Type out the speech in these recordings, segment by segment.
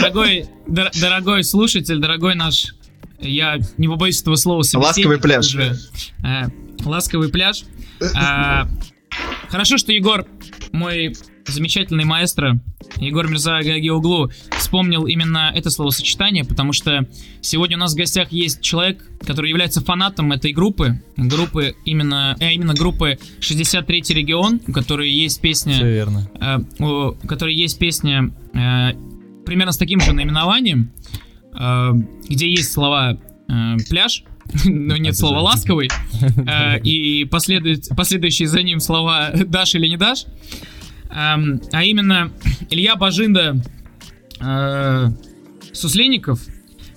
Дорогой, дор- дорогой слушатель, дорогой наш, я не побоюсь этого слова, Ласковый пляж. Уже, э, ласковый пляж. А, хорошо, что Егор, мой замечательный маэстро, Егор Мирза Гагиоглу, вспомнил именно это словосочетание, потому что сегодня у нас в гостях есть человек, который является фанатом этой группы, группы именно, э, именно группы 63-й регион, у которой есть песня... Все верно. Э, у которой есть песня э, примерно с таким же наименованием, э, где есть слова э, пляж, но нет слова ласковый, э, и последующие за ним слова дашь или не дашь. Эм, а именно Илья Бажинда Сусленников.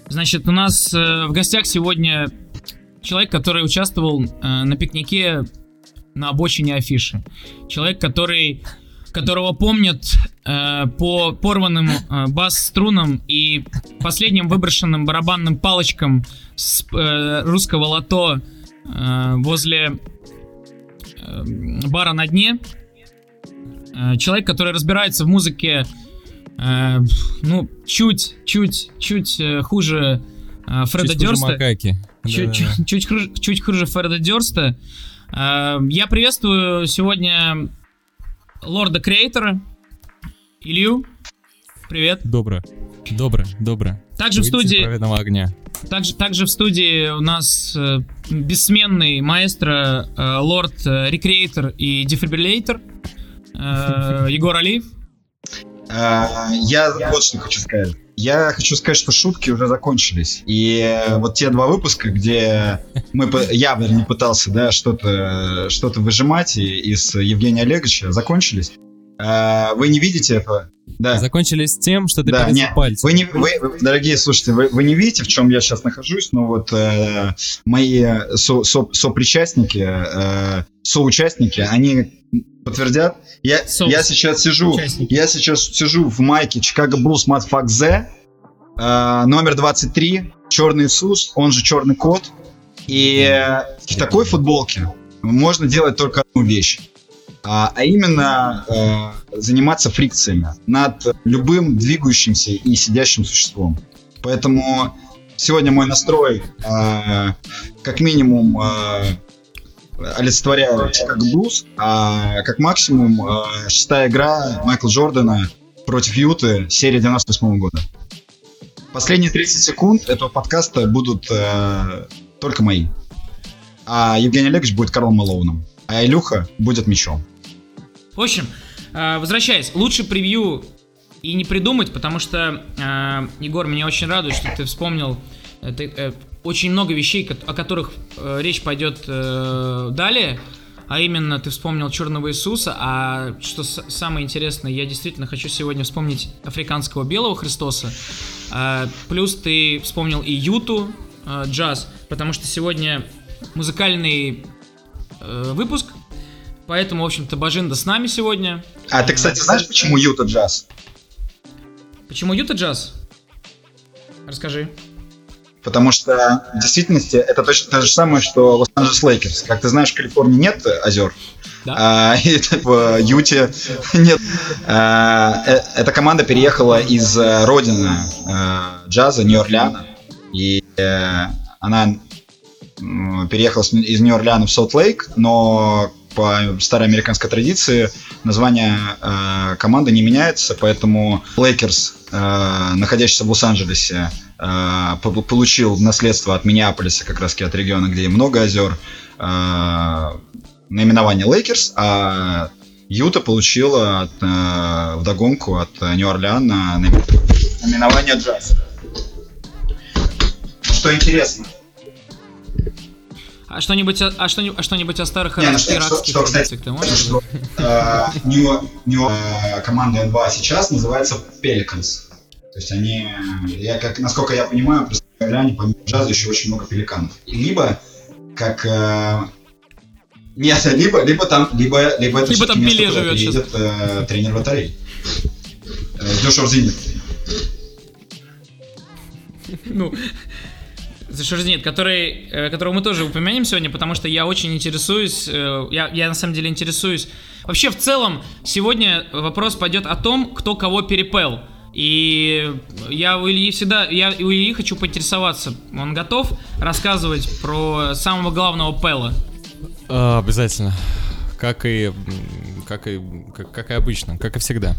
Значит, у нас в гостях сегодня человек, который участвовал на пикнике на обочине афиши. Человек, который которого помнят э, по порванным э, бас-струнам и последним выброшенным барабанным палочкам с э, русского лото э, возле э, бара на дне. Э, человек, который разбирается в музыке, э, ну, чуть, чуть, чуть э, хуже э, Фреда Чуть хуже Дёрста. Макаки. Чуть, чуть, чуть хуже, чуть хуже Фреда Дёрста. Э, Я приветствую сегодня лорда Креатора, Илью. Привет. Добро. Добро, добро. Также в Выйти студии, огня. также, также в студии у нас э, бессменный маэстро, э, лорд э, Рекреатор и Дефибриллятор э, Егор Алиев. А, Я вот что хочу сказать. Я хочу сказать, что шутки уже закончились. И э, вот те два выпуска, где мы, я, вернее, пытался, да, что-то что выжимать из Евгения Олеговича, закончились. А, Вы не видите этого? Да. Закончились тем, что ты Да, порезал не, пальцы. Вы не, вы, дорогие слушатели, вы, вы не видите, в чем я сейчас нахожусь, но вот э, мои со, со- сопричастники, э, соучастники, они подтвердят. Я, Со- я сейчас сижу, участники. я сейчас сижу в майке Chicago Blues Motherfuck Z, э, номер 23, черный Иисус, он же черный кот. И э, в такой футболке можно делать только одну вещь. А, а именно э, заниматься фрикциями над любым двигающимся и сидящим существом. Поэтому сегодня мой настрой э, как минимум э, олицетворяет Chicago Blues, а как максимум э, шестая игра Майкла Джордана против Юты серии 98 года. Последние 30 секунд этого подкаста будут э, только мои. А Евгений Олегович будет Карлом Малоуном. А Илюха будет мечом. В общем, э, возвращаясь, лучше превью и не придумать, потому что, э, Егор, меня очень радует, что ты вспомнил э, ты, очень много вещей, о которых речь пойдет далее. А именно, ты вспомнил Черного Иисуса, а что самое интересное, я действительно хочу сегодня вспомнить африканского белого Христоса. Плюс ты вспомнил и Юту Джаз, потому что сегодня музыкальный выпуск, поэтому, в общем-то, Бажинда с нами сегодня. А ты, кстати, знаешь, почему Юта джаз? Почему Юта джаз? Расскажи. Потому что в действительности это точно то же самое, что Лос-Анджелес Лейкерс. Как ты знаешь, в Калифорнии нет озер, Да? а и в Юте нет. А, э, Эта команда переехала из э, родины э, джаза Нью-Орлеана. И она переехала из Нью-Орлеана в Солт-Лейк, но по старой американской традиции название э, команды не меняется, поэтому Лейкерс, э, находящийся в Лос-Анджелесе, э, по- получил наследство от Миннеаполиса, как раз от региона, где много озер, э, наименование Лейкерс, а Юта получила от, э, вдогонку от Нью-Орлеана наимен- наименование джаз. Что интересно, А что-нибудь, о- а что, а что-нибудь о старых Не, ну что- игроках что- что, ты можешь что, э, Нью- Нью- э, команда НБА сейчас называется Pelicans. То есть они, я как, насколько я понимаю, представляю, они помимо джаза еще очень много пеликанов. И Либо как э, нет, либо, либо там, либо, либо это Либо там место, живет приедет, э, тренер батарей. Э, Дюшев Зенит. Ну, Шерзинит, который, э, которого мы тоже упомянем сегодня, потому что я очень интересуюсь, э, я, я на самом деле интересуюсь. Вообще, в целом, сегодня вопрос пойдет о том, кто кого перепел. И я у Ильи всегда, я у Ильи хочу поинтересоваться, он готов рассказывать про самого главного Пэла? А, обязательно. Как и, как и, как, как и обычно, как и всегда.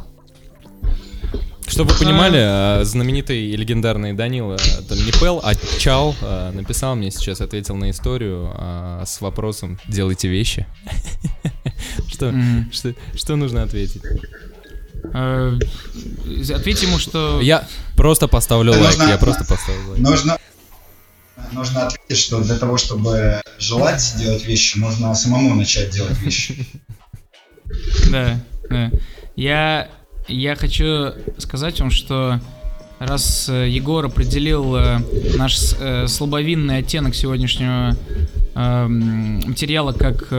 Чтобы вы понимали, а, знаменитый и легендарный Данила, это не Пэл, а Чал, а, написал мне сейчас, ответил на историю а, с вопросом «Делайте вещи». Что, что, что нужно ответить? Э, Ответь ему, что... Я просто поставлю лайк, я просто поставлю лайк. Нужно, нужно ответить, что для того, чтобы желать делать вещи, нужно самому начать делать вещи. Да, да. Я, я хочу сказать вам, что раз э, Егор определил э, наш э, слабовинный оттенок сегодняшнего э, м, материала как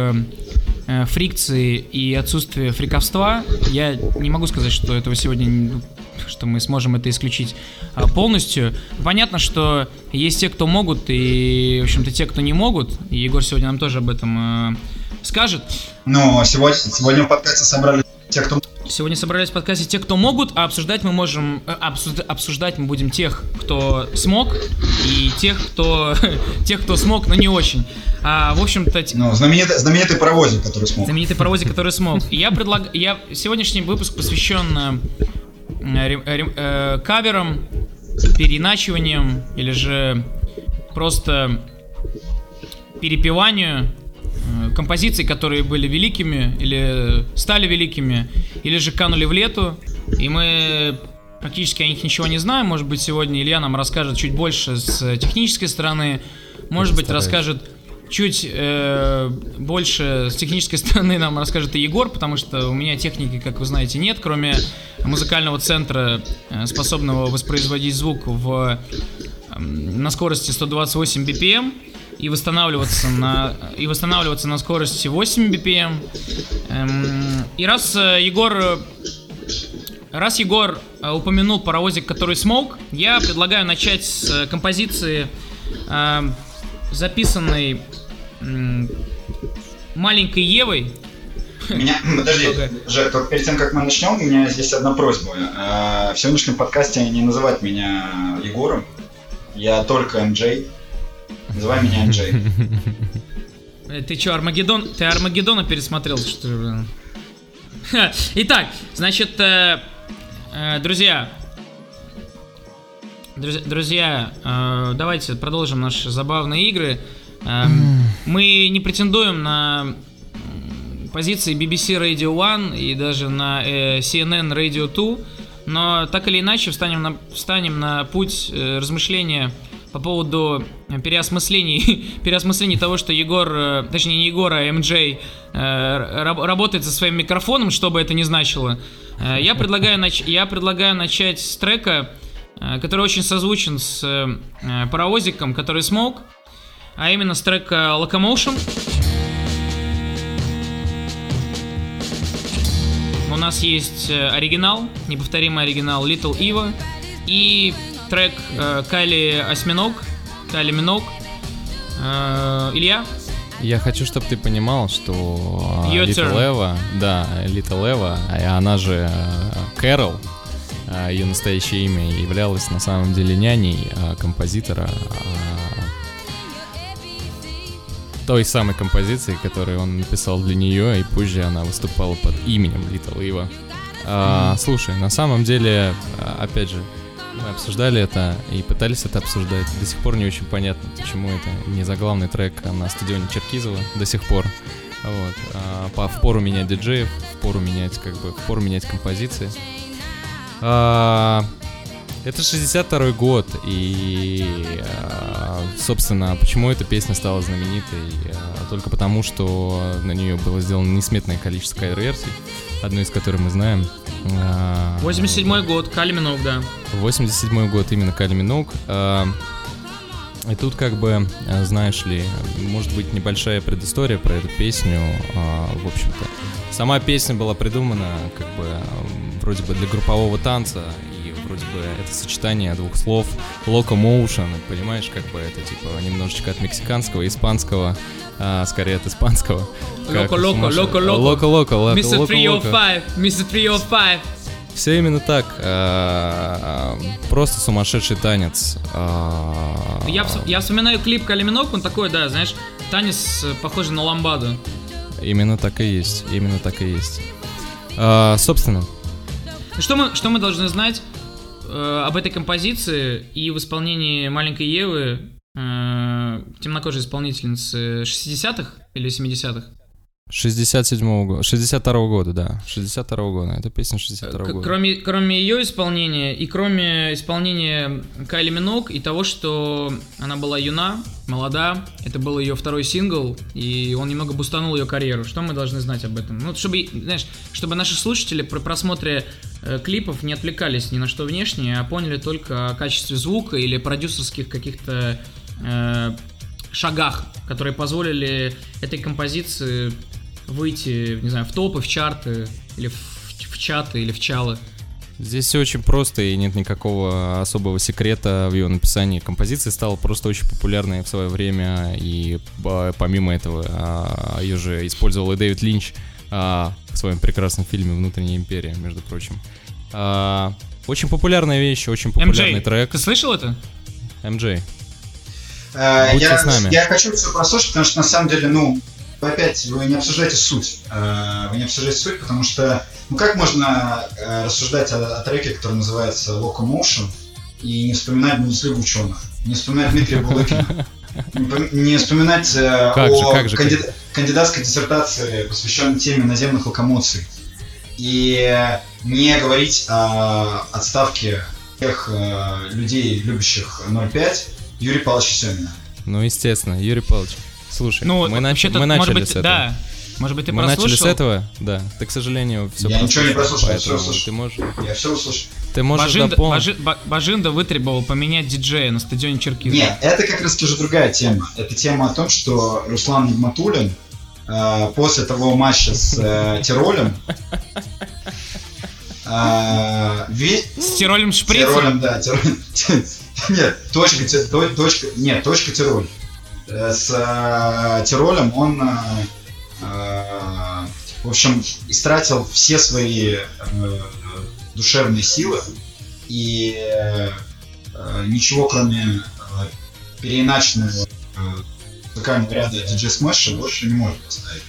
фрикции и отсутствие фриковства, я не могу сказать, что этого сегодня не- что мы сможем это исключить а, полностью. Понятно, что есть те, кто могут, и, в общем-то, те, кто не могут. И Егор сегодня нам тоже об этом скажет. Но сегодня, сегодня в подкасте собрали те, кто... Сегодня собрались в подкасте те, кто могут, а обсуждать мы можем... э, обсуд- обсуждать мы будем тех, кто смог, и тех, кто... тех, кто смог, но не очень. А, в общем-то, Ну, знаменитый, знаменитый паровозик, который смог. знаменитый паровозик, который смог. И я предлагаю... Я... Сегодняшний выпуск посвящен э, рем- э, каверам, переначиваниям, или же просто перепеванию э, композиций, которые были великими, или стали великими, или же канули в лету. И мы практически о них ничего не знаем. Может быть, сегодня Илья нам расскажет чуть больше с технической стороны. Может быть, расскажет чуть э, больше с технической стороны нам расскажет и Егор, потому что у меня техники, как вы знаете, нет, кроме музыкального центра, э, способного воспроизводить звук в, эм, на скорости 128 BPM и восстанавливаться на и восстанавливаться на скорости 8 BPM. Эм, и раз э, Егор э, раз Егор э, упомянул паровозик, который смог, я предлагаю начать с э, композиции, э, записанной м, маленькой Евой. Меня, подожди. Жек, только перед тем, как мы начнем, у меня есть одна просьба. Э, В сегодняшнем подкасте не называть меня Егором. Я только МД. Называй меня МД. Э, Ты чё, Армагеддон? Ты Армагеддона пересмотрел, что ли? Итак, значит, э, э, друзья, друзья, друзья, э, давайте продолжим наши забавные игры. Эм, Мы не претендуем на позиции BBC Radio One и даже на э, CNN Radio 2, но так или иначе встанем на, встанем на путь э, размышления по поводу э, переосмыслений, переосмыслений того, что Егор, э, точнее не Егор, а МД э, раб- работает со своим микрофоном, что бы это ни значило. Э, Я предлагаю, нач- я предлагаю начать с трека, э, который очень созвучен с э, паровозиком, который смог, а именно с трека Locomotion. У нас есть э, оригинал, неповторимый оригинал Little Eva и трек э, Кайли Осьминог, Кайли Миног. Э, Илья, Я хочу, чтобы ты понимал, что а, Your Little turn. Eva, да, Little Eva, а она же Кэрол, ее настоящее имя, являлась на самом деле няней композитора той самой композиции, которую он написал для нее, и позже она выступала под именем Little Eva. А, Слушай, на самом деле, опять же, мы обсуждали это и пытались это обсуждать. До сих пор не очень понятно, почему это не заглавный трек на стадионе Черкизова до сих пор. Вот. А, по впору менять диджеев, впору менять, как бы, впору менять композиции. А, это 62 год, и, а, собственно, почему эта песня стала знаменитой? А, Только потому, что на нее было сделано несметное количество кавер-версий, одну из которых мы знаем. А, 87 год, Кайли Миног, да. 87 год именно Кайли Миноуг. А, И тут как бы, а, знаешь ли, может быть небольшая предыстория про эту песню. а, В общем-то, сама песня была придумана как бы вроде бы для группового танца вроде бы это сочетание двух слов locomotion, понимаешь, как бы это типа немножечко от мексиканского, испанского, а, скорее от испанского. Loco, loco, loco, Mr. loco, loco. 305, Mr. 305. Все именно так. А, Просто сумасшедший танец. А, Я, я вспоминаю клип Кали Миноуг, он такой, да, знаешь, танец э, похожий на ламбаду. Именно так и есть. Именно так и есть. А, Собственно, Что мы, что мы должны знать э, об этой композиции и в исполнении маленькой Евы, э, темнокожей исполнительницы 60-х или 70-х? 67-го года, 62-го года, да, 62-го года, это песня 62-го К- года. Кроме, кроме ее исполнения и кроме исполнения Кайли Минок и того, что она была юна, молода, это был ее второй сингл, и он немного бустанул ее карьеру. Что мы должны знать об этом? Ну, чтобы, знаешь, чтобы наши слушатели при просмотре э, клипов не отвлекались ни на что внешнее, а поняли только о качестве звука или продюсерских каких-то э, шагах, которые позволили этой композиции выйти, не знаю, в топы, в чарты, или в, в чаты, или в чалы. Здесь все очень просто и нет никакого особого секрета в ее написании. Композиция стала просто очень популярной в свое время, и а, помимо этого ее же использовал и Дэвид Линч а, в своем прекрасном фильме «Внутренняя империя», между прочим. А, Очень популярная вещь, очень популярный MJ, трек. ты слышал это? MJ. Э, Будьте я, с нами. я хочу все прослушать, потому что на самом деле, ну, опять вы не обсуждаете суть. Э, Вы не обсуждаете суть, потому что, ну как можно э, рассуждать о, о треке, который называется Locomotion, и не вспоминать Бундеслигу ученых, не вспоминать Дмитрия Булыкина, не пом- не вспоминать э, же, о как же, как канди- кандидатской диссертации, посвященной теме наземных локомоций, и не говорить о отставке тех людей, любящих 0,5, Юрия Павловича Семина. Ну, естественно, Юрий Павлович. Слушай, Ну, мы, нач- вообще-то, мы может начали быть, с этого. да. Может быть, ты мы начали с прослушал? этого, да. Ты, к сожалению, все Я ничего не прослушал, я всё услышал. Ты можешь, Я все услышал. ты можешь Бажинда, дополнить. Бажи- Ба- Бажинда вытребовал поменять диджея на стадионе Черкизова. Нет, это как раз уже другая тема. Это тема о том, что Руслан Нигматуллин э, после того матча с э, Тиролем э, ви- С Тиролем Шприцем? Тиролем, да, Тиролем. Нет, точка, точка, нет, точка Тироль. С э, Тиролем он, э, э, в общем, истратил все свои э, душевные силы и э, ничего, кроме э, переиначенного э, ряда DJ Smash больше не может поставить.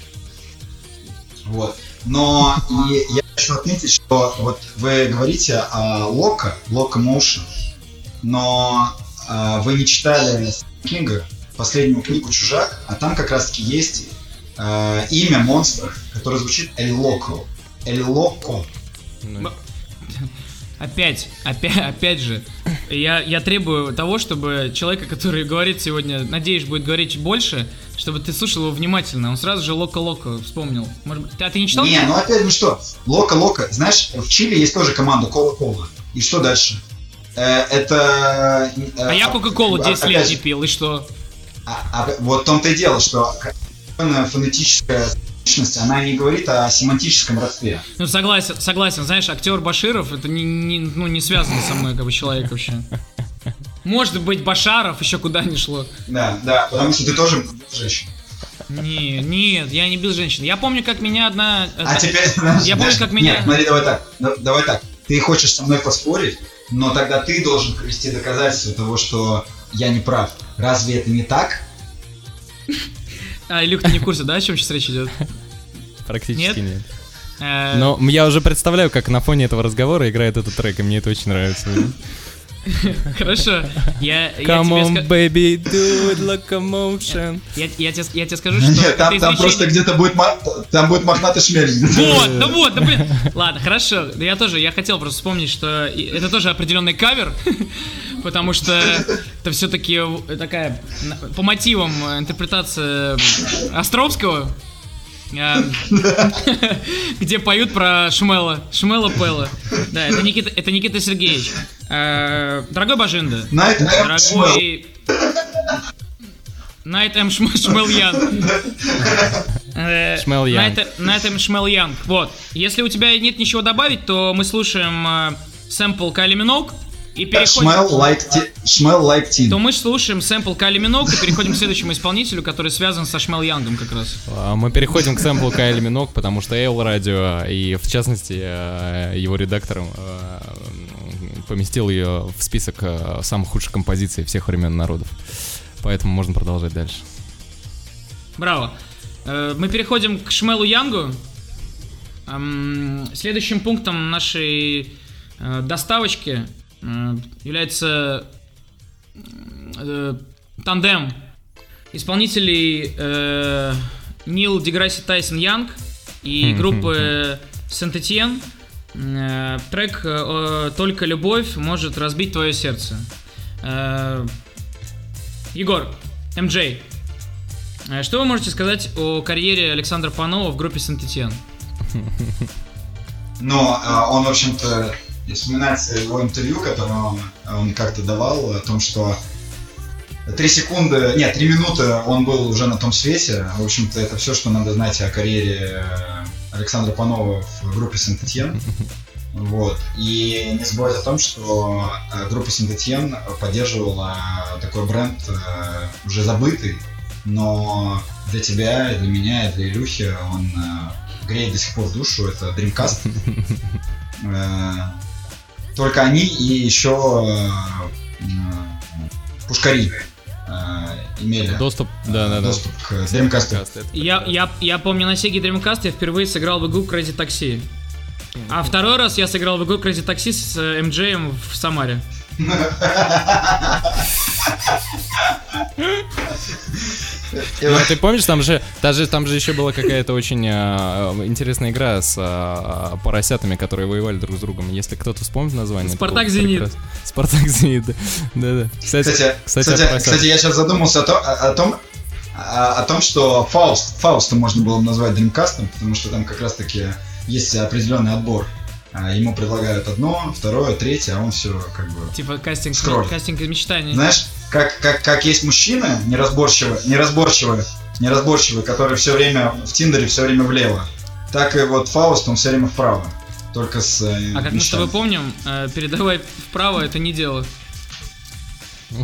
Вот. Но и я хочу отметить, что вот вы говорите о Лока, Лока Motion, но э, вы не читали Кинга, последнюю книгу «Чужак», а там как раз-таки есть э, имя монстра, которое звучит Эль Локо. Эль Локо. Ну, Опять, опять, опять же, я, я требую того, чтобы человека, который говорит сегодня, надеюсь, будет говорить больше, чтобы ты слушал его внимательно. Он сразу же Локо-Локо вспомнил. Может быть, ты, а ты не читал? Не, ну опять, ну что, Лока-Лока. Знаешь, в Чили есть тоже команда Кола-Кола. И что дальше? Э, это... э, А я Кока-Колу а- 10 опять лет не пил, и что? А, а вот в том-то и дело, что фонетическая сущность, она не говорит о семантическом родстве. Ну, согласен, согласен. Знаешь, актер Баширов, это не, не- ну, не связано со мной, как бы, человек вообще. Может быть, Башаров еще куда ни шло. Да, да, потому что ты тоже женщина. Не, нет, я не бил женщин. Я помню, как меня одна... А э, теперь, знаешь, Я помню, как меня- Нет, смотри, давай так, да- давай так. Ты хочешь со мной поспорить, но тогда ты должен привести доказательства того, что я не прав. Разве это не так? А, Илюх, ты не в курсе, да, о чем сейчас речь идет? Практически Нет? нет. Э, Но я уже представляю, как на фоне этого разговора играет этот трек, и мне это очень нравится. Хорошо. Я, я, Come тебе, on, ска- baby, do it locomotion. я, я тебе, я тебе скажу, что Нет, там, там просто где-то будет, там будет мохнатый шмель. Вот, да вот, да блин. Ладно, хорошо. Да я тоже, я хотел просто вспомнить, что это тоже определенный кавер, потому что это все-таки такая по мотивам э, интерпретация Островского, где поют про Шмела, Шмела Пела. Да, это Никита, это Никита Сергеевич. Э, Дорогой Бажинда, дорогой Найт М. Шм- Шмельян. Э, Шмельянг. Найт М. Шмельянг. Вот. Если у тебя нет ничего добавить, то мы слушаем э, сэмпл Кайли Миноуг И переходим... Smell like, ti- smell like teen. То мы слушаем сэмпл Кайли Минок и переходим к следующему исполнителю, который связан со Шмел Янгом как раз. А, Мы переходим к сэмплу Кайли Минок, потому что Эйл Радио и, в частности, э, его редактором э, поместил ее в список э, самых худших композиций всех времен народов. Поэтому можно продолжать дальше. Браво. Мы переходим к Шмелу Янгу. Следующим пунктом нашей доставочки является э, тандем исполнителей э, Нил Деграсси Тайсон Янг и группы Сент-Этьен. Э, Трек э, «Только любовь может разбить твое сердце». Э, Егор, МJ, э, что вы можете сказать о карьере Александра Панова в группе Сент-Этьен? Но а, он, в общем-то, и вспоминается его интервью, которое он, он как-то давал, о том, что три секунды, нет, три минуты он был уже на том свете. В общем-то, это все, что надо знать о карьере э, Александра Панова в группе Сент-Этьен. Вот. И не забывать о том, что э, группа Сент-Этьен поддерживала такой бренд э, уже забытый, но для тебя, и для меня, и для Илюхи он греет до сих пор душу. Это Dreamcast. Только они и еще э, Пушкари э, имели Доступ, да, да, да. доступ к Dreamcast. Я, я, я помню на Sega Dreamcast я впервые сыграл в игру Crazy Taxi. А второй раз я сыграл в игру Crazy Taxi с э, MJ в Самаре. Ну, ты помнишь, там же, даже там же еще была какая-то очень а, интересная игра с а, поросятами, которые воевали друг с другом. Если кто-то вспомнит название. Спартак Зенит. Спартак Зенит, да. да, да. Кстати, Кстати, кстати, кстати, я сейчас задумался о, то- о- о том, о, о том, что Фауст, Фауста можно было бы назвать Dreamcast, потому что там как раз таки есть определенный отбор. А, Ему предлагают одно, второе, третье, а он все как бы... Типа кастинг, Скролл. кастинг из мечтаний. Знаешь, как, как, как есть мужчины неразборчивые, неразборчивые, неразборчивые, которые все время в Тиндере все время влево, так и вот Фауст, он все время вправо. Только с э, А как мы с тобой помним, э, передавай вправо это не дело.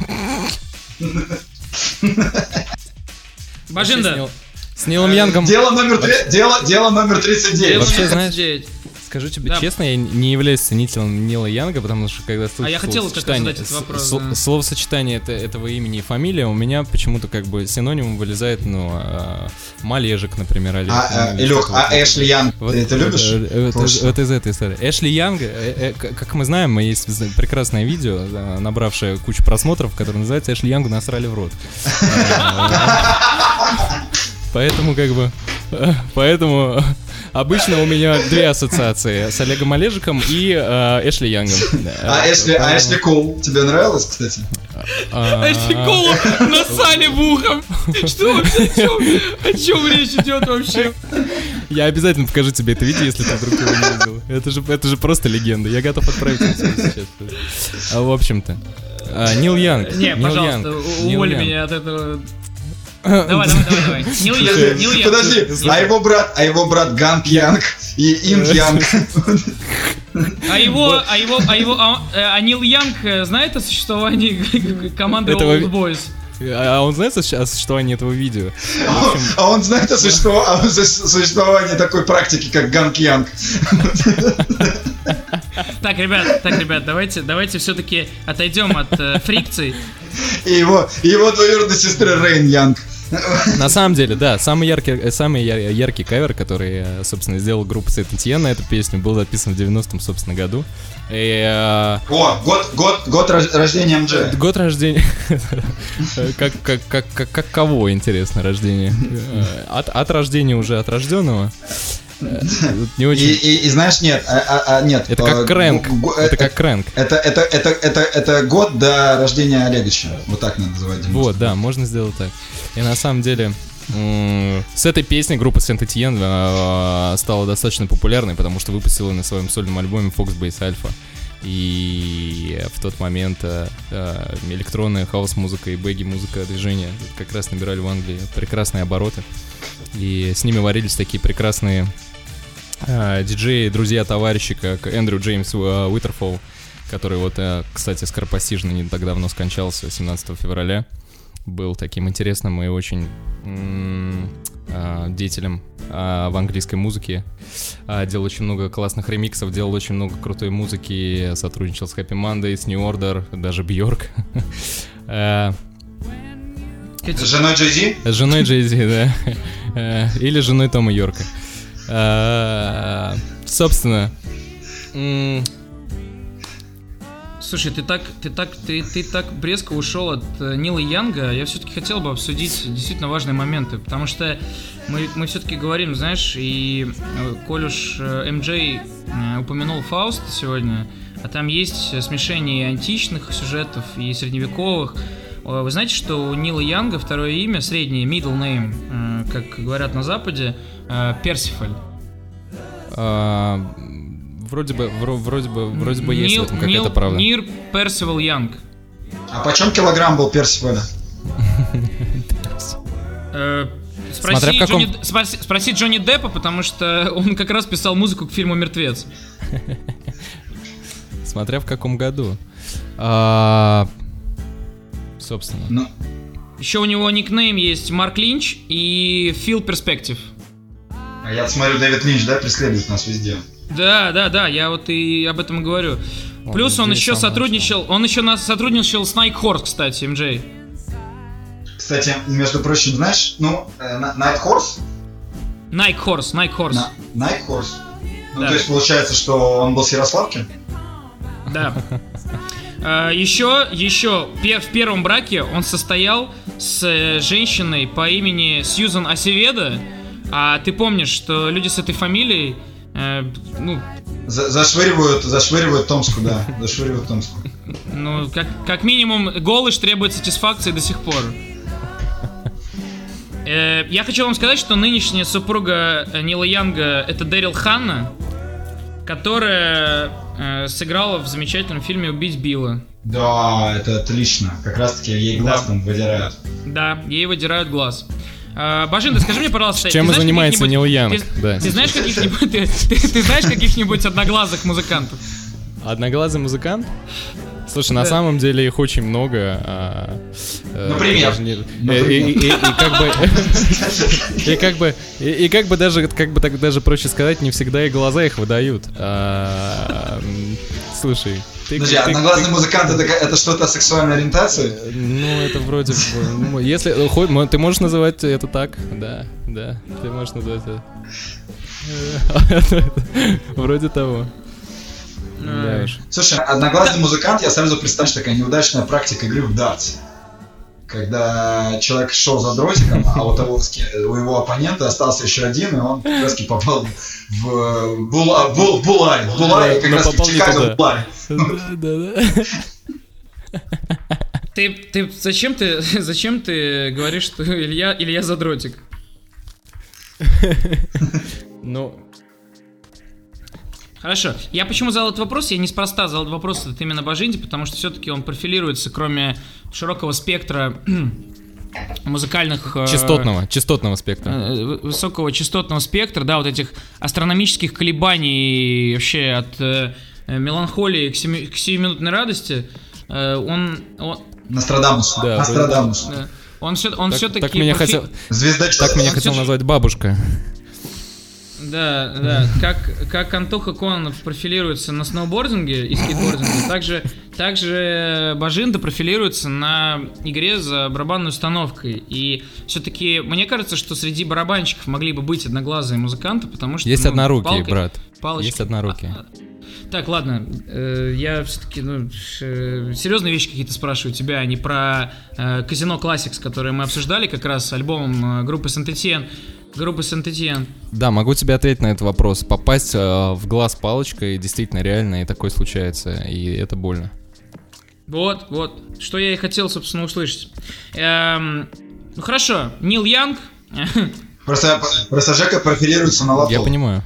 Бажинда. С Нил- С Нилом Янгом, Дело номер, три- дело, дело номер 39. дело Вообще, номер знаешь, 39. Скажу тебе Да. честно, я не являюсь ценителем Нила Янга, потому что когда слышу А я хотел как словосочетание- задать этот вопрос, с- да. словосочетание это- этого имени и фамилия, у меня почему-то как бы синонимом вылезает, ну, а, Малежик, например, Олег. А, ну, э, или Илюх, а вот Эшли Янг, Вот, ты это вот, любишь? э, э, Вот, Хочешь? из- вот из этой истории. Эшли Янг, э, э, как мы знаем, мы есть прекрасное видео, э, набравшее кучу просмотров, которое называется «Эшли Янгу насрали в рот». Поэтому как бы... э, Поэтому обычно у меня две ассоциации с Олегом Олежиком и э, Эшли Янгом. А Эшли, а Эшли Кул тебе нравилось, кстати? А, Эшли Коул насали в ухом. Что вообще? О чем, речь идет вообще? Я обязательно покажу тебе это видео, если ты вдруг его не видел. Это же, это же просто легенда. Я готов отправить тебе сейчас. А, в общем-то. а, Нил Янг. Не, Нил пожалуйста, Янг, у- Нил уволь Янг. меня от этого. Давай, давай, давай, давай. Нил Янг, Нил Янг. Подожди, а его брат, а его брат Ганг Янг и Инг Янг. А его, а его, а его, а, э, а Нил Янг э, знает о существовании команды Old Boys? А он знает о существовании этого видео? Общем, А он знает о существо- о су- существовании такой практики, как Ганг Янг. Так, ребят, так, ребят, давайте, давайте все-таки отойдем от э, фрикций. И его, и его двоюродной сестры Рейн Янг. На самом деле, да, самый яркий, э, самый яркий кавер, который, э, собственно, сделал группа Сет на эту песню, был записан в 90-м, собственно, году. И, э, О, год, год, год рож- рождения МДЖ. Год рождения. Как, как, как, как, как кого, интересно, рождение? От, от рождения уже от рожденного. Э, Не И, очень. и, и знаешь, нет, а, а- а, нет. Это э, как крэнк. г- г- Это э, как крэнк. Это, это, это, это, это год до рождения Олеговича. Вот так надо называть. Вот, да, можно сделать так. И на самом деле, с этой песней группа Сент Этьен стала достаточно популярной, потому что выпустила на своем сольном альбоме Foxbase Alpha. И в тот момент э, э, электронная хаос-музыка и бэги-музыка движения как раз набирали в Англии прекрасные обороты. И с ними варились такие прекрасные э, диджеи, друзья, товарищи, как Эндрю Джеймс э, Уитерфолл, который вот, э, кстати, скоропостижно не так давно скончался, 17 февраля. Был таким интересным и очень м, а, деятелем а, в английской музыке. А, делал очень много классных ремиксов, делал очень много крутой музыки, сотрудничал с Happy Monday, с New Order, даже Бьорк. Э, С женой Джей Зи? с женой Джейзи, да. Э, Или женой Тома Йорка. Э, Собственно, Слушай, ты так, ты так, ты, ты так резко ушел от э, Нила Янга. Я все-таки хотел бы обсудить действительно важные моменты, потому что мы, мы все-таки говорим, знаешь, и э, МД упомянул Фауст сегодня, а там есть смешение и античных сюжетов, и средневековых. Э, Вы знаете, что у Нила Янга второе имя, среднее, middle name, э, как говорят на Западе, э, Персифаль. а, вроде бы, вро- вроде бы, вроде бы есть в Нил- этом какая-то Нил- правда. Нир Персивал Янг. А почем килограмм был Персифаля? Э, Спроси, Смотря в каком- Джонни, спроси Джонни Деппа, потому что он как раз писал музыку к фильму «Мертвец». Смотря в каком году. А, Собственно. Ну, Еще у него никнейм есть Марк Линч и Фил Перспектив. а я смотрю, Дэвид Линч, да, преследует нас везде. Да, да, да, я вот и об этом и говорю. Он Плюс он еще сотрудничал, он еще нас сотрудничал с Хорс, кстати, МД. Кстати, между прочим, знаешь, ну, э, на- Night Horse, Найк Хорс, Найк Хорс. на- Night Horse, ну, Да. то есть получается, что он был с Ярославки? Да. А, Еще, еще в первом браке он состоял с э, женщиной по имени Сьюзан Асеведа. А ты помнишь, что люди с этой фамилией, э, ну, За- зашвыривают, зашвыривают Томску, да, зашвыривают Томску. ну как, как минимум голыш требует сатисфакции до сих пор. Э, Я хочу вам сказать, что нынешняя супруга э, Нила Янга это Дэрил Ханна, которая э, сыграла в замечательном фильме «Убить Билла». Да, это отлично. Как раз таки ей глаз там выдирают. Да, ей выдирают глаз. А, Бажин, ты скажи мне, пожалуйста, Чем занимается Нил Янг, Ты, да. ты знаешь каких-нибудь, ты, ты- ты знаешь каких-нибудь одноглазых музыкантов? Одноглазый музыкант? Слушай, на самом деле их очень много. а, э, Например? Например? И, как бы, и как бы, и, и как бы даже, как бы так даже проще сказать, не всегда и глаза их выдают. А, слушай, ты, Подожди, ты- ты- музыкант это, это что-то о сексуальной ориентации? ну, это вроде бы, ну, если, э, ты можешь называть это так, да, да, ты можешь назвать это. Вроде того. Да уж. Слушай, одноглазый музыкант, я сразу представляю, что такая неудачная практика игры в дартс. Когда человек шел за дротиком, а у, того, у его оппонента остался еще один, и он как раз попал в э, була, бул, булай, булай, как раз в Чикаго булай. Да, да, да. Ты, ты, зачем ты, зачем ты говоришь, что Илья, Илья задротик? Ну, Хорошо. Я почему задал этот вопрос? Я неспроста задал этот вопрос от именно Бажинди, потому что все-таки он профилируется, кроме широкого спектра музыкальных... э, частотного, частотного спектра. э, вы- высокого частотного спектра, да, вот этих астрономических колебаний вообще от э, э, меланхолии к, семи- к сиюминутной радости, э, он, он, Нострадамус. Да, Нострадамус. да, он, все, он Так, все-таки... так меня хотел, Звездочет. так меня Он хотел назвать бабушка. Да, да, как, как Антоха Кононов профилируется на сноубординге и скейтбординге, также, также Бажинда профилируется на игре за барабанной установкой. И все-таки мне кажется, что среди барабанщиков могли бы быть одноглазые музыканты, потому что... Есть ну, однорукие, палкой- брат. палочкой- Есть однорукие. А, Так, ладно, э, я все-таки ну, ш- серьезные вещи какие-то спрашиваю тебя, а не про э, Казино Classics, которые мы обсуждали как раз с альбомом э, группы Сент-Этьен. Группы Сент-Этьен. Да, могу тебе ответить на этот вопрос. Попасть э, в глаз палочкой действительно реально, и такое случается, и это больно. Вот, вот, что я и хотел, собственно, услышать. Эм, ну хорошо, Нил Янг. Просто, просто Жека профилируется на лото. Я понимаю.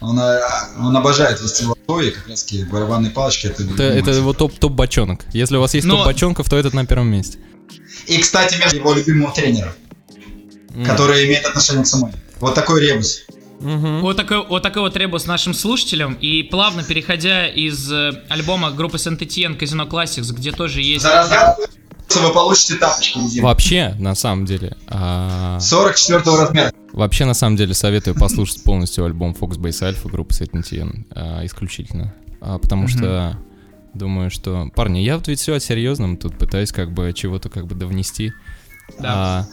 Он, э, он обожает вести лото, и как раз таки барабанные палочки это... Это, это его топ, топ бочонок. Если у вас есть Но- топ бочонков, то этот на первом месте. И, кстати, между его любимого тренера, М. который имеет отношение к самой. Вот такой ребус. Мгм. Вот такой, вот такой вот ребус нашим слушателям. И плавно переходя из э, альбома группы Saint-Étienne Казино Classics, где тоже есть... За разгадку вы получите тапочки резиновые. Вообще, на самом деле, а, 44 размера. вообще, на самом деле, советую послушать полностью альбом Fox Base Alpha группы Сетнтиен исключительно. А, потому Мгм. что думаю, что... Парни, я вот ведь все о серьезном тут пытаюсь как бы чего-то как бы довнести. Да. А,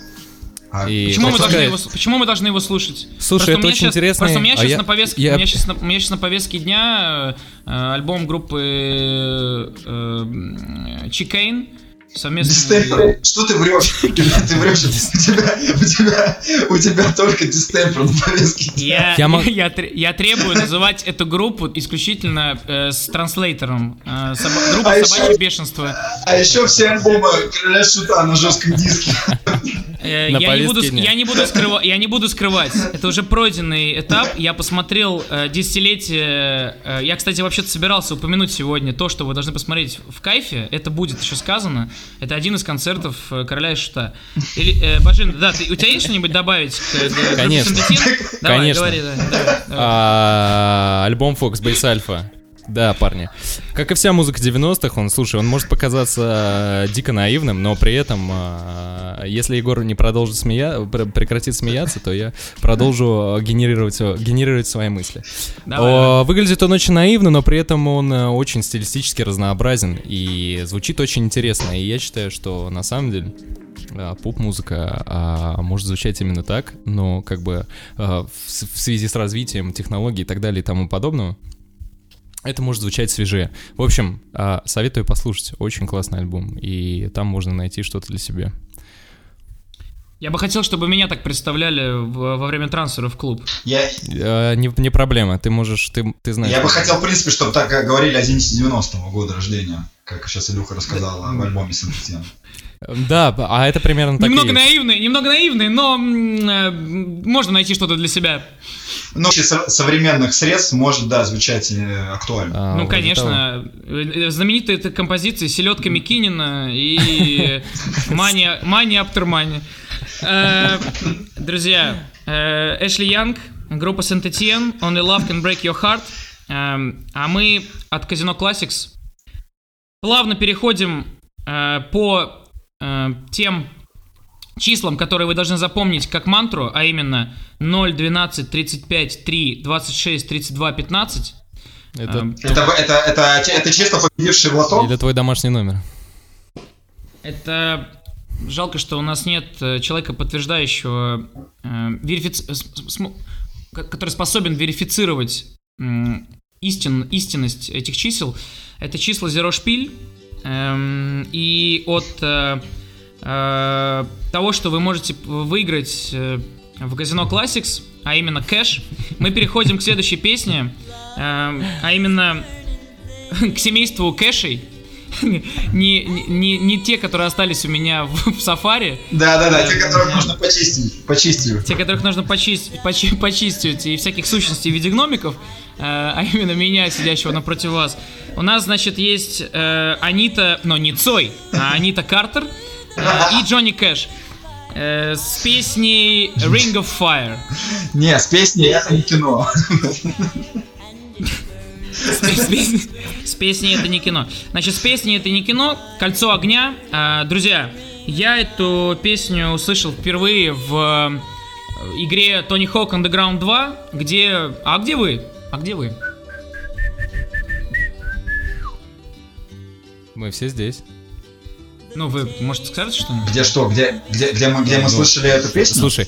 А и Почему мы, должны его, почему мы должны его слушать? Слушай, Просто это очень щас- интересно. Просто у меня а сейчас я- на повестке, я- у меня сейчас на, у меня щас на повестке дня э, э, альбом группы э, э, Дистемпер. Что ты врешь? Ты врешь. У тебя, у тебя, у тебя только дистемпер на повестке. Я, Я мог- я, я требую называть эту группу исключительно э, с транслейтером. Э, соба- группа А еще- Собачье бешенство. А еще все альбомы Короля Шута на жестком диске. Э, я, не буду, я, не буду скрыва- я не буду скрывать. Это уже пройденный этап. Я посмотрел э, десятилетие. э, я, кстати, вообще-то собирался упомянуть сегодня то, что вы должны посмотреть в кайфе. Это будет еще сказано. Это один из концертов э, Короля и Шута. Или, э, Бажин, да, ты, у тебя есть что-нибудь добавить к, группе Конечно. Давай, Конечно. говори, да, давай. А, альбом Fox Base Alpha. Да, парни. Как и вся музыка 90-х, он, слушай, он может показаться э, дико наивным, но при этом, э, если Егор не продолжит смея... пр- прекратит смеяться, то я продолжу э, генерировать, генерировать свои мысли. Давай, Выглядит он очень наивно, но при этом он очень стилистически разнообразен и звучит очень интересно. И я считаю, что на самом деле поп-музыка а, может звучать именно так, но как бы а, в, в связи с развитием технологий и так далее и тому подобного, это может звучать свежее. В общем, а, советую послушать. Очень классный альбом. И там можно найти что-то для себя. Я бы хотел, чтобы меня так представляли во время трансфера в клуб. Я, А, не, не проблема. Ты можешь, ты, ты знаешь. я бы хотел, в принципе, чтобы так э, говорили о Зените 90-го года рождения, как сейчас Илюха рассказал в альбоме Синтетен. Да, а это примерно так и немного есть. наивный, немного наивный, но э, можно найти что-то для себя. Ну, современных средств может, да, звучать э, актуально. А, ну, конечно, э, знаменитые это композиции Селедка Микинина и Мания Мания After Э, Друзья, э, Эшли Янг, группа Saint-Étienne, Only Love Can Break Your Heart. Эм, А мы от Казино Classics плавно переходим э, по э, тем числам, которые вы должны запомнить как мантру, а именно 0, 12, 35, 3, 26, 32, 15. того. Это, Эм, Это, это, это, это честно победивший в лото? Или твой домашний номер. Это жалко, что у нас нет э, человека, подтверждающего, э, верифици- ко- который способен верифицировать истин, истинность этих чисел. Это числа Zero Шпиль. эм, и от э, э, того, что вы можете выиграть э, в казино Classics, а именно кэш, мы переходим к следующей песне, эм, а именно к семейству кэшей. Не, не, не те, которые остались у меня в, в сафари, Да, да, да, те, Э, которых нужно почистить. Почистить. те, которых нужно почистить, почи- почистить и всяких сущностей в виде гномиков, э, а именно меня, сидящего напротив вас. У нас, значит, есть э, Анита, но не Цой, а Анита Картер э, и Джонни Кэш э, с песней Ring of Fire. Не, с песней это не кино. С, песней, это не кино. Значит, с песней это не кино. Кольцо огня. А, друзья, я эту песню услышал впервые в э, игре Tony Hawk Underground 2, где... А где вы? А где вы? Мы все здесь. Ну, вы можете сказать что-нибудь? Где что? Где, где, где мы, где мы Ну, слышали эту песню? Слушай,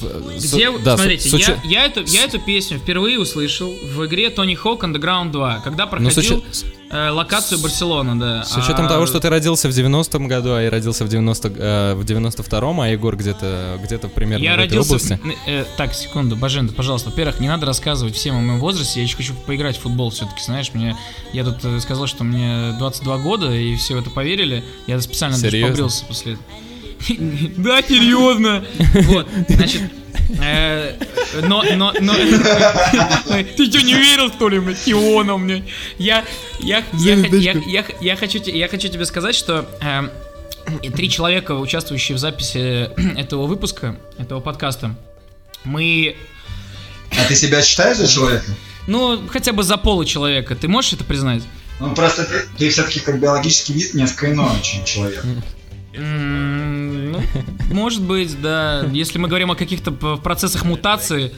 с- Где, да, с- смотрите, с я, я, эту, я эту песню впервые услышал в игре Tony Hawk Underground 2, когда ну, с проходил учё- с- э, локацию Барселона, да. С учетом А, того, что ты родился в 90-м году, а я родился в 90 э, в 92-м, а Егор где-то где-то примерно Я в этой родился... области. в- э, так, секунду, Бажен, пожалуйста. Во-первых, не надо рассказывать всем о моем возрасте. Я еще хочу поиграть в футбол все-таки, знаешь. Мне... Я тут э, сказал, что мне 22 года, и все в это поверили. Я специально даже Серьезно? побрился после этого. Да, серьезно. Вот, значит... э, Но, но, но... Ты что, не верил, что ли, блядь? Ионов, мне. Я, я, я, я, я, я хочу, я хочу тебе сказать, что эм, три человека, участвующие в записи этого выпуска, этого подкаста, мы А ты себя считаешь за человека? Ну, хотя бы за получеловека. Ты можешь это признать? Ну, просто ты, ты все-таки как биологический вид несколько иной, чем человек. Ну, может быть, да. Если мы говорим о каких-то процессах мутации,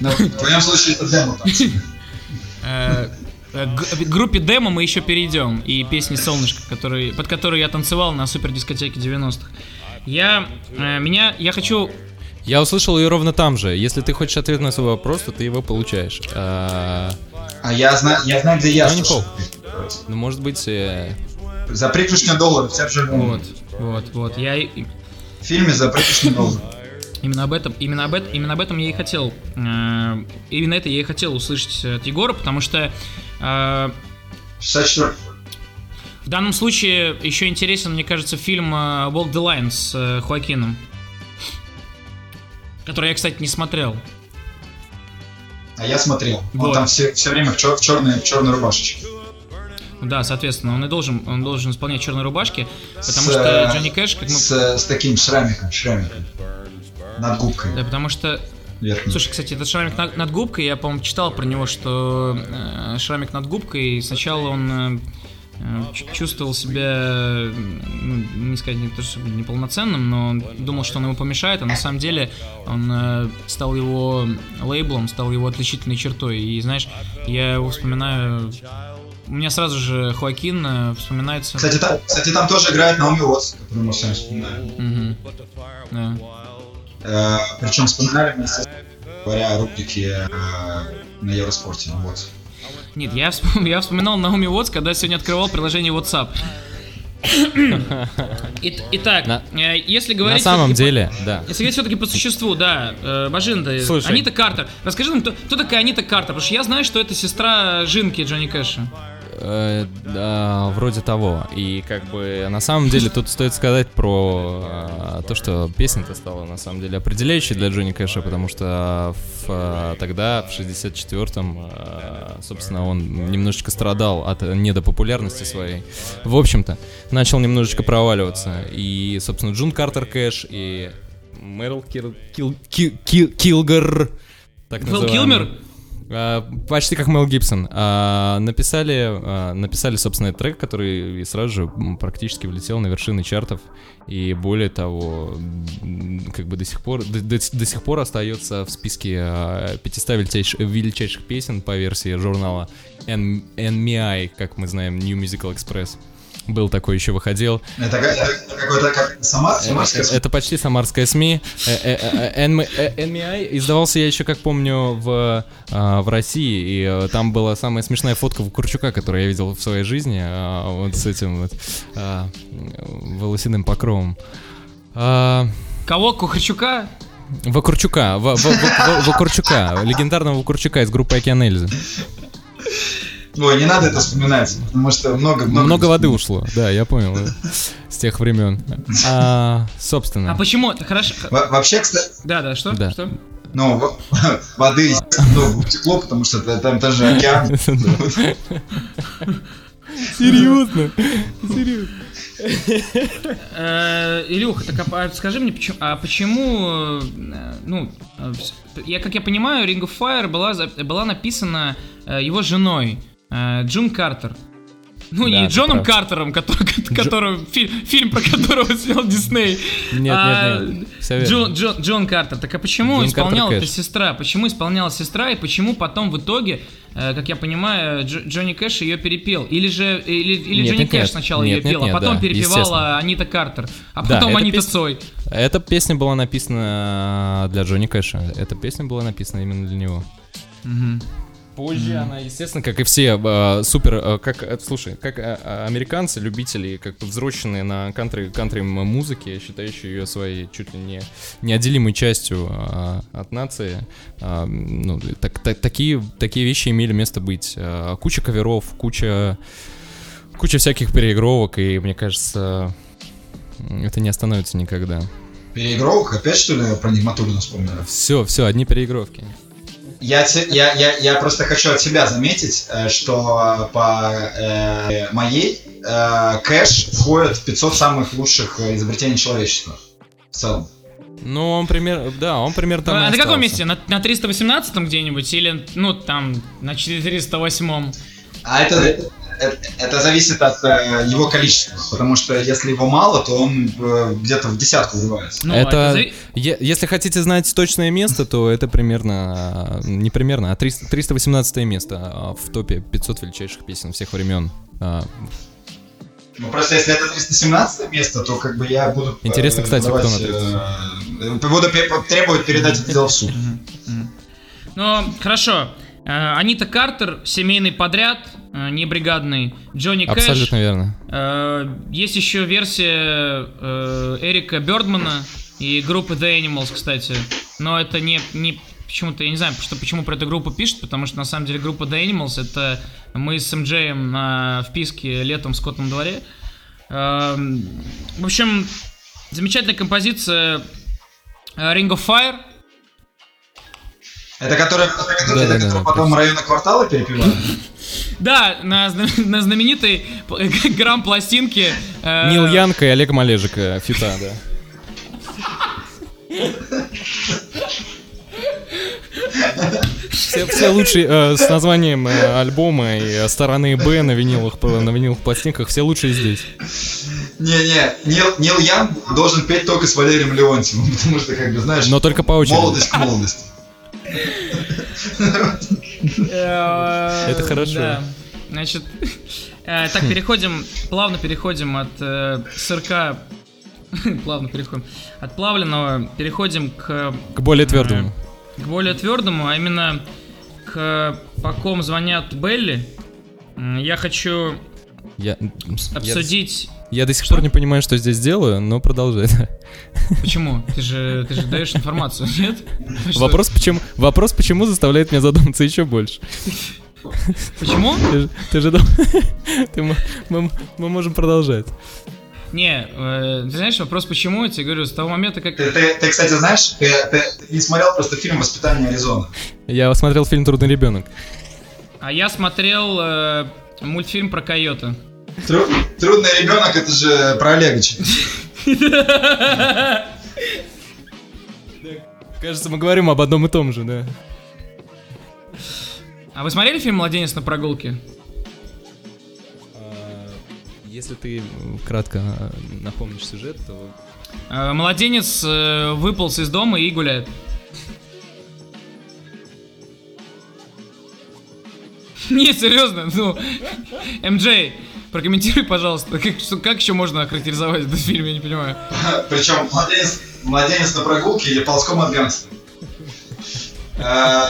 Но в твоем случае это демо э, э, группе демо мы еще перейдем. И песни «Солнышко», который, под которую я танцевал на супер дискотеке 90-х. Я, э, меня, я хочу Я услышал ее ровно там же. Если ты хочешь ответ на свой вопрос, то ты его получаешь. А, А я знаю, я знаю, где я ну, может быть, э, За пригоршню долларов, Серджио Вот, вот, вот. Я В фильме за пригоршню долларов. именно об этом, именно об этом, именно об этом я и хотел. э, именно это я и хотел услышать от Егора, потому что э, 64 в данном случае еще интересен, мне кажется, фильм э, Walk the Line с э, Хоакином. Который я, кстати, не смотрел. А я смотрел. Он Вот. там все, все время в, чер- в черной, в черной рубашечке. Да, соответственно, он и должен, он должен исполнять черные рубашки, потому С, что Джонни Кэш, как мы... С, с таким шрамиком, шрамиком. Над губкой. Да, потому что верхней. Слушай, кстати, этот шрамик над, над губкой, я, по-моему, читал про него, что э, шрамик над губкой, сначала он э, чувствовал себя, ну, не сказать не то, чтобы неполноценным, но он думал, что он ему помешает, а на самом деле он э, стал его лейблом, стал его отличительной чертой. И знаешь, я его вспоминаю... У меня сразу же Хоакин э, вспоминается... Кстати, та- кстати, там тоже играет Наоми Уотс, которую мы с вами вспоминаем. Мгм. Да. Э, причем вспоминали мы, говоря о рубрике э, на Евроспорте. Вот. Нет, я, вспом- я вспоминал Наоми Уотс, когда сегодня открывал приложение WhatsApp. Ит- Итак, На- э, если на говорить... самом всё-таки деле, да. по- Если говорить все-таки по существу, да, э, Бажинда, Слушай. Анита Картер. Расскажи нам, кто, кто такая Анита Картер, потому что я знаю, что это сестра Жинки Джонни Кэша. Э, да, вроде того. И как бы на самом деле тут стоит сказать про э, то, что песня-то стала на самом деле определяющей для Джонни Кэша, потому что в, э, тогда, в 64-м, э, собственно, он немножечко страдал от недопопулярности своей. В общем-то, начал немножечко проваливаться. И, собственно, Джун Картер Кэш и Мэрил Кир- Кил- Ки- Ки- Килгар, так Вэл. Килмер? А, Почти как Мел Гибсон. А, Написали, а, написали, собственно, этот трек, который сразу же практически влетел на вершины чартов. И более того, как бы до сих пор, до, до- до сих пор остается в списке а, 500 величайших, величайших песен по версии журнала NMI, как мы знаем, New Musical Express. Был такой, еще выходил. Это, ка- это какой-то как Самар, Самарская Э, Это почти самарская СМИ. Э, э, э, э, NMI издавался я еще, как помню, в, а, в России, и э, там была самая смешная фотка Вакурчука, которую я видел в своей жизни, а, вот с этим вот а, волосяным покровом. Кого? Кухарчука? Вакурчука, Ва- Ва- Ва- Вакурчука, легендарного Вакурчука из группы Океан Эльзы. Ой, не надо это вспоминать, потому что много, много... Много воды ушло, да, я понял, с тех времен. А, собственно. А почему? Хорошо. Во- Вообще, кстати, Да, да, что? Да. Что? ну, во- воды много утекло, потому что та- там тоже океан. Серьезно? Серьезно? Э, Илюха, так а, скажи мне, а почему, э, ну, э, я, как я понимаю, Ring of Fire была, была написана его женой, э, Джун Картер. Ну, Да, не Джоном прав. Картером, который, который, фи- фильм, про которого снял Дисней. Нет, А, нет, нет. Джон, Джон, Джон Картер. Так а почему Джон исполняла эта сестра? Почему исполняла сестра и почему потом в итоге, э, как я понимаю, Дж- Джонни Кэш ее перепел? Или же или, или Нет, Джонни нет, Кэш нет. сначала Нет, ее нет, пел, а нет, потом да, перепевала. Анита Картер, а Да, потом эта Анита песня- Цой. Эта песня была написана для Джонни Кэша. Эта песня была написана именно для него. Мгм. Позже она, естественно, как и все, э, супер, э, как, слушай, как э, американцы, любители, как взросленные на кантри, кантри музыке, считающие ее своей чуть ли не неотделимой частью э, от нации, э, ну, так, так- такие, такие вещи имели место быть. Э, куча каверов, куча, куча всяких переигровок, и мне кажется, это не остановится никогда. Переигровок, опять что ли про Нигматуллина вспомнили? Все, все, одни переигровки. Я, я, я, я просто хочу от себя заметить, э, что по э, моей э, кэш входит в 500 самых лучших э, изобретений человечества в целом. Ну, он пример, да, он примерно там а на каком месте? На, на 318 где-нибудь или, ну, там, на 408 А это, это, это зависит от э, его количества, потому что если его мало, то он э, где-то в десятку врывается. Ну, это, зави- е- если хотите знать точное место, то это примерно, а, не примерно, а 300 318 место а, в топе 500 величайших песен всех времен. Ну, просто если это 317 место, то как бы я буду... э, Интересно, кстати, кто давать, на э, Буду требовать передать это дело в суд. Ну, хорошо. Э, Анита Картер, семейный подряд, э, не бригадный. Джонни Кэш. абсолютно верно. Э, Есть еще версия э, Эрика Бердмана и группы The Animals, кстати. Но это не, не почему-то, я не знаю, что, почему про эту группу пишут, потому что на самом деле группа The Animals это мы с МД на вписке летом в скотном дворе. Эм, В общем, замечательная композиция э, Ring of Fire. Это который, это который, Да-да-да, это который да, потом района квартала перепевают? Да, на, на знаменитой грамм пластинке. э, Нил Янг и Олег Малежик, э, фита, да. Все, все лучшие э, с названием э, альбома и э, стороны Б на виниловых, п- на виниловых пластинках, все лучшие здесь. Не-не, Нил, Нил Ян должен петь только с Валерием Леонтьевым, потому что, как бы, знаешь, Но только по очереди. молодость к молодости. Э, Это хорошо. Значит, э, так, переходим, плавно переходим от э, сырка, плавно переходим, от плавленного переходим к, К более твердому. к более твердому, а именно к «По ком звонят Белли». Я хочу Я, я, обсудить... я до сих пор не понимаю, что здесь делаю, но продолжай. Почему? Ты же, ты же даешь информацию, нет? Что- Вопрос почему, вопрос почему заставляет меня задуматься еще больше. Почему? Ты, же- ты же дум- ты мы, мы можем продолжать. Не, э, ты знаешь, вопрос почему, я тебе говорю, с того момента, как... Ты, ты- ты, кстати, знаешь, ты, ты не смотрел просто фильм «Воспитание Аризоны». Я смотрел фильм Трудный ребенок. А я смотрел э, мультфильм про койота. Тру- Трудный ребенок, это же про Олегоча. Кажется, мы говорим об одном и том же, да. А вы смотрели фильм «Младенец на прогулке»? Если ты кратко э, напомнишь сюжет, то... Э, Младенец э, выполз из дома и гуляет. Не, серьезно, ну, МД, прокомментируй, пожалуйста, как, что, как еще можно охарактеризовать этот фильм, я не понимаю. Причем младенец, младенец на прогулке или ползком от гангстера. Э,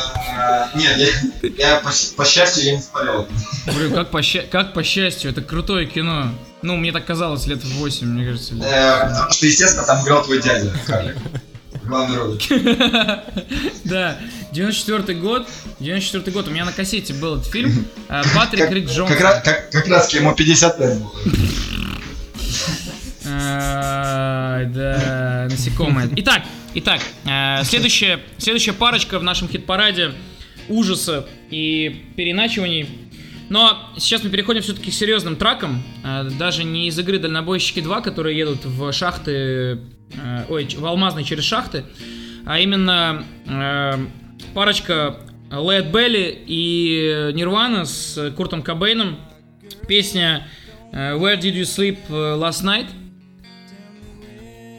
Нет, я, по, счастью, я не смотрел. Говорю, как по, как по счастью, это крутое кино. Ну, мне так казалось лет в 8, мне кажется. Э, Потому что, естественно, там играл твой дядя. Главной роли. Да, 94 год, 94 год, у меня на кассете был этот фильм. э, Патрик Рик Джонс. как раз, ему 55 было. Да, насекомые. Итак, итак, э, следующая, следующая парочка в нашем хит-параде ужаса и переначиваний. Но сейчас мы переходим все-таки к серьезным тракам. э, Даже не из игры Дальнобойщики 2, которые едут в шахты, э, ой, в алмазные через шахты, а именно э, парочка Лэд Белли и Нирвана с Куртом Кобейном. Песня э, Where Did You Sleep Last Night?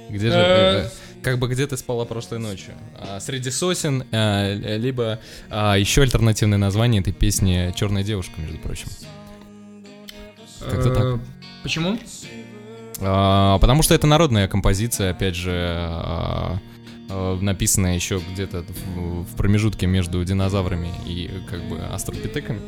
Где же... Э. э, Как бы где ты спала прошлой ночью? А, Среди сосен, э, либо а, еще альтернативное название этой песни «Черная девушка», между прочим. Как-то так. Э, Почему? А, Потому что это народная композиция, опять же, а, а, написанная еще где-то в, в промежутке между динозаврами и как бы астропитеками,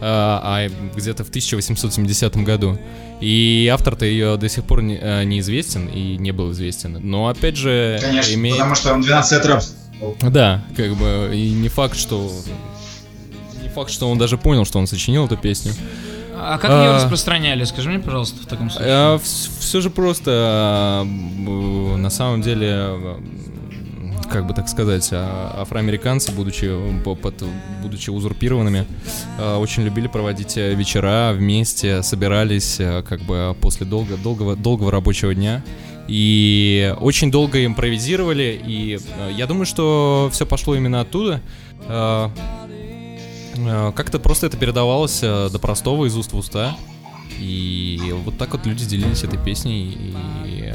а где-то в 1870 году. И автор-то ее до сих пор не- неизвестен и не был известен. Но опять же, Конечно, имеет... потому что он 12 лет рабства. Да, как бы, и не факт, что... Не факт, что он даже понял, что он сочинил эту песню. А как ее А. распространяли? Скажи мне, пожалуйста, в таком случае. все же просто, б- на самом деле, м, как бы так сказать, а, афроамериканцы, будучи, по- под- будучи узурпированными, очень любили проводить э, вечера вместе, собирались как бы после долго, долгого, долгого рабочего дня И очень долго импровизировали, и э, я думаю, что все пошло именно оттуда. Э, Как-то просто это передавалось э, до простого из уст в уста. И вот так вот люди делились этой песней. И э,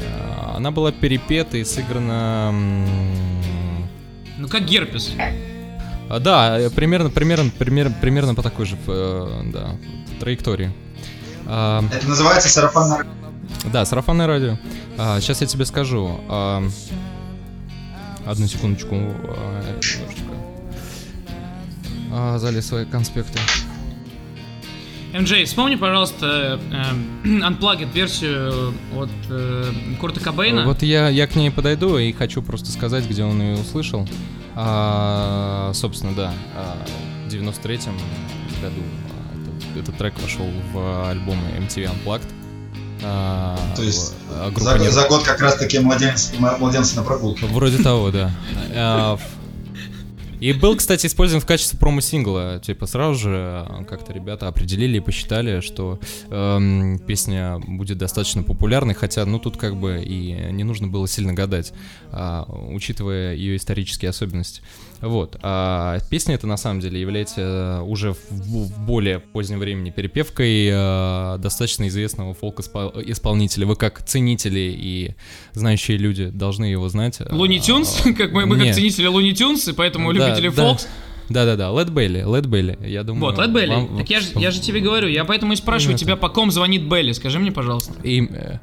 она была перепета и сыграна... Ну как герпес. а, Да, примерно, примерно, примерно, примерно по такой же да, траектории. А, Это называется сарафанное Да, сарафанное радио. сейчас я тебе скажу. А, одну секундочку. а, немножечко. Залез свои конспекты. МД, вспомни, пожалуйста, э, Unplugged версию от э, Курта Кобейна. Вот я, я к ней подойду и хочу просто сказать, где он ее услышал. А, собственно, да, а, в 93-м году этот, этот трек вошел в альбом MTV Unplugged. А, То есть а, За, за год как раз таки младенцы, м- младенцы на прогулке. Вроде того, да. И был, кстати, использован в качестве промо-сингла. Типа сразу же э, как-то ребята определили и посчитали, что эм, песня будет достаточно популярной, хотя, ну, тут как бы и не нужно было сильно гадать, а, учитывая ее исторические особенности. Вот. А песня эта на самом деле является э, уже в, в более позднем времени перепевкой э, достаточно известного фолк-исполнителя. Вы как ценители и знающие люди должны его знать. Луни Тюнс, А, как мы, мы как ценители Луни Тюнс, и поэтому Да, любители да. Фокс. Да-да-да, Лед Белли, Лед Белли, я думаю... Вот, Лед Белли. вам- Так я же, я же тебе говорю, я поэтому и спрашиваю Именно тебя, по ком звонит Белли. Скажи мне, пожалуйста. И, э,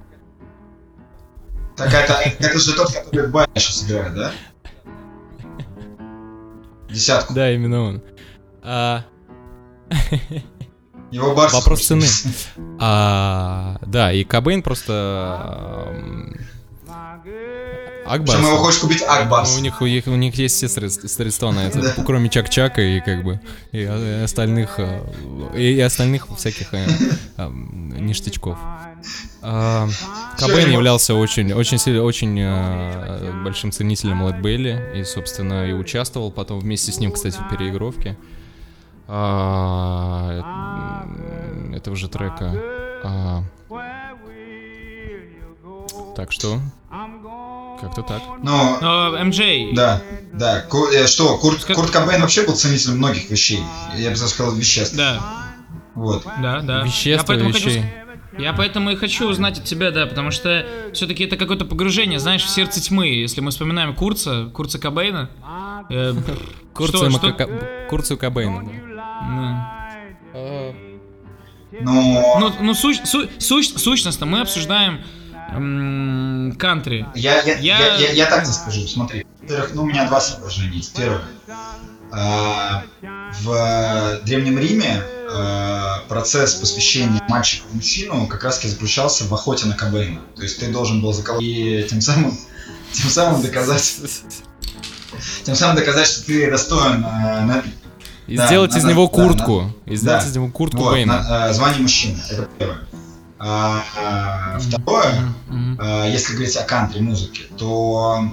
Так это, это же тот, который Бай сейчас играет, да? Десятку. да, именно он. А, Его барс. Вопрос цены. а, да, и Кобейн просто... Акбарс. Причем его хочешь купить Акбарс. У них, у, них, у них есть все средства, средства на это, кроме Чак-Чака и как бы и, и остальных э, и, остальных всяких э, э, ништячков. А, Кобейн являлся очень, очень очень большим ценителем Лед Белли и, собственно, и участвовал потом вместе с ним, кстати, в переигровке а, этого же трека. А, так что, как-то так. Ну, Но, МД, да, да. Ку- э, что, Курт, Как- Курт Кобейн вообще был ценителем многих вещей. Я бы даже сказал, веществ. да, Вот. да, да. Я Вещества, поэтому хочу вещей. Я поэтому и хочу узнать от тебя, да, потому что все-таки это какое-то погружение, знаешь, в сердце тьмы. Если мы вспоминаем Курца, Курца Кобейна. э, Курцию, что- Мака- Курцию Кобейна. да. да. Но Ну, ну сущ- су- сущ- сущностно мы обсуждаем кантри. я, я, Я- я... Я, я так тебе скажу, смотри. Во-первых, ну, у меня два соображения есть. Первое. А, в Древнем Риме а, процесс посвящения мальчика в мужчину как раз таки заключался в охоте на Кобейна. То есть ты должен был заколоть и тем самым, тем самым доказать, тем самым доказать, что ты достоин а, на- И Да, сделать из надо- него да, куртку. И сделать да. из него куртку вот, Бэйна. на- а, звание мужчины. Это первое. А, а, второе, а, если говорить о кантри-музыке, то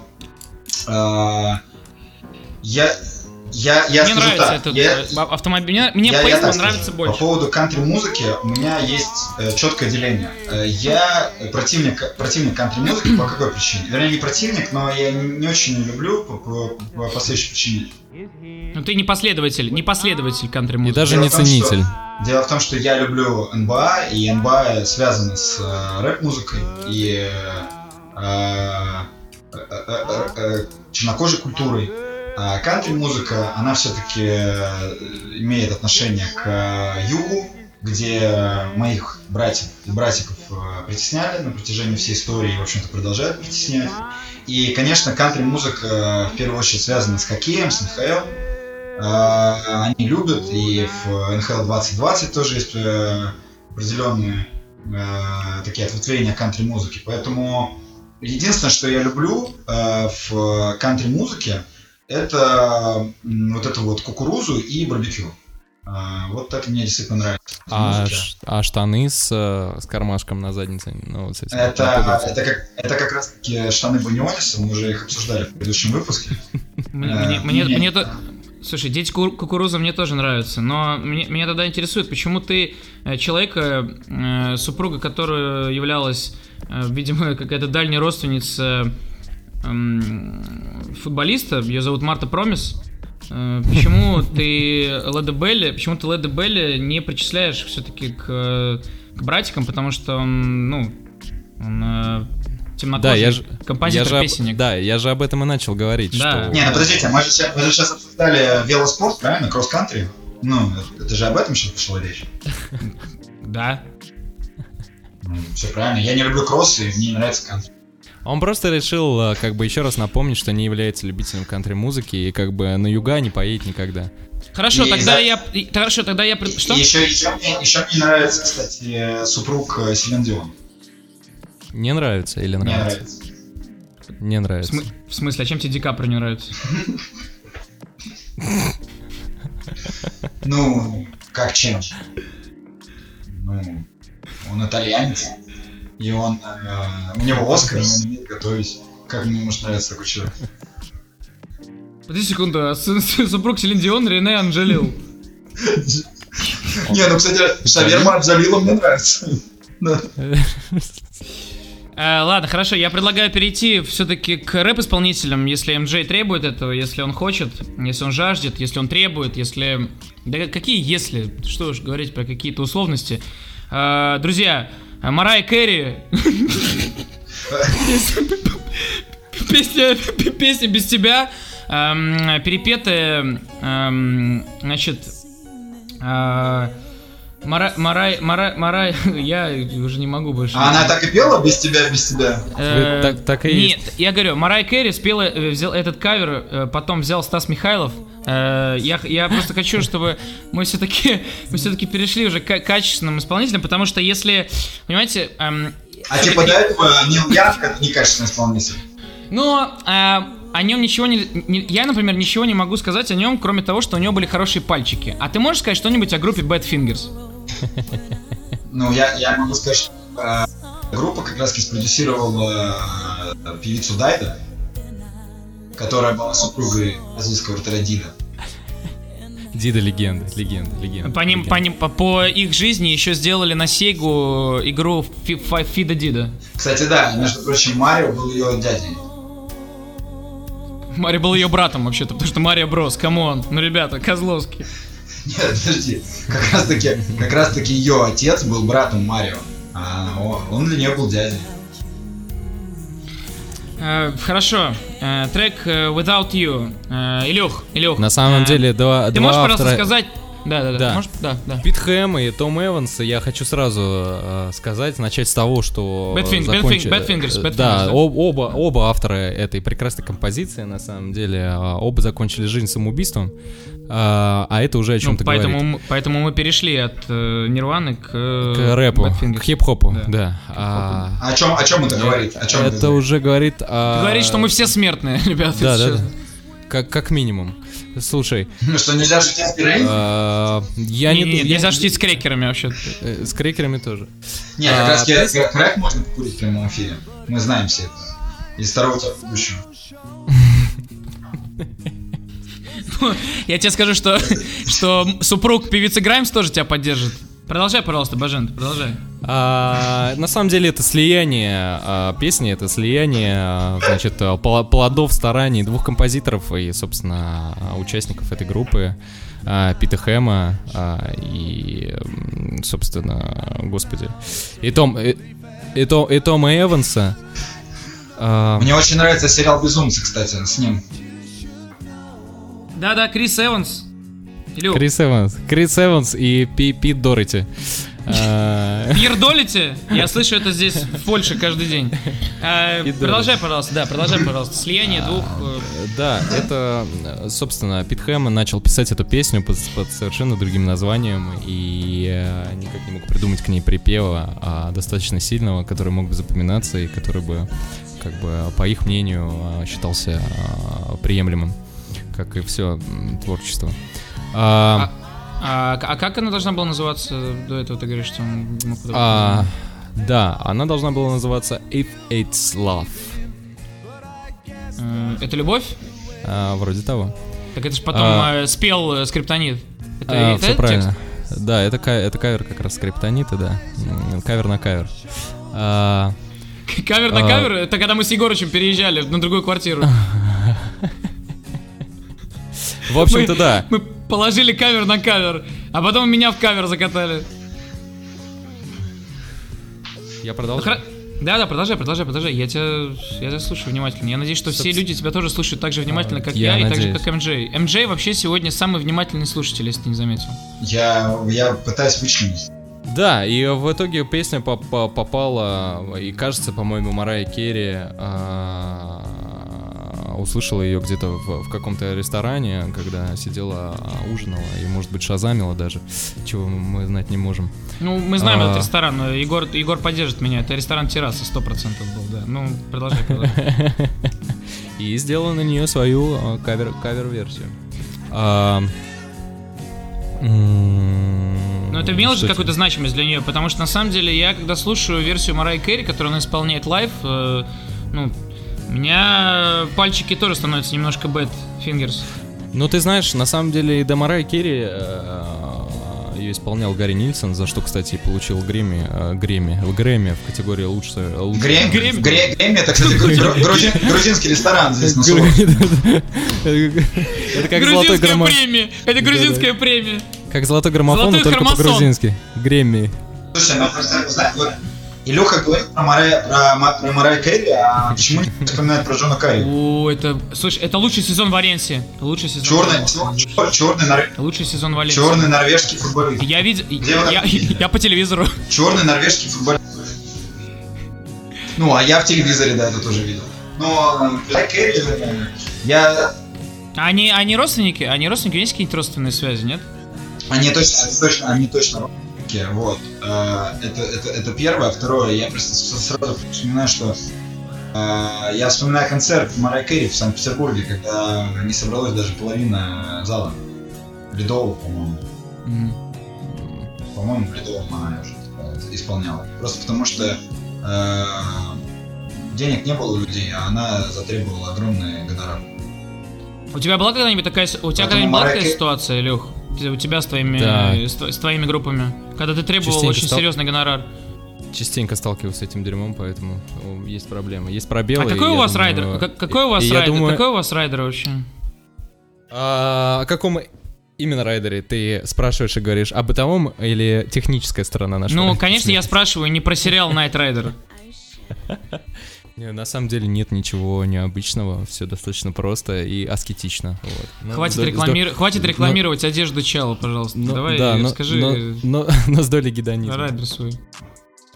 а, я, я, я Мне скажу нравится так, этот я- э, автомобиль. Мне, мне я- я так скажу. нравится По больше. поводу кантри-музыки у меня есть э, четкое деление. Э, я противник, противник кантри-музыки по какой причине? Вернее, не противник, но я не, не очень ее люблю по, по, по- по следующей причине. Ну ты не последователь, не последователь кантри И даже Дело не том, что- ценитель. Дело в том, что я люблю НБА, и НБА связана с э, рэп-музыкой и э, э, э, э, э, чернокожей культурой. А кантри-музыка, она все-таки имеет отношение к э, югу, где моих братьев и братиков э, притесняли на протяжении всей истории и, в общем-то, продолжают притеснять. И, конечно, кантри-музыка э, в первую очередь связана с хоккеем, с НХЛ. Э, Они любят, и в НХЛ 2020 тоже есть э, определенные э, такие ответвления кантри-музыки. Поэтому единственное, что я люблю э, в кантри-музыке, это вот эту вот кукурузу и барбекю. Э, Вот это мне действительно нравится. А, ш- а штаны с, с кармашком на заднице? Ну, вот этим, Это, это, как, это как раз таки штаны Баниониса, мы уже их обсуждали в предыдущем выпуске. Мне, Э, Слушай, дети ку- кукуруза мне тоже нравятся, но мне, меня тогда интересует, почему ты э, человека, э, супруга, которая являлась, э, видимо, какая-то дальняя родственница эм, футболиста, ее зовут Марта Промис, э, почему ты Леда Белли, почему ты Леда Белли не причисляешь все-таки к, к братикам, потому что он, ну, он э, темнокожий Да, я же, композитор я же об- песенник. да, я же об этом и начал говорить, Да. что... Не, ну подождите, мы же, щас- мы же сейчас обсуждали велоспорт, правильно? Кросс-кантри. Ну, это же об этом сейчас пошла речь. Да. все правильно. Я не люблю кросс, и мне не нравится кантри. Он просто решил, э, как бы еще раз напомнить, что не является любителем кантри-музыки и как бы на юга не поедет никогда. Хорошо, И тогда за- я. и- Хорошо, тогда я. Что? И еще, еще, мне, еще мне нравится, кстати, супруг э, Селин Дион. Не нравится или Мне нравится? нравится. Не В, нравится. смы- в смысле, а чем тебе Ди Каприо не нравится? Ну, как чем? Ну, он итальянец. И он... э, у него Оскар, он умеет готовить. Как мне может нравиться такой человек? Подожди секунду, а супруг Селин Дион Рене Анджелил. Не, ну, кстати, шаверма от Джалила мне нравится. Э, ладно, хорошо, я предлагаю перейти все-таки к рэп-исполнителям, если МД требует этого, если он хочет, если он жаждет, если он требует, если... Да какие если? Что уж говорить про какие-то условности. Э, друзья, Марай Кэрри... Песня, песня без тебя, эм, перепетая, эм, значит, э, Мара- Марай, Марай, Марай, я уже не могу больше. А она так и пела без тебя, без тебя? Э, Так- так и Нет, я говорю, Марай Кэрри спела, э, взял этот кавер, э, потом взял Стас Михайлов. Э, Я, я просто хочу, чтобы мы все-таки мы все-таки перешли уже к ка- качественным исполнителям, потому что если, понимаете, эм, А типа до этого Нил Янг это некачественный исполнитель. но э, о нем ничего не, не- Я, например, ничего не могу сказать о нем, кроме того, что у него были хорошие пальчики. А ты можешь сказать что-нибудь о группе Bad Fingers? Ну, я, я могу сказать, что э, группа как раз спродюсировала э, певицу Дайда, которая была супругой бразильского вратаря Дида. Дида легенда, легенда, легенда. По ним, легенда. по ним, по, по их жизни еще сделали на Сегу игру Фи- Фа- Фидо Дидо. Кстати, да, между прочим, Марио был ее дядей. Марио был ее братом вообще-то, потому что Mario Bros, come on. Ну, ребята, Козловский. Нет, подожди, как раз таки, как раз таки ее отец был братом Марио, а он, для нее был дядей. Э, хорошо. Э, трек э, Without You. Илюх, Илюх. На самом деле, два, Ты можешь, пожалуйста, сказать... Да, да, да. Да. Можешь? Да, да. Пит Хэм и Том Эванс, я хочу сразу э, сказать, начать с того, что... Bad Fingers, Bad да, оба, оба автора этой прекрасной композиции, на самом деле, э, оба закончили жизнь самоубийством, э, а это уже о Ну, чем-то поэтому, говорит. поэтому мы перешли от э, Нирваны к, э, К рэпу, к хип-хопу, Да. да. А, О чем, о чем это говорит? О чем это, это говорит? уже говорит о... Ты говоришь, что мы все смертные, ребята. Да, да, да. Как, как минимум. Слушай, Ну, что нельзя шутить с э, я Не, нельзя шутить с крекерами вообще. э, С крекерами тоже. Не, как а, раз крэк можно покурить в прямом эфире. Мы знаем все это. Из второго тебя будущего. Я тебе скажу, что, что супруг певицы Граймс тоже тебя поддержит. Продолжай, пожалуйста, Бажен, продолжай. А, на самом деле это слияние а, песни, это слияние, а, значит, а, плодов стараний двух композиторов и, собственно, а, участников этой группы. а, Пита Хэма а, и, собственно, господи, и Том, и, и Том- и Тома Эванса. А, Мне очень нравится сериал «Безумцы», кстати, с ним. Да-да, Крис Эванс. Илюх, Крис Эванс, Крис Эванс и Пи- Пит Дорити. А, Пьердолите? Я слышу это здесь в Польше каждый день. А, продолжай, пожалуйста, да, продолжай, пожалуйста. Слияние двух... э, Да, это, собственно, Пит Хэм начал писать эту песню под, под совершенно другим названием, и я никак не мог придумать к ней припева, а достаточно сильного, который мог бы запоминаться и который бы, как бы, по их мнению, а, считался а, приемлемым, как и все творчество. А, А, а как она должна была называться до этого? Ты говоришь, что он мог а, да, она должна была называться If It's Love. Э, Это любовь? А, вроде того. Так это же потом А. э, спел э, Скриптонит. Это, А, это все этот правильно. текст? Да, это, ка- это кавер как раз скриптонита, да. Кавер на кавер. А, Кавер на А. кавер, это когда мы с Егорычем переезжали на другую квартиру. в общем-то, да. Мы положили кавер на кавер, а потом меня в кавер закатали. Я продолжаю. хра- Да, да, продолжай, продолжай, продолжай. Я тебя, я тебя слушаю внимательно. Я надеюсь, что все люди тебя тоже слушают так же внимательно, как Я я, и так же, как MJ. MJ вообще сегодня самый внимательный слушатель, если ты не заметил. Я, я пытаюсь вычленить. Да, и в итоге песня поп- по- попала, и кажется, по-моему, Мэрайя Кэри а, услышала ее где-то в, в каком-то ресторане, когда сидела, а, ужинала, и, может быть, шазамила даже, чего мы знать не можем. Ну, мы знаем А. этот ресторан, но Егор, Егор поддержит меня. Это ресторан терраса, 100% был, да. Ну, продолжай, продолжай. И сделала на нее свою а, кавер, кавер-версию. А, Но это имело же какую-то значимость для нее, потому что на самом деле я, когда слушаю версию Мэрайи Кэри, которую она исполняет live, э, ну, у меня пальчики тоже становятся немножко bad fingers. Ну, ты знаешь, на самом деле и до Марая Керри ее исполнял Гарри Нильсон, за что, кстати, и получил Грэмми, э, Грэмми, Грэмми в категории Грем, Грем- Гре- Грэмми, это, кстати, гру- гру- грузин- грузинский ресторан здесь на. Это как золотой граммофон. премия! Это грузинская премия! Как золотой граммофон, но только по-грузински. Грэмми. Слушай, ну вот Илюха говорит про Марая, про, про Марая Кэрри, а почему не вспоминает про Джона Карри? О, это... Слушай, это лучший сезон Валенсии. Лучший сезон. Черный, Валенсии. чер- черный, нор- Лучший сезон Валенсии. черный норвежский футболист. Я видел... Я, видели? я по телевизору. Черный норвежский футболист. Ну, а я в телевизоре, да, это тоже видел. Но Марая Кэрри, я... Они, они родственники? Они родственники? Есть какие-нибудь родственные связи, нет? Они точно, точно, они точно родственники, вот. Э, Это, это, это первое. Второе, я просто сразу вспоминаю, что э, я вспоминаю концерт Марай Кэрри в Санкт-Петербурге, когда не собралась даже половина зала. Ледового, по-моему. Мгм. По-моему, Ледовом она уже э, исполняла. Просто потому что э, денег не было у людей, а она затребовала огромный гонорар. У тебя была когда-нибудь такая, у тебя когда-нибудь была такая ситуация, Лех? У тебя с твоими, Да. с, тво- с твоими группами, когда ты требовал Частенько очень стал- серьезный гонорар. Частенько сталкиваюсь с этим дерьмом, поэтому есть проблемы. Есть пробелы. а какой у вас думаю, райдер? Как- какой у вас и райдер? думаю- Какой у вас райдер вообще? А, о каком именно райдере ты спрашиваешь и говоришь? О бытовом или техническая сторона нашего? Ну, конечно, я спрашиваю не про сериал Knight Rider. Не, на самом деле нет ничего необычного, все достаточно просто и аскетично. вот. Ну, Хватит, с рекламир- Хватит но- рекламировать одежду Чала, пожалуйста. но- Давай да, но- скажи но, э, но, но с долей гедонизма. райдер свой.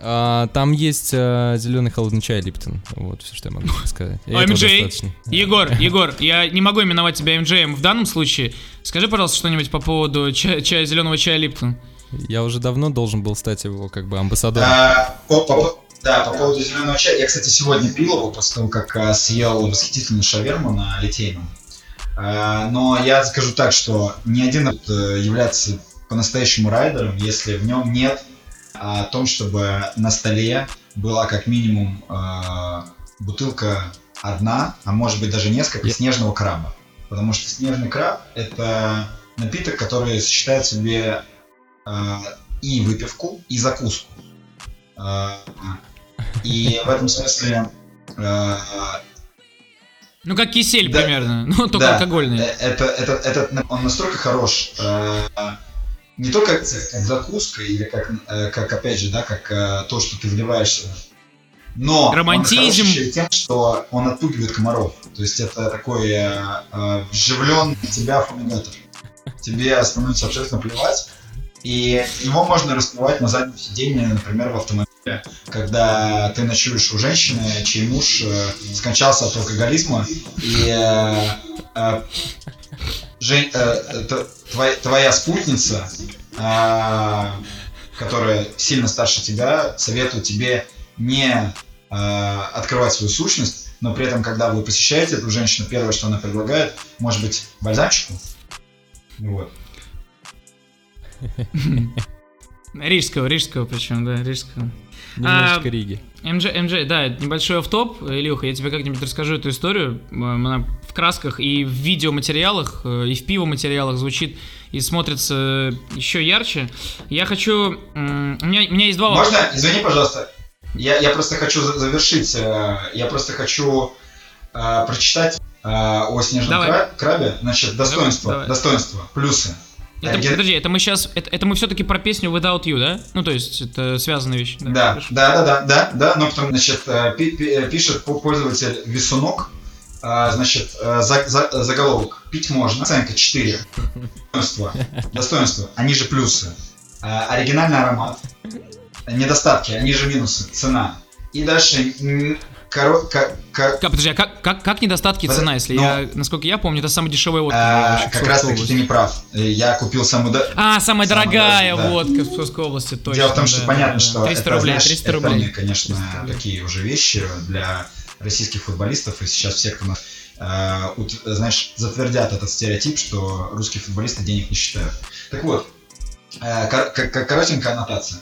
А, там есть зеленый холодный чай Липтон. Вот все, что я могу сказать. Достаточно. Егор, Егор, я не могу именовать тебя МДЖ в данном случае. Скажи, пожалуйста, что-нибудь по поводу чая, чая зеленого чая Липтон. Я уже давно должен был стать его как бы амбассадором. А, по- по- да, по поводу зеленого чая. Я, кстати, сегодня пил его после того, как а, съел восхитительную шаверму на Литейном. А, но я скажу так, что ни один э, является по-настоящему райдером, если в нем нет а, о том, чтобы на столе была как минимум бутылка одна, а может быть даже несколько снежного краба. Потому что снежный краб это напиток, который сочетает в себе и выпивку, и закуску. И в этом смысле а, Ну, как кисель Да. примерно. Ну, только Да. алкогольный. э, это, это, это, он настолько хорош, э, не только как закуска или как, э, как опять же, да, как э, то, что ты вливаешься, но Романтизм. он тем, что он отпугивает комаров. То есть это такой э, э, вживлен в тебя фумигатор. Тебе становится абсолютно плевать. И его можно распивать на заднем сиденье, например, в автомобиле, когда ты ночуешь у женщины, чей муж э, скончался от алкоголизма, и э, э, Жень- э, т- твоя, твоя спутница, э, которая сильно старше тебя, советует тебе не э, открывать свою сущность, но при этом, когда вы посещаете эту женщину, первое, что она предлагает, может быть, бальзамчику. Вот. Рижского, рижского причем, да, рижского. Немножечко а, Риги. МДЖ, МДЖ, да, небольшой офф-топ. Илюха, я тебе как-нибудь расскажу эту историю. Она в красках и в видеоматериалах, э, и в пивоматериалах звучит и смотрится еще ярче. Я хочу... У меня, у меня есть два вопроса. Можно? Извини, пожалуйста. Я, я просто хочу за- завершить. э, Я просто хочу э, прочитать э, о снежном Давай. кра- крабе. Значит, достоинства. давай. Достоинства. Плюсы. Это, ге- подожди, это мы сейчас... Это, это мы все-таки про песню Without You, да? Ну, то есть, это связанные вещи. Да, да, да, да, да, да, но потом, значит, э, э, пишет по- пользователь Весунок, значит, э, за- заголовок. Пить можно. Оценка 4. Достоинства. Достоинства. Они же плюсы. Оригинальный аромат. Недостатки. Они же минусы. Цена. И дальше... коро- ка- ка- Как, подожди, а как, как, как недостатки Под- цена, если ну, я, насколько я помню, это самая дешевая водка. а, Как Псковской раз таки области. ты не прав. Э, Я купил самую... до- А, самая Самая дорогая да. водка в Псковской области, точно. Дело в том, что да, понятно, да, да. что 300 это, рублей, знаешь, 300 это, рублей. конечно, 300 рублей. такие уже вещи для российских футболистов, и сейчас все, кто нас, э, знаешь, затвердят этот стереотип, что русские футболисты денег не считают. Так вот, э, кор- кор- кор- коротенькая аннотация.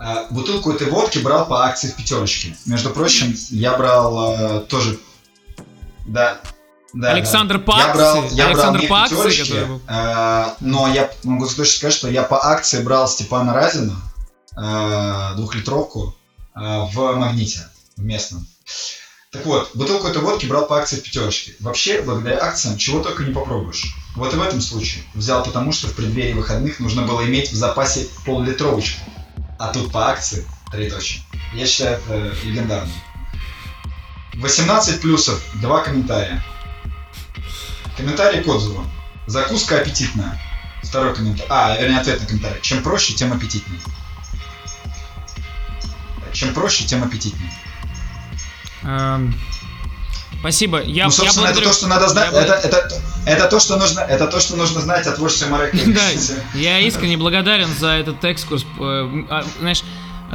Э, Бутылку этой водки брал по акции в пятерочке. Между прочим, я брал э, тоже... Да, да, Александр да. по Я брал, акции? я брал Александр в по акции, пятерочке, который был? э, но я могу точно сказать, что я по акции брал Степана Разина, э, двухлитровку, э, в Магните, в местном. Так вот, бутылку этой водки брал по акции в пятерочке. Вообще, благодаря акциям, чего только не попробуешь. Вот и в этом случае. Взял потому, что в преддверии выходных нужно было иметь в запасе пол-литровочку. А тут по акции троеточие. Я считаю это легендарно. 18 плюсов, два комментария. Комментарий к отзыву. Закуска аппетитная. Второй комментарий. А, вернее, ответ на комментарий. Чем проще, тем аппетитнее. Чем проще, тем аппетитнее. Эм, Спасибо. Я, ну, собственно, я это благодарю- то, что надо знать. я Это, это, это то, что нужно, это то, что нужно знать о творчестве Марека. Да, я искренне благодарен за этот экскурс, э, а, знаешь,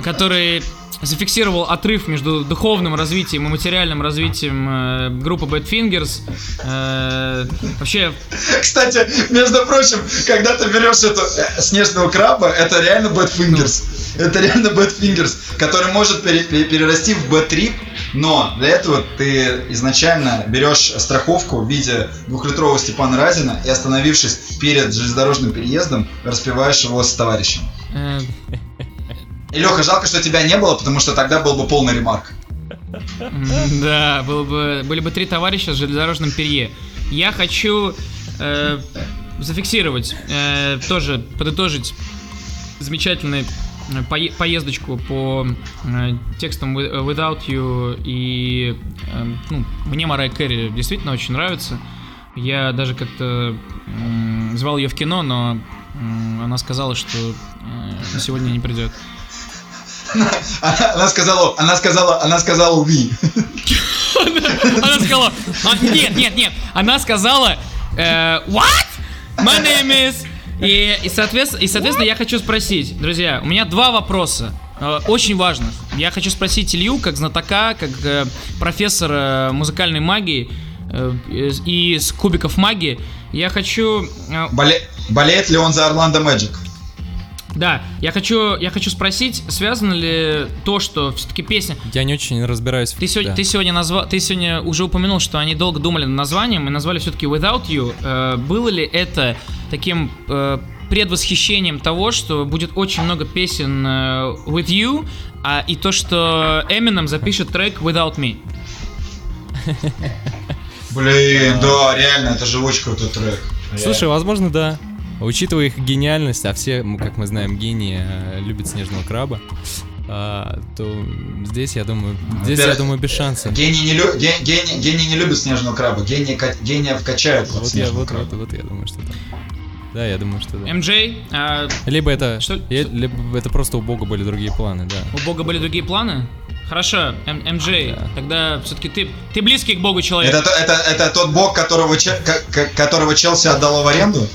который зафиксировал отрыв между духовным развитием и материальным развитием э, группы Bad Fingers. Э, вообще, Кстати, между прочим, когда ты берешь эту э, снежного краба, это реально Bad Fingers. Это реально Bad Fingers, который может пере- пере- перерасти в Bad Trip, но для этого ты изначально берешь страховку в виде двухлитрового Степана Разина и, остановившись перед железнодорожным переездом, распиваешь его с товарищем. И, Леха, жалко, что тебя не было, потому что тогда был бы полный ремарк. да, было бы, были бы три товарища с железнодорожным перье. Я хочу э, зафиксировать, э, тоже подытожить замечательную э, пое- поездочку по текстам Wi- Without You и ну, мне Марай Кэрри действительно очень нравится. Я даже как-то звал ее в кино, но она сказала, что сегодня не придет. Она, она сказала, она сказала, она сказала «we». Она сказала, «А, нет, нет, нет, она сказала, э, what? My name is... И, и, соответственно, и, соответственно, я хочу спросить, друзья, у меня два вопроса, э, очень важных. Я хочу спросить Илью, как знатока, как э, профессора музыкальной магии э, и с кубиков магии. Я хочу э, Боле- болеет ли он за Орландо Мэджик? Да, я хочу, я хочу спросить, связано ли то, что все-таки песня... Я не очень разбираюсь в... Ты сегодня, да. ты сегодня назвал, ты сегодня уже упомянул, что они долго думали над названием и назвали все-таки Without You. Э, было ли это таким э, предвосхищением того, что будет очень много песен э, With You, а, и то, что Eminem запишет трек Without Me? Блин, да, реально, это же очень крутой трек. Слушай, возможно, да. Учитывая их гениальность, а все, как мы знаем, гении э, любят снежного краба, а, то здесь, я думаю, здесь, я Во-первых, думаю, без шансов. Гений не, лю- ге- гений, гений не любит снежного краба, гений, ка- гения вкачают под Вот я, снежного вот, краба. вот, вот я думаю, что да. Да, я думаю, что да. MJ, а, Либо это, Что- что- либо это просто у Бога были другие планы, да. у Бога были другие планы? Хорошо, М- MJ, Да. тогда все-таки ты, ты близкий к Богу человек. Это, то- это, это тот бог, которого, Че- которого Челси отдало в аренду?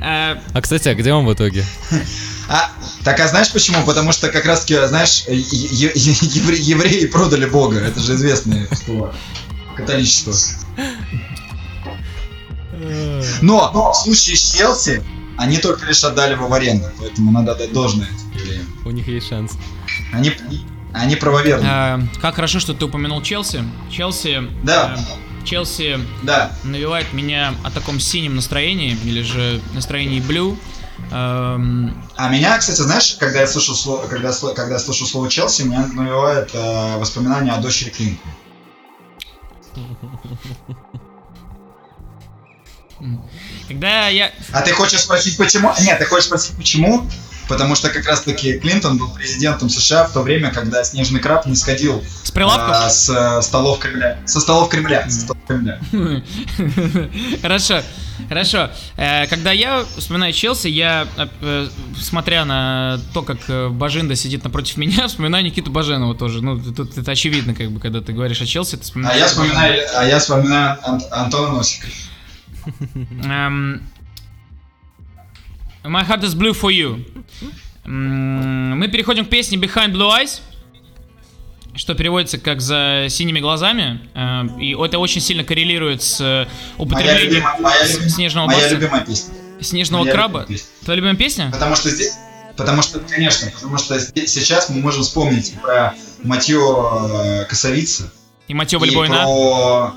А, А, кстати, а где он в итоге? А, так а знаешь почему? Потому что как раз таки, знаешь, евре- евреи продали бога. Это же известное слово. Католичество. Но в случае с Челси они только лишь отдали его в аренду. Поэтому надо отдать должное евреям. У них есть шанс. Они, Они правоверны. Э, как хорошо, что ты упомянул Челси. Челси... Да. э, Челси Да. навевает меня о таком синем настроении, или же настроении блю. Эм, А меня, кстати, знаешь, когда я слышу слово, когда, когда слышу слово Челси, меня навевает э, воспоминания о дочери Клинтона. когда я... А ты хочешь спросить почему? Нет, ты хочешь спросить почему? Потому что как раз-таки Клинтон был президентом США в то время, когда снежный краб не сходил С прилавков? а, с э, столов Кремля. Со столов Кремля. Со столов Кремля. Хорошо, хорошо. Э, Когда я вспоминаю Челси, я, э, смотря на то, как Бажинда сидит напротив меня, вспоминаю Никиту Баженова тоже. Ну, тут это очевидно, как бы, когда ты говоришь о Челси, ты А вспоминаешь... я вспоминаю, а я вспоминаю Ан- Антона Носика. My heart is blue for you. Мы переходим к песне Behind Blue Eyes, что переводится как «За синими глазами», э, и это очень сильно коррелирует с э, Моя употреблением любимая, моя любимая, снежного моя любимая песня. снежного моя краба. любимая песня. Твоя любимая песня? Потому что здесь, потому что, конечно, потому что здесь- сейчас мы можем вспомнить про Матьё э, Косовица, И Матео и Бальбойна. про,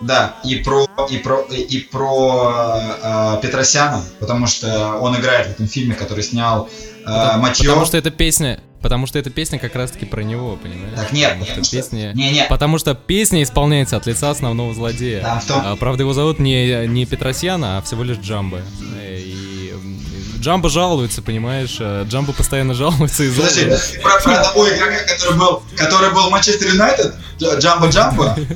да, и про и про и про э, Петросяна, потому что он играет в этом фильме, который снял э, Матьё. Потому что эта песня, потому что эта песня как раз-таки про него, понимаешь? Так нет, Потому потому что песня... не не Потому что песня исполняется от лица основного злодея. В том- А, правда, его зовут не, не Петросяна, а всего лишь Джамбо. Э, И Джамбо жалуется, понимаешь? э, Джамбо постоянно жалуется и Подожди, про, про того игрока, который был, который был в Манчестер Юнайтед, Дж- Джамбо Джамбо.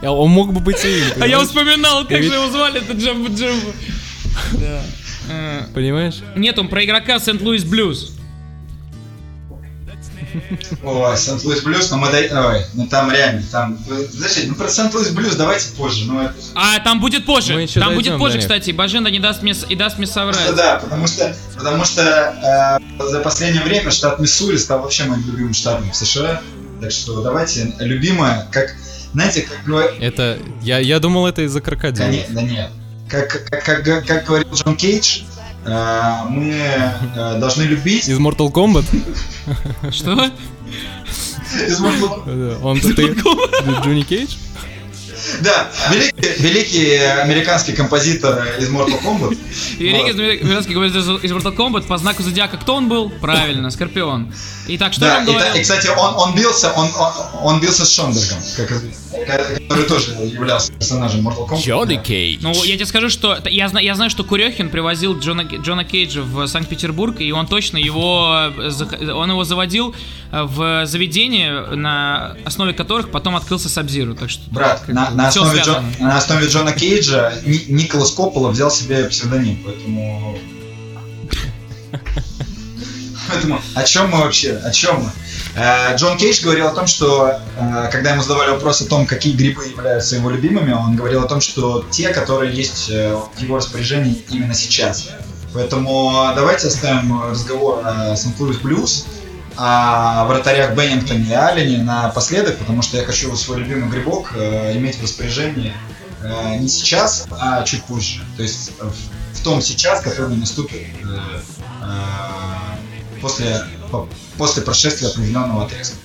А Он мог бы быть и им, А я вспоминал, как же его звали, это Джамбо Джамбо. Да. Понимаешь? Нет, он про игрока Сент-Луис Блюз. Ой, Сент-Луис Блюз, но мы дай... Ой, ну там реально, там... Подожди, ну про Сент-Луис Блюз давайте позже, ну это... А, там будет позже. Мы еще Там будет позже, кстати. Баженда не даст мне, и даст мне Потому что соврать. да, потому что, потому что э, за последнее время штат Миссури стал вообще моим любимым штатом в США. Так что давайте, любимое, как, знаете, как говорит... Это... Я, я думал, это из-за крокодила. Да нет. Как, как, как, как, как говорил Джон Кейдж, э, мы э, должны любить... Из Mortal Kombat? Что? Из Mortal Э, Он ты... Джонни Кейдж? Да, великий, великий американский композитор из Mortal Kombat. Великий Вот. американский говорит из Mortal Kombat по знаку зодиака. Кто он был? Правильно, Скорпион. Итак, что Да, он и, та- говорил? и, кстати, он, он бился, он, он, он бился с Шонбергом, как известно, который тоже являлся персонажем Mortal Kombat. Джонни Да. Кейдж. Ну, я тебе скажу, что я, знаю, я знаю, что Курехин привозил Джона, Джона Кейджа в Санкт-Петербург, и он точно его, э, он его заводил э, в заведение, на основе которых потом открылся Сабзиру. Так что Брат, как на, на основе. Джон- на основе Джона Кейджа Ни- Николас Коппола взял себе псевдоним, поэтому... Поэтому о чем мы вообще? О чем мы? Э, Джон Кейдж говорил о том, что э, когда ему задавали вопрос о том, какие грибы являются его любимыми, он говорил о том, что те, которые есть э, в его распоряжении именно сейчас. Поэтому давайте оставим разговор о Сан-Луис Блюз, о вратарях Беннингтоне и Аллене напоследок, потому что я хочу свой любимый грибок иметь в распоряжении не сейчас, а чуть позже. То есть в, том сейчас, который наступит после, по- после прошествия определенного отрезка.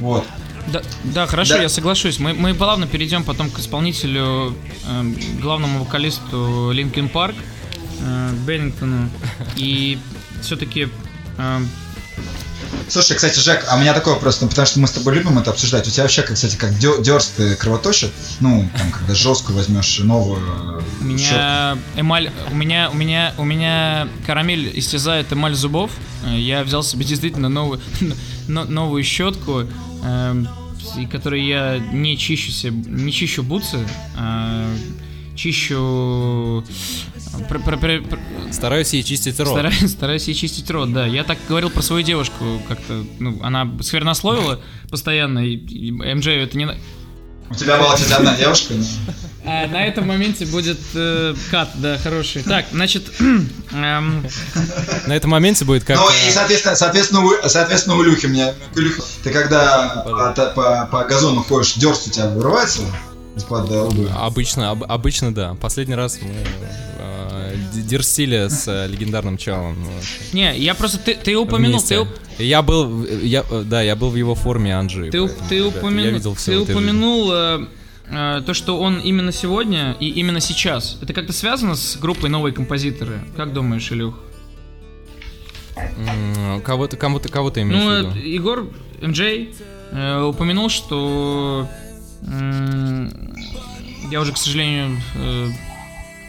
Вот. Да, да, хорошо, Да. я соглашусь. Мы, мы плавно перейдем потом к исполнителю, эм, главному вокалисту Линкен Парк, э, Беннингтону. И все-таки Слушай, кстати, Жек, а у меня такой вопрос, ну, потому что мы с тобой любим это обсуждать. У тебя вообще, кстати, как э, кровоточит? Ну, там, когда жесткую возьмешь новую. у меня эмаль, у меня, у меня, у меня карамель истязает эмаль зубов. Э, Я взял себе действительно новую, но- новую щетку, эм, и которой я не чищу себе, не чищу бутсы, а чищу пр- пр- пр- пр- Стараюсь ей чистить рот. Стараюсь, стараюсь ей чистить рот, да. Я так говорил про свою девушку, как-то, ну, она сквернословила постоянно, и, и МJ это не... на- У тебя была, кстати, одна девушка. А, на этом моменте будет э, кат, да, хороший. Так, значит, эм, На этом моменте будет как... Ну э, и, соответственно, соответственно, у, соответственно, у Люхи мне... ты когда по, по- по газону ходишь, дерст у тебя вырывается э? Обычно, об- обычно да. Последний раз мы э, э, Дерстиля с э, легендарным Чалом. Не, я просто... Ты, ты упомянул... Ты, я был... Я, да, я был в его форме Анджи. Ты, ты упомянул... Я видел все ты упомянул... Э, э, то, что он именно сегодня и именно сейчас, это как-то связано с группой «Новые композиторы»? Как думаешь, Илюх? Кого-то, кого-то, кого-то имеешь ну, в виду? Егор МД э, упомянул, что э, я уже, к сожалению, э,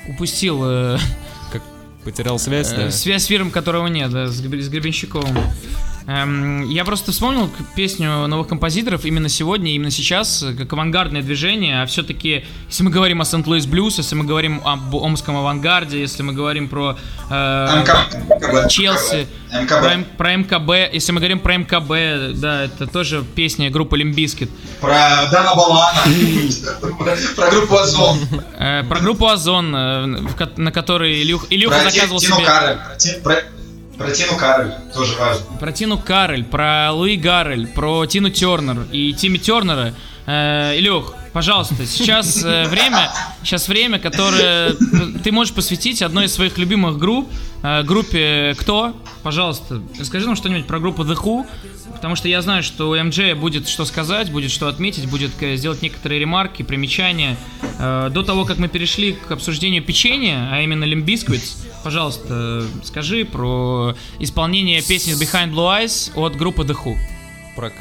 упустил... Э, как потерял связь, э, да? Связь с фирм, которого нет, да, с Гребенщиковым. Эм, я просто вспомнил песню новых композиторов именно сегодня, именно сейчас, как авангардное движение, а все-таки, если мы говорим о Сент-Луис Блюз, если мы говорим об Омском авангарде, если мы говорим про э, Челси, про, про МКБ, если мы говорим про МКБ, да, это тоже песня группы Limp Bizkit. Про Дана Балана, про группу Озон. Э, про группу Озон, э, на которой Илюха заказывал себе... Про Тину Кароль тоже важно. Про Тину Кароль, про Луи Гаррель, про Тину Тернер и Тимми Тернера. Э, Илюх, пожалуйста, сейчас э, время, сейчас время, которое ты можешь посвятить одной из своих любимых групп, э, группе «Кто?». Пожалуйста, расскажи нам что-нибудь про группу The Who, потому что я знаю, что у МД будет что сказать, будет что отметить, будет э, сделать некоторые ремарки, примечания. Э, до того, как мы перешли к обсуждению печенья, а именно Limbiskits, пожалуйста, скажи про исполнение песни Behind Blue Eyes от группы The Who. Про...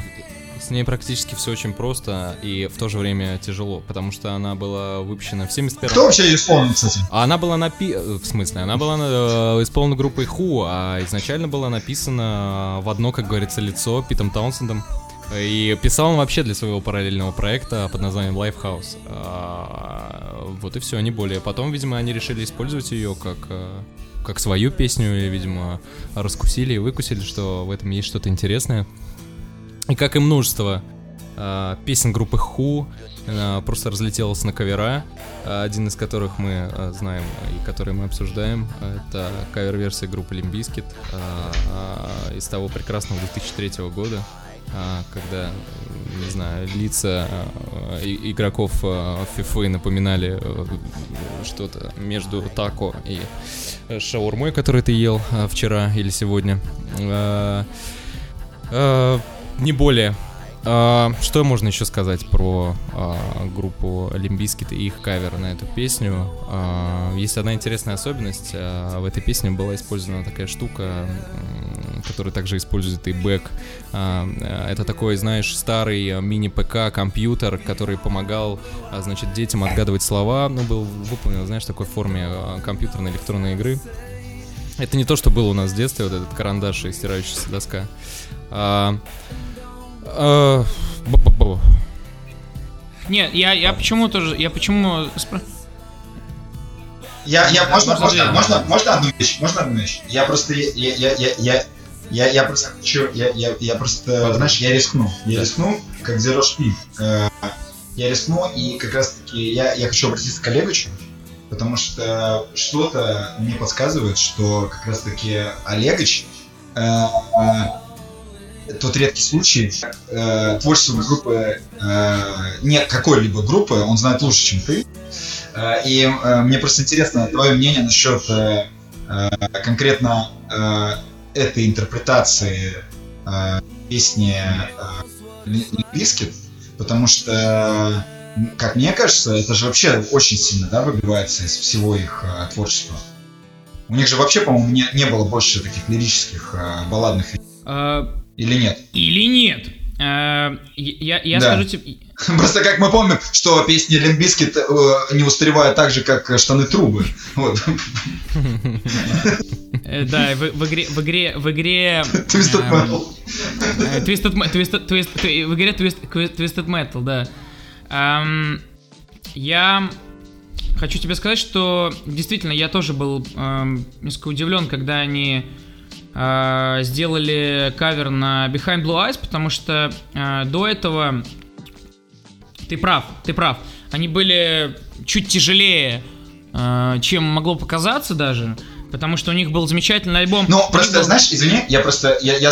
Ней практически все очень просто и в то же время тяжело, потому что она была выпущена в 71 Кто вообще ее исполнил, кстати? А она была напи... В смысле? Она была э, исполнена группой Who, а изначально была написана в одно, как говорится, лицо Питом Таунсендом. И писал он вообще для своего параллельного проекта под названием Lifehouse. А, вот и все, не более. Потом, видимо, они решили использовать ее как, э, как свою песню, и, видимо, раскусили и выкусили, что в этом есть что-то интересное. И как и множество э, песен группы Who, она просто разлетелась на кавера, один из которых мы э, знаем и который мы обсуждаем. Это кавер-версия группы Limbiskit э, из того прекрасного 2003 года. А, когда, не знаю, лица а, игроков FIFA напоминали э, что-то между тако и шаурмой, который ты ел а, вчера или сегодня. Не более. Э, что можно еще сказать про э, группу Limp Bizkit и их кавер на эту песню? Э, есть одна интересная особенность. в этой песне была использована такая штука, который также использует и Beck. это такой, знаешь, старый мини-ПК, компьютер, который помогал, значит, детям отгадывать слова. Ну, был выполнен, знаешь, в такой форме компьютерной электронной игры. Это не то, что было у нас в детстве, вот этот карандаш и стирающаяся доска. Э, Нет, я, я почему тоже, я почему... Я, я, можно, можно, можно, можно одну вещь, можно одну вещь? Я просто, я, я, я, я, я, я просто хочу, я, я, я просто, знаешь, я рискну, я рискну, как Zero Speed. Э, я рискну, и как раз таки я, я хочу обратиться к Олегучу, потому что что-то мне подсказывает, что как раз таки Олегович э, тот редкий случай, э, творчество группы, э, нет какой-либо группы, он знает лучше, чем ты. Э, и э, мне просто интересно твое мнение насчет э, э, конкретно э, этой интерпретации э, песни э, Bizkit, потому что, как мне кажется, это же вообще очень сильно да, выбивается из всего их э, творчества. У них же вообще, по-моему, не, не было больше таких лирических э, балладных. А, или нет? Или нет. Э, я, я да. скажу тебе... Просто как мы помним, что песни Limp Bizkit э, не устаревают так же, как штаны трубы. Вот. Э, да, в, в игре... В игре... В игре... Twisted Metal. Twisted, Twisted, в игре Twisted, Metal, да. Um, я хочу тебе сказать, что действительно я тоже был эм, несколько удивлен, когда они э, сделали кавер на Behind Blue Eyes, потому что э, до этого ты прав, ты прав. Они были чуть тяжелее, э, чем могло показаться даже, потому что у них был замечательный альбом. Ну, просто, был... знаешь, извини, я просто, я, я,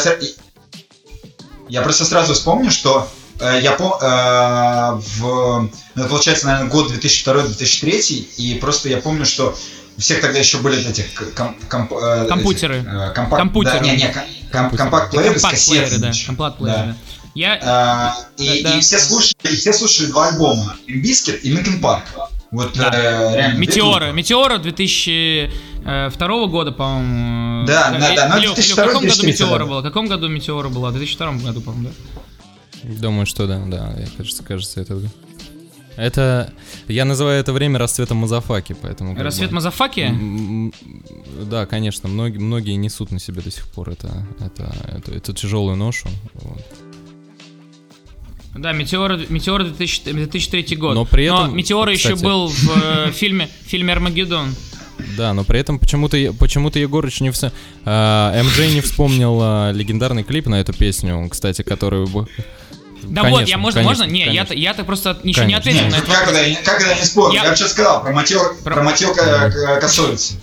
я просто сразу вспомню, что э, я по, э, в, ну, получается, наверное, год 2002-2003, и просто я помню, что у всех тогда еще были эти ком- комп- э, Компьютеры. эти, э, компакт- Компьютеры. Да, не, не, ком- ком- компакт-плееры с Компакт-плееры, да. кассетами. Компакт-плееры, да. Я... А, и, Да, да. и все слушали, и все слушали два альбома: Limbiskit и Linkin Park. Вот Да. э, реально. Метеора. Метеора 2002 года, по-моему. Да, Э, да, да, но Илюх, 2002, Илюх, в каком году 2003, Метеора да. была? В каком году Метеора была? В 2002 году, по-моему, да? Думаю, что да, да, я, кажется, кажется, это... Это... Я называю это время расцветом Мазафаки, поэтому... как Рассвет бы- Мазафаки? Да, конечно, многие, многие несут на себе до сих пор это, это, это, эту тяжелую ношу. вот. Да, Метеора, Метеора 2000 2003 год. Но при этом, Метеора еще кстати- был в э, фильме, фильме Армагеддон. Да, но при этом почему-то почему-то Егорыч не вс... а, МJ не вспомнил а, легендарный клип на эту песню, кстати, который... Да Конечно, вот, я можно, конечно, можно? Не, я, конечно. я так просто еще не ответил Не, на ну это. как это, я- как это не спорю? Я- Я, вообще сказал про мотел, Про- про мотел ко- ко- косовицы.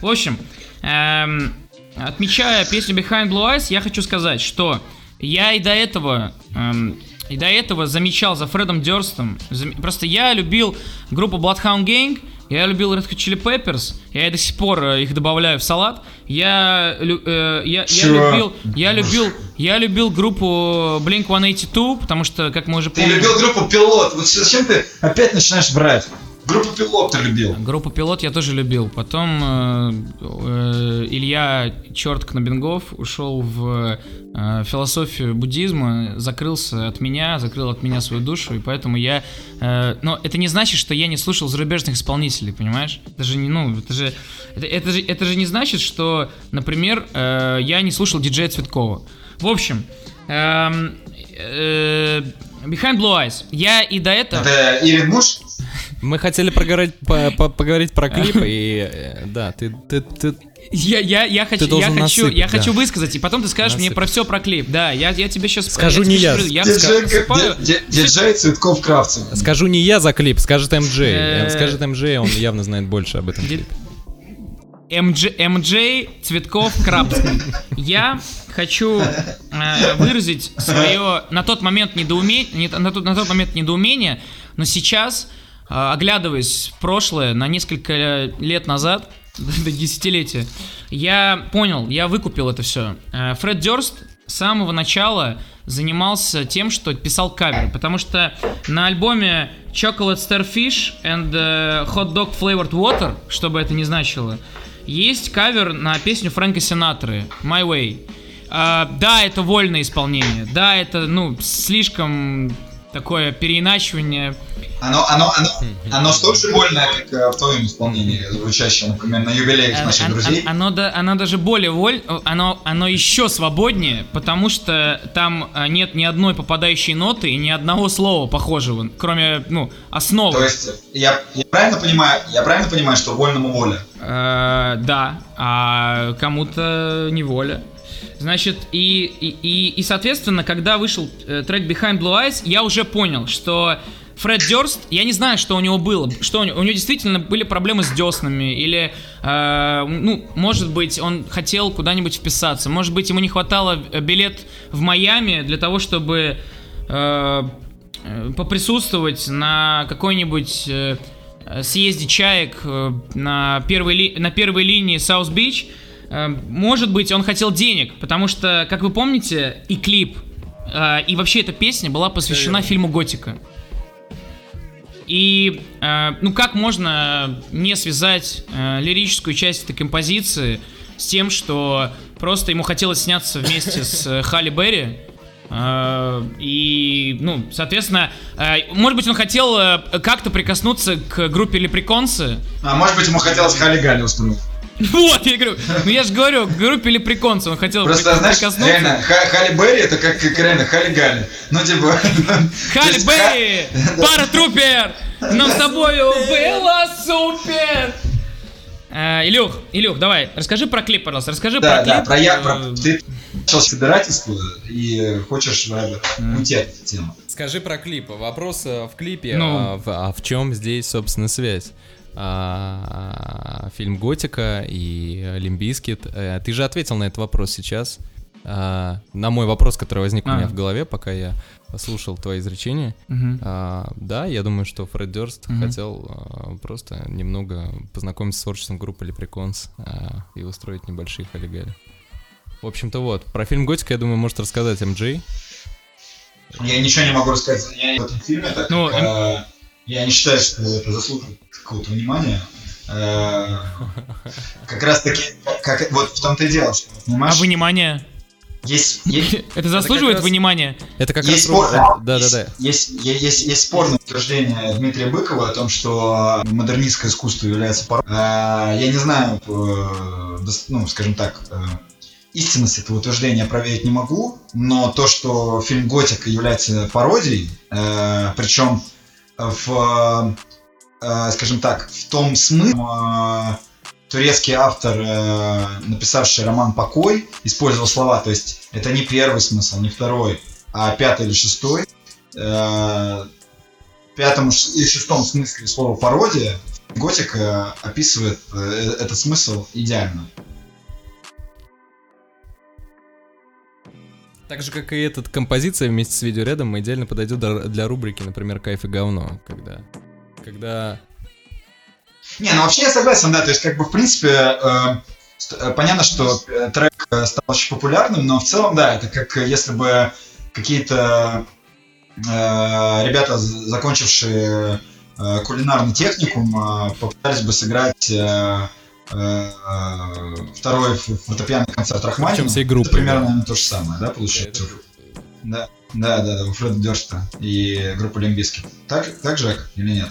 В общем, эм, отмечая песню Behind Blue Eyes, я хочу сказать, что я и до этого, эм, и до этого замечал за Фредом Дёрстом. зам- Просто я любил группу Bloodhound Gang, я любил Red Hot Chili Peppers, я до сих пор э, их добавляю в салат. Я, э, я, я любил, я любил, я любил группу Blink 182, потому что, как мы уже Ты помним, любил группу Пилот. Вот зачем ты опять начинаешь брать? Группу Пилот ты любил. Группу Пилот я тоже любил. Потом э, э, Илья Черт Кнобингов ушел в э, философию буддизма, закрылся от меня, закрыл от меня свою душу, и поэтому я... э, но это не значит, что я не слушал зарубежных исполнителей, понимаешь? Это же не, ну, это же... Это, это же, это же не значит, что, например, э, я не слушал диджея Цветкова. В общем, эм, э, Behind Blue Eyes. Я и до этого... Это Ирин Муж? Мы хотели проговорить, по- по- поговорить про клип, и э, да, ты, ты, ты- Я, я, я хочу, я хочу, насыпать, я да. хочу высказать, и потом ты скажешь мне Насыпать. про все про клип. Да, я, я тебе сейчас Скажу не я. Я Диджей, Цветков Кравцев. Скажу не я за клип, скажет МД. Э, Скажет МД, он явно знает больше об этом клипе. МДЖ, МДЖ Цветков Крабский. Я хочу э, выразить свое на тот момент недоумение, на тот, на тот момент недоумение, но сейчас, э, оглядываясь в прошлое, на несколько лет назад, до десятилетия, я понял, я выкупил это все. Фред Дёрст с самого начала занимался тем, что писал каверы, потому что на альбоме Chocolate Starfish and э, Hot Dog Flavored Water, что бы это ни значило, есть кавер на песню Фрэнка Синатры My Way. А, да, это вольное исполнение, да, это, ну, слишком такое переиначивание. Оно, оно, оно, оно столь же больное, как э, в твоем исполнении, звучащем, например, на юбилеях Оно- наших оно- друзей. Оно, да- оно даже более воль, оно, оно еще свободнее, потому что там нет ни одной попадающей ноты и ни одного слова похожего, кроме, ну, основы. То есть, я, я правильно понимаю, я правильно понимаю, что вольному воля? Э, да, а кому-то неволя. Значит, и, и, и, и, соответственно, когда вышел э, трек Behind Blue Eyes, я уже понял, что Фред Дёрст, я не знаю, что у него было, что у него, у него действительно были проблемы с деснами, или, э, ну, может быть, он хотел куда-нибудь вписаться, может быть, ему не хватало э, билет в Майами для того, чтобы э, э, поприсутствовать на какой-нибудь э, съезде чаек на первой, ли- на первой линии South Beach. Э, Может быть, он хотел денег, потому что, как вы помните, и клип, э, и вообще эта песня была посвящена фильму «Готика». И, э, ну, как можно не связать э, лирическую часть этой композиции с тем, что просто ему хотелось сняться вместе с э, Халли Берри, Э, И, ну, соответственно, э, может быть, он хотел как-то прикоснуться к группе Лепреконсы. А может быть, ему хотелось Хали Гали устроить. Вот, я говорю, ну я же говорю, группе Лепреконсы он хотел Просто, знаешь, реально, Ха- Хали Берри это как, как реально Хали Гали. Ну, типа... Халли Берри, паратрупер, нам с тобою было супер. Э, Илюх, Илюх, давай, расскажи про клип, пожалуйста, расскажи Да, про клип. да, про я, про, Э, ты начал собирательство и хочешь э, уйти от этой темы. Скажи про клип. Вопрос в клипе. Ну. а, в, а в чем здесь, собственно, связь? А, фильм Готика и Limp Bizkit. Ты же ответил на этот вопрос сейчас. А, на мой вопрос, который возник у А. меня в голове, пока я слушал твои изречения, а, да, я думаю, что Фред Дёрст хотел а, просто немного познакомиться с творчеством группы Лепреконс а, и устроить небольшие халигали. В общем-то вот, про фильм «Готика», я думаю, может рассказать МД. Я ничего не могу рассказать я в этом фильме, так Ну, как э, я не считаю, что это заслуживает какого-то внимания. Э, Как раз таки, как, вот в том-то и дело, что, А понимаешь, внимание? есть, есть, Это заслуживает внимания? Это как есть раз... спор- Да-да-да. Есть, есть, есть, есть спорное утверждение Дмитрия Быкова о том, что модернистское искусство является пороком. Э, Я не знаю, э, ну, скажем так, истинность этого утверждения проверить не могу, но то, что фильм «Готика» является пародией, причем в, э, скажем так, в том смысле, э, турецкий автор, э, написавший роман «Покой», использовал слова, то есть это не первый смысл, не второй, а пятый или шестой. Э, пятом и шестом смысле слова пародия Готик э, описывает э, этот смысл идеально. Так же, как и эта композиция вместе с видеорядом идеально подойдет для- рубрики, например, «Кайф и говно», когда... Когда... Не, ну вообще я согласен, да, то есть как бы в принципе э, э, понятно, что э, трек э, стал очень популярным, но в целом, да, это как если бы какие-то э, ребята, закончившие э, кулинарный техникум, э, попытались бы сыграть э, второй ф- фортепианный концерт Рахманинова. Всей группой, Это примерно да. наверное, то же самое, да, получается? Да, да, да, да, у Фреда Дёрста и группы Лимбиски. Так, так же, или нет?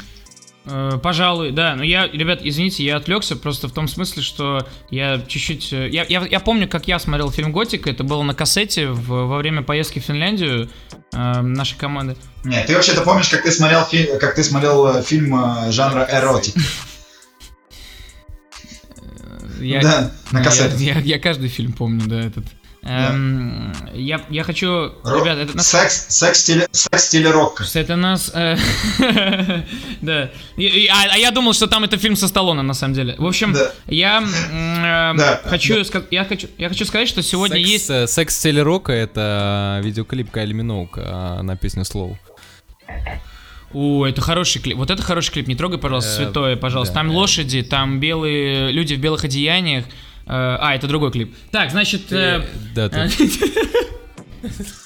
Э, Пожалуй, да. Но я, ребят, извините, я отвлекся просто в том смысле, что я чуть-чуть... э, Я, я, я помню, как я смотрел фильм «Готика». Это было на кассете в- во время поездки в Финляндию э, нашей команды. Нет, ты вообще-то помнишь, как ты смотрел, фи- как ты смотрел э, фильм э, жанра эротик? Я, да, на я, кассете. я, я каждый фильм помню, да, этот. Эм, я, я хочу... Ро- Ребят, это... на- Секс, секс стиле, секс стиле это нас... э, Да. И- и- А а я думал, что там это фильм со Сталлоне, на самом деле. В общем, Да. я э, Да. хочу ска- я хочу я хочу сказать, что сегодня Секс, есть... э, «Секс стиле рока» — это видеоклип Кайли Миноук а, на песню «Слоу». О, это хороший клип. Вот это хороший клип. Не трогай, пожалуйста, Э, святое, пожалуйста. Там лошади, там белые люди в белых одеяниях. Э, А, это другой клип. Так, значит... э, Да, ты-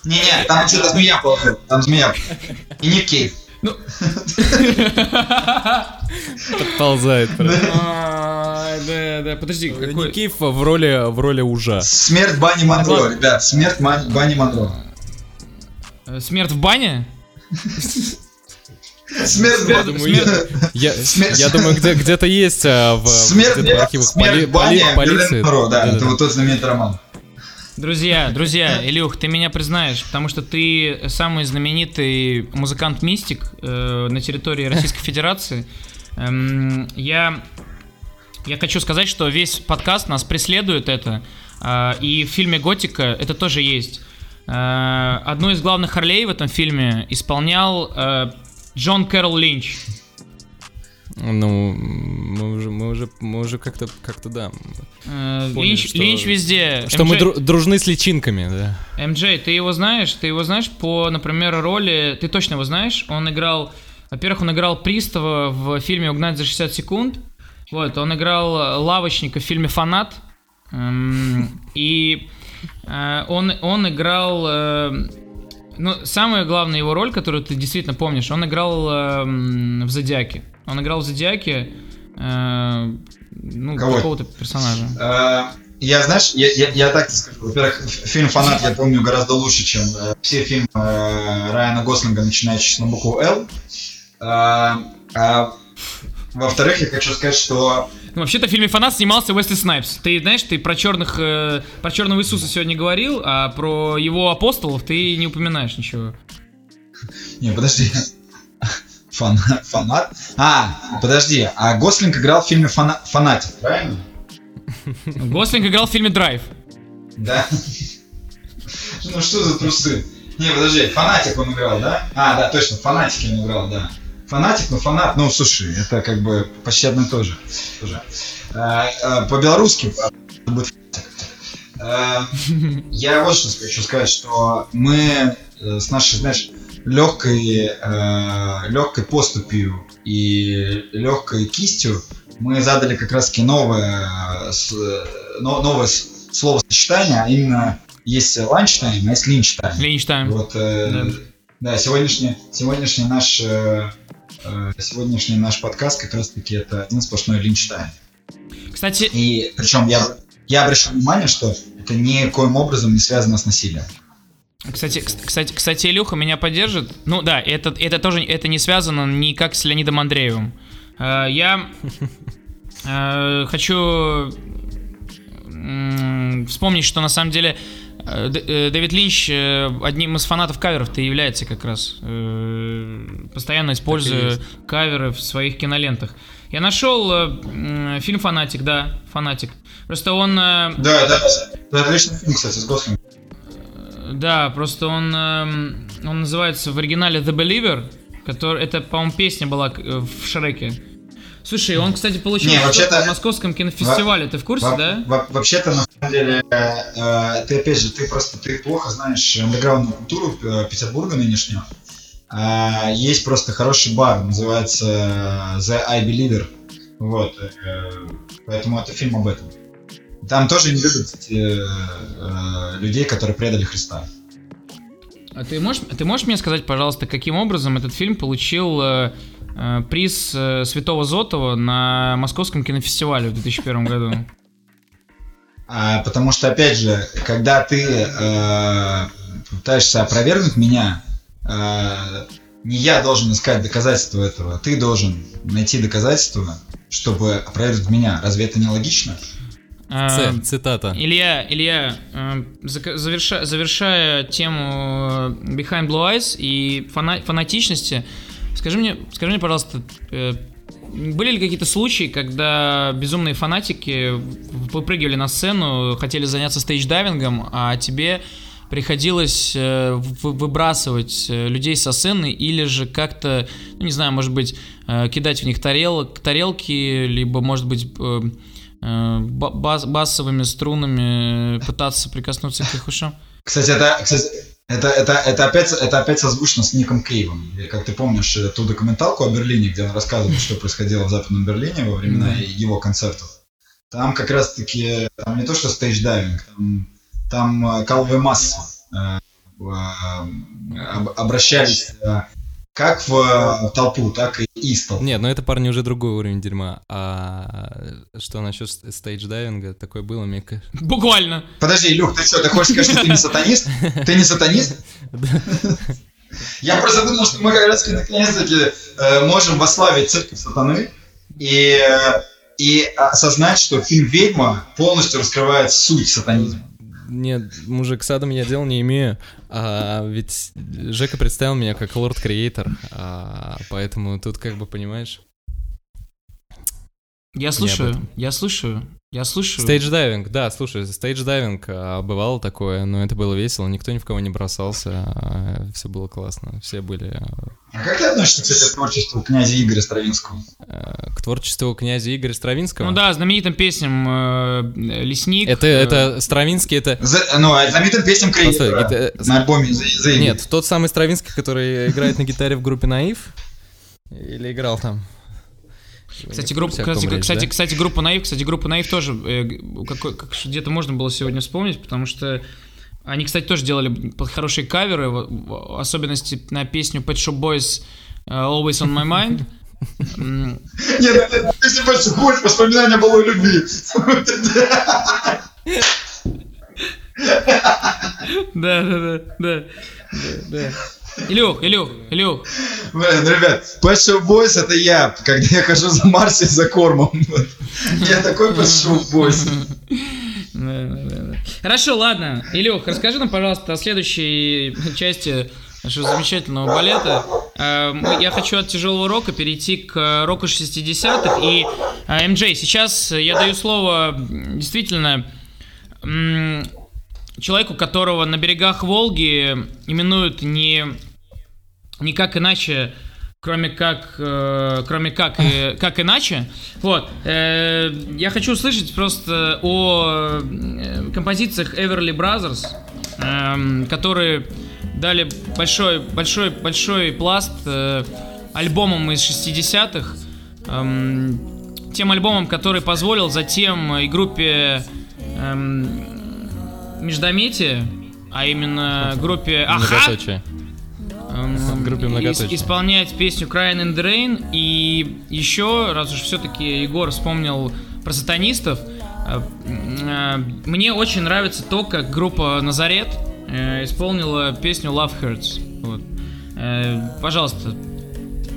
Не-не, там что-то змея ползет. Там змея. И не Кейв. подползает. прям. а, Да, да, подожди, какой... Никиф в роли, в роли ужа. Смерть Бани Монро, ребят. Смерть Бани Монро. Смерть в бане? Смерть Смерть- Бани смерть- Я, Смерть- я думаю, где, где-то есть а, в, Смерть, где-то в архивах смерть поли- поли- полиции. Да, это вот тот знаменитый роман. Друзья, друзья, Илюх, ты меня признаешь, потому что ты самый знаменитый музыкант-мистик э, на территории Российской Федерации. Эм, я, я хочу сказать, что весь подкаст нас преследует это, э, и в фильме «Готика» это тоже есть. Э, одну из главных ролей в этом фильме исполнял э, Джон Кэрол Линч. Ну, мы уже, мы уже, мы уже как-то, как-то, да. Э, Поняли, Линч, что- Линч везде. Что мы MJ дру- дружны с личинками, да. МД, ты его знаешь? Ты его знаешь по, например, роли... Ты точно его знаешь? Он играл... Во-первых, он играл пристава в фильме «Угнать за 60 секунд». Вот, он играл лавочника в фильме «Фанат». Эм, И э, он, он играл... э, Ну, самая главная его роль, которую ты действительно помнишь, он играл эм, в «Зодиаке». Он играл в «Зодиаке» э, ну, Кого? какого-то персонажа. Э, Я, знаешь, я, я, я так скажу. Во-первых, фильм «Фанат» я помню гораздо лучше, чем э, все фильмы э, Райана Гослинга, начинающиеся на букву «Л». Э, а во-вторых, я хочу сказать, что Ну, вообще-то в фильме «Фанат» снимался Уэсли Снайпс. Ты знаешь, ты про черных, э, про черного Иисуса сегодня говорил, а про его апостолов ты не упоминаешь ничего. Не, подожди. Фан- Фанат? А, подожди, а Гослинг играл в фильме «Фана- «Фанатик», правильно? Гослинг играл в фильме «Драйв». Да. Ну что за трусы? Не, подожди, фанатик он играл, да? А, да, точно, фанатик он играл, да. Фанатик, ну фанат, ну слушай, это как бы почти одно и то же. Тоже. А, а, По-белорусски а, будет фанатик. Э, Я вот что хочу сказать, что мы э, с нашей, знаешь, легкой, легкой поступью и легкой кистью мы задали как раз таки новое, но- новое словосочетание, а именно есть lunchtime, а есть lynch time. Lynch time. Вот, э, да, сегодняшний, сегодняшний наш э, э, сегодняшний наш подкаст как раз таки это один сплошной lynch time. Кстати, И причем я, я обращаю внимание, что это никоим образом не связано с насилием. Кстати, кс- кстати, кстати, Илюха меня поддержит. Ну да, это, это тоже это не связано никак с Леонидом Андреевым. Э, Я э, хочу вспомнить, что на самом деле э, э, Дэвид Линч э, одним из фанатов каверов-то является как раз. Э, Постоянно используя каверы в своих кинолентах. Я нашел э, фильм «Фанатик», да, «Фанатик». Просто он... э, Да, да, это отличный фильм, кстати, с Гослингом. Да, просто он, он называется в оригинале The Believer, который, это, по-моему, песня была э, в Шреке. Слушай, он, кстати, получил Не, вообще-то- в московском кинофестивале, ты в курсе, Во- да? во- Вообще-то, на самом деле, э, э, ты опять же, ты просто ты плохо знаешь андеграундную культуру э, Петербурга нынешнюю. А, есть просто хороший бар, называется э, The I Believer. Вот. э, поэтому это фильм об этом. Там тоже не любят э, э, людей, которые предали Христа. А ты можешь, ты можешь мне сказать, пожалуйста, каким образом этот фильм получил э, э, приз э, Святого Зотова на московском кинофестивале в 2001 году? А, потому что, опять же, когда ты э, пытаешься опровергнуть меня, э, не я должен искать доказательства этого, ты должен найти доказательства, чтобы опровергнуть меня. Разве это не логично? Э, Ц- Цитата. Илья, Илья, э, заверша- завершая тему э, Behind Blue Eyes и фана- фанатичности, скажи мне, скажи мне, пожалуйста, э, были ли какие-то случаи, когда безумные фанатики выпрыгивали на сцену, хотели заняться стейдж-дайвингом, а тебе приходилось э, вы- выбрасывать э, людей со сцены или же как-то, ну не знаю, может быть, кидать в них тарелок, тарелки, либо, может быть, ба- бас- басовыми струнами пытаться прикоснуться к их ушам. Кстати, это, кстати, это, это, это, опять, это опять созвучно с Ником Кейвом. И Как ты помнишь э, ту документалку о Берлине, где он рассказывал, что происходило в Западном Берлине во времена Да. его концертов. Там как раз-таки, там не то что стейдж-дайвинг, там, там э, каловые массы э, э, об- обращались э, как в э, толпу, так и из толпы. Нет, но это, парни, уже другой уровень дерьма. А что насчет ст- стейдж-дайвинга? Такое было, мне кажется. Буквально. Подожди, Люк, ты что, ты хочешь сказать, что ты не сатанист? Ты не сатанист? Я просто думал, что мы как раз наконец-таки э, можем восславить церковь сатаны и, э, и осознать, что фильм «Ведьма» полностью раскрывает суть сатанизма. Нет, мужик, с адом я дел не имею. А, ведь Жека представил меня как лорд-креатор. а, поэтому тут как бы, понимаешь... Я слушаю, я слушаю, я слушаю. Стейдж-дайвинг, да, слушай, стейдж-дайвинг, а, бывало такое, но это было весело, никто ни в кого не бросался, все было классно, все были а, А как ты относишься, кстати, к творчеству князя Игоря Стравинского? а, к творчеству князя Игоря Стравинского. Ну да, знаменитым песням э, «Лесник». Это, э, это Стравинский, это... За- ну, а знаменитым песням Постой, Креатора это- на альбоме The Iggy. Нет, тот самый Стравинский, который играет на гитаре в группе Наив? Или играл там? Кстати, группа, кстати, речь, кстати, да? кстати, группа Наив, кстати, группа Наив тоже э, как, что где-то можно было сегодня вспомнить, потому что они, кстати, тоже делали хорошие каверы, в- в особенности на песню Pet Shop Boys э, Always on My Mind. Нет, ты себе больше хочешь воспоминания былой любви. Да, да, да, да, да. Илюх, Илюх, Илюх, Блин, ребят, Pet Shop Boys это я, когда я хожу за Марси за кормом. Я такой Pet Shop Boys. Хорошо, ладно. Илюх, расскажи нам, пожалуйста, о следующей части нашего замечательного балета. Э, Я хочу от тяжелого рока перейти к року 60-х. И, э, МД, сейчас я даю слово действительно человеку, которого на берегах Волги именуют не никак иначе, кроме как, э, кроме как, э, как иначе. Вот, э, я хочу услышать просто о э, композициях Everly Brothers, э, которые дали большой, большой, большой пласт э, альбомам из 60-х. Эм, тем альбомом, который позволил затем и группе эм, Междометие, а именно группе Аха, эм, группе ис- «Многоточие». исполнять песню Crying in the Rain. И еще, раз уж все-таки Егор вспомнил про сатанистов, э, э, мне очень нравится то, как группа Назарет э, исполнила песню Love Hurts. Вот. Пожалуйста,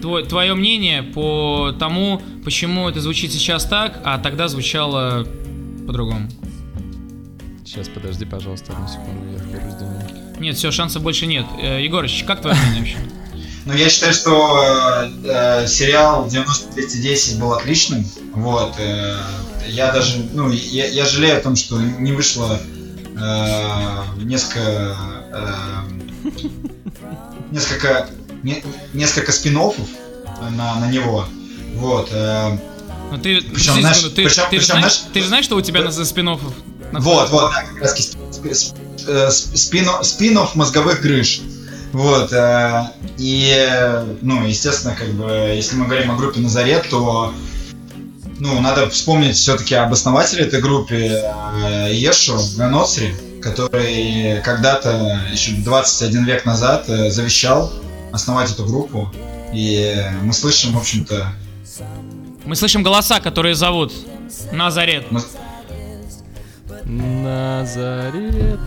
твой- твое мнение по тому, почему это звучит сейчас так, а тогда звучало по-другому. Сейчас, подожди, пожалуйста, одну секунду, я разберусь с дневником. Нет, все, шансов больше нет. Э, Егорыч, как твое мнение вообще? Ну, я считаю, что э, э, сериал 90-210 был отличным. Вот. э, я даже, ну, я, я жалею о том, что не вышло э, несколько, э, несколько, не- несколько спин на, на него. Вот. э, Ну ты, Причем, знаешь, ты, причем- ты же причем, знаешь, знаешь, ты же знаешь, что у тебя на за спин Вот, вот, да, как раз спинов, спинов мозговых грыж. Вот, э, и, э, ну, естественно, как бы, если мы говорим о группе Назарет, то, ну, надо вспомнить все-таки об основателе этой группы э, Ешу Ганоцри, который когда-то, еще 21 век назад, э, завещал основать эту группу. И мы слышим, в общем-то, Мы слышим голоса, которые зовут Назарет. мы- Назарет.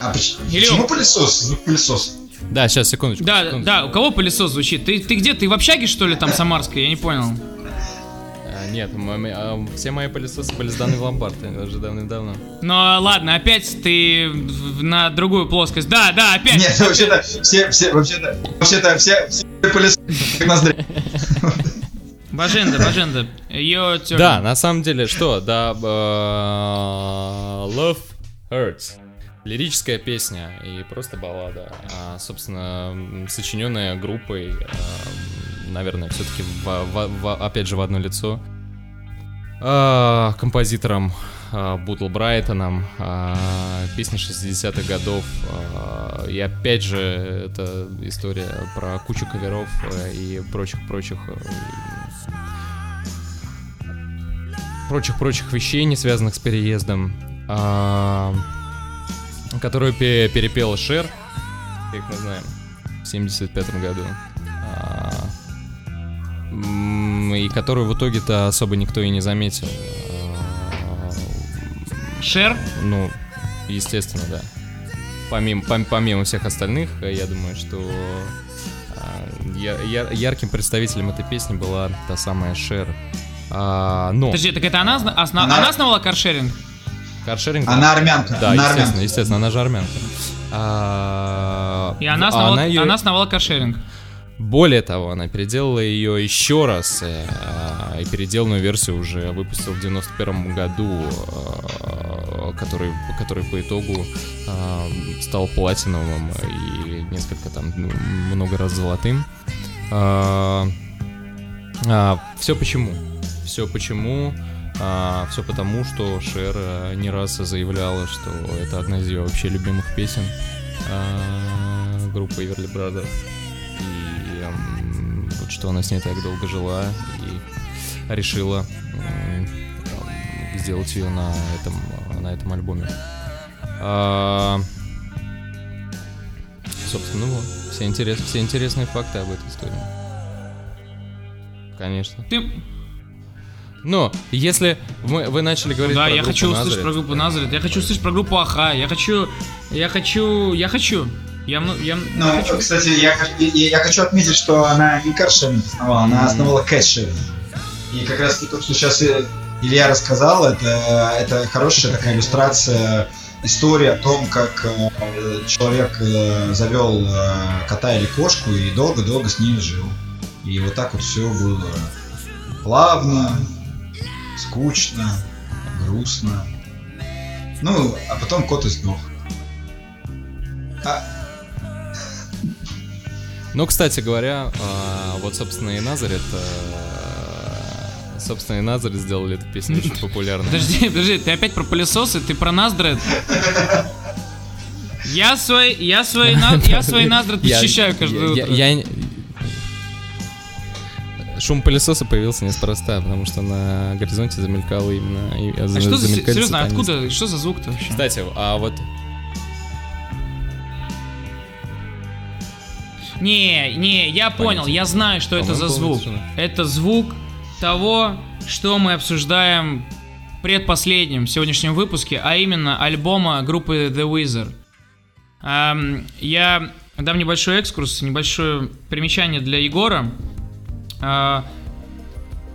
а поч- Или почему он- пылесос? Звук пылесос. Да, сейчас, секундочку. Да, секундочку. да, у кого пылесос звучит? Ты, ты где? Ты в общаге, что ли, там, Самарской? Я не понял. А, нет, а, все мои пылесосы были сданы в ломбард э, уже давным-давно. Ну ладно, опять ты на другую плоскость. Да, да, опять. Нет, вообще-то все, все, вообще-то, вообще-то все, все пылесосы как ноздря. Баженда, Баженда. Ее Да, на самом деле, что? Да, э, Love Hurts. Лирическая песня и просто баллада. А, собственно, сочиненная группой, э, наверное, все-таки, опять же, в одно лицо. А, композитором а, Бутл Брайтоном, а, песня 60-х годов. а, и опять же, это история про кучу каверов э, и прочих-прочих прочих-прочих вещей, не связанных с переездом, а, которую пе- перепел Шер, как мы знаем, в 75 году. А, и которую в итоге-то особо никто и не заметил. А, Шер. ну, естественно, да. Помимо, пом- помимо всех остальных, э, я думаю, что а, я- я- ярким представителем этой песни была та самая Шер. А, но Подожди, так это она, осна- Она- она основала каршеринг? каршеринг... да. Она армянка. Да, она естественно, армянка. естественно, она же армянка. А, И она а основала, она её- основала каршеринг. Более того, она переделала ее еще раз, э, а, и переделанную версию уже выпустил в 91 году, а, который, который по итогу а, стал платиновым и несколько там, ну, много раз золотым. все почему? Все почему? все потому, что Шер а, не раз заявляла, что это одна из ее вообще любимых песен а, группы Everly Brothers. И м, вот что она с ней так долго жила и решила м, сделать ее на этом, на этом альбоме. А, собственно, ну все, интерес, все интересные факты об этой истории. Конечно. Ты... Но, если вы, вы начали говорить Да, про я хочу услышать Назарет, про группу Назарет. Я хочу услышать про группу Аха. Я хочу... Я хочу... Я хочу. Я, я, Ну, хочу. кстати, я, я, я хочу отметить, что она не каршеринг основала, она основала кэтшеринг. И как раз то, что сейчас Илья рассказал, это, это хорошая такая иллюстрация истории о том, как э, человек э, завел э, кота или кошку и долго-долго с ними жил. И вот так вот все было плавно, скучно, грустно. Ну, а потом кот и сдох. А, Ну, кстати говоря, а, вот, собственно, и Назарет... Собственно, и Назарет сделали эту песню очень популярной. Подожди, подожди, ты опять про пылесосы, ты про Наздред? Я свой, я свой, я свои Наздред защищаю каждое утро. Я, шум пылесоса появился неспроста, потому что на горизонте замелькало именно... А что за, серьезно, откуда, что за звук-то вообще? Кстати, а вот Не, не, я понял, я знаю, что это за звук. Это звук того, что мы обсуждаем в предпоследнем сегодняшнем выпуске, а именно альбома группы The Wizard. Эм, я дам небольшой экскурс, небольшое примечание для Егора. Э,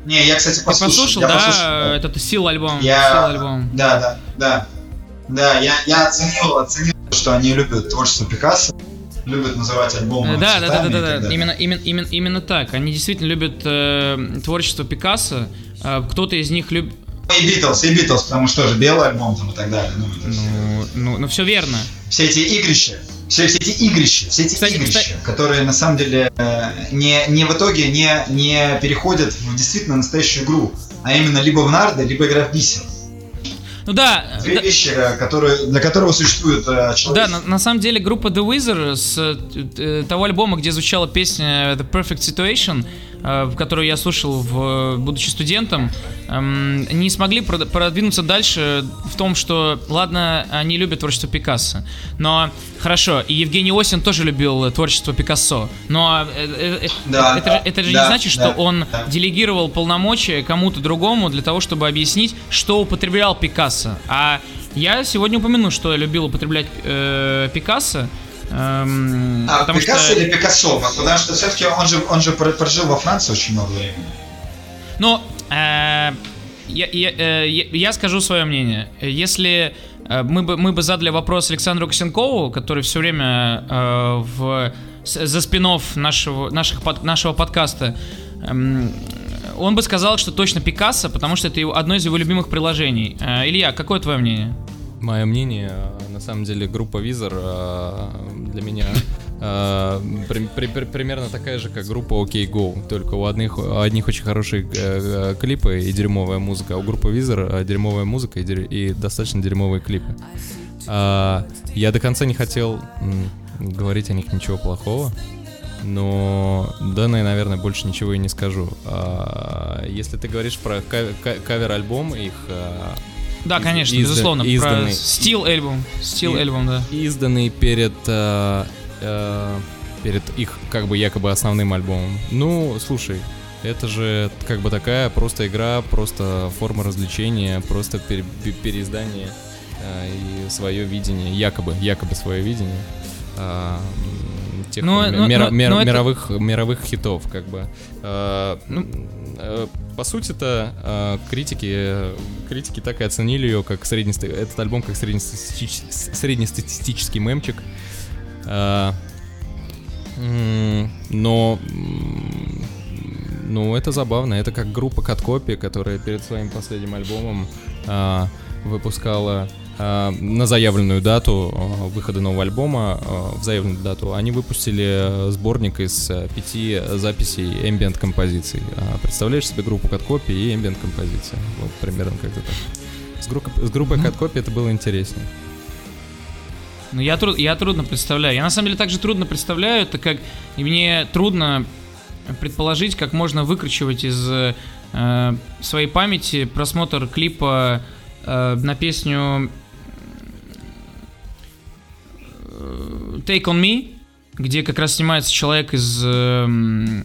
не, я, кстати, послушал. Ты послушал, я да, послушал, да. этот сил альбом? Я... Сил альбом. Да, да, да. Да, я, я оценил, оценил, что они любят творчество Пикассо любят называть альбомы. Да, да, да, да, да, Именно, именно, именно, именно так. Они действительно любят э, творчество Пикассо. Э, кто-то из них любит. И Битлз, и Битлз, потому что же белый альбом там и так далее. Ну, ну, все... ну, ну все верно. Все эти игрища, все, все эти игрища, все эти кстати, игрища, кстати... которые на самом деле э, не, не в итоге не, не переходят в действительно настоящую игру, а именно либо в нарды, либо игра в бисер. Ну да. Две да, вещи, э, которые, для которого существует э, человек. Да, на, на самом деле группа The Wizard с э, того альбома, где звучала песня The Perfect Situation, э, которую я слушал, в, будучи студентом, э, не смогли продвинуться дальше в том, что, ладно, они любят творчество Пикассо, но хорошо, и Евгений Осин тоже любил творчество Пикассо, но э, э, да, это, да, это же да, не значит, да, что он да. делегировал полномочия кому-то другому для того, чтобы объяснить, что употреблял Пикассо Пикассо. А я сегодня упомяну, что я любил употреблять э, Пикассо. Эм, а потому Пикассо что... или Пикассо? Потому что все-таки он же, он же прожил во Франции очень много времени. Ну, э, я, я, э, я скажу свое мнение. Если э, мы бы, мы бы задали вопрос Александру Косенкову, который все время э, в, за спинов нашего, наших, под, нашего подкаста эм, он бы сказал, что точно Пикассо, потому что это его, одно из его любимых приложений. Э, Илья, какое твое мнение? Мое мнение, на самом деле, группа Визор э, для меня э, при, при, примерно такая же, как группа OK Go. Только у одних, у одних очень хорошие клипы и дерьмовая музыка, а у группы Визор дерьмовая музыка и, и достаточно дерьмовые клипы. Я до конца не хотел говорить о них ничего плохого, но данные, наверное, больше ничего и не скажу. А, если ты говоришь про кавер-альбом их... Да, конечно, изда, безусловно. Изданный, Steel альбом. Steel альбом, да. Изданный перед... А, а, перед их, как бы, якобы основным альбомом. Ну, слушай, это же как бы такая просто игра, просто форма развлечения, просто пере, переиздание а, и свое видение, якобы, якобы свое видение. А, тех но, но, мир, но, мир, но мировых, это... мировых хитов, как бы. Э, ну, э, по сути-то э, критики, критики так и оценили ее как среднест... этот альбом как среднестатистический, среднестатистический мемчик. Э, но ну, это забавно. Это как группа Каткопи, которая перед своим последним альбомом э, выпускала на заявленную дату э, выхода нового альбома, э, в заявленную дату, они выпустили сборник из пяти записей ambient композиций. Представляешь себе группу Каткопи и ambient композиции? Вот примерно как-то так. С, групп, с группой Каткопи это было интереснее. Ну, я, труд, я трудно представляю. Я на самом деле также трудно представляю, это как и мне трудно предположить, как можно выкручивать из э, своей памяти просмотр клипа э, на песню Take on Me, где как раз снимается человек из эм,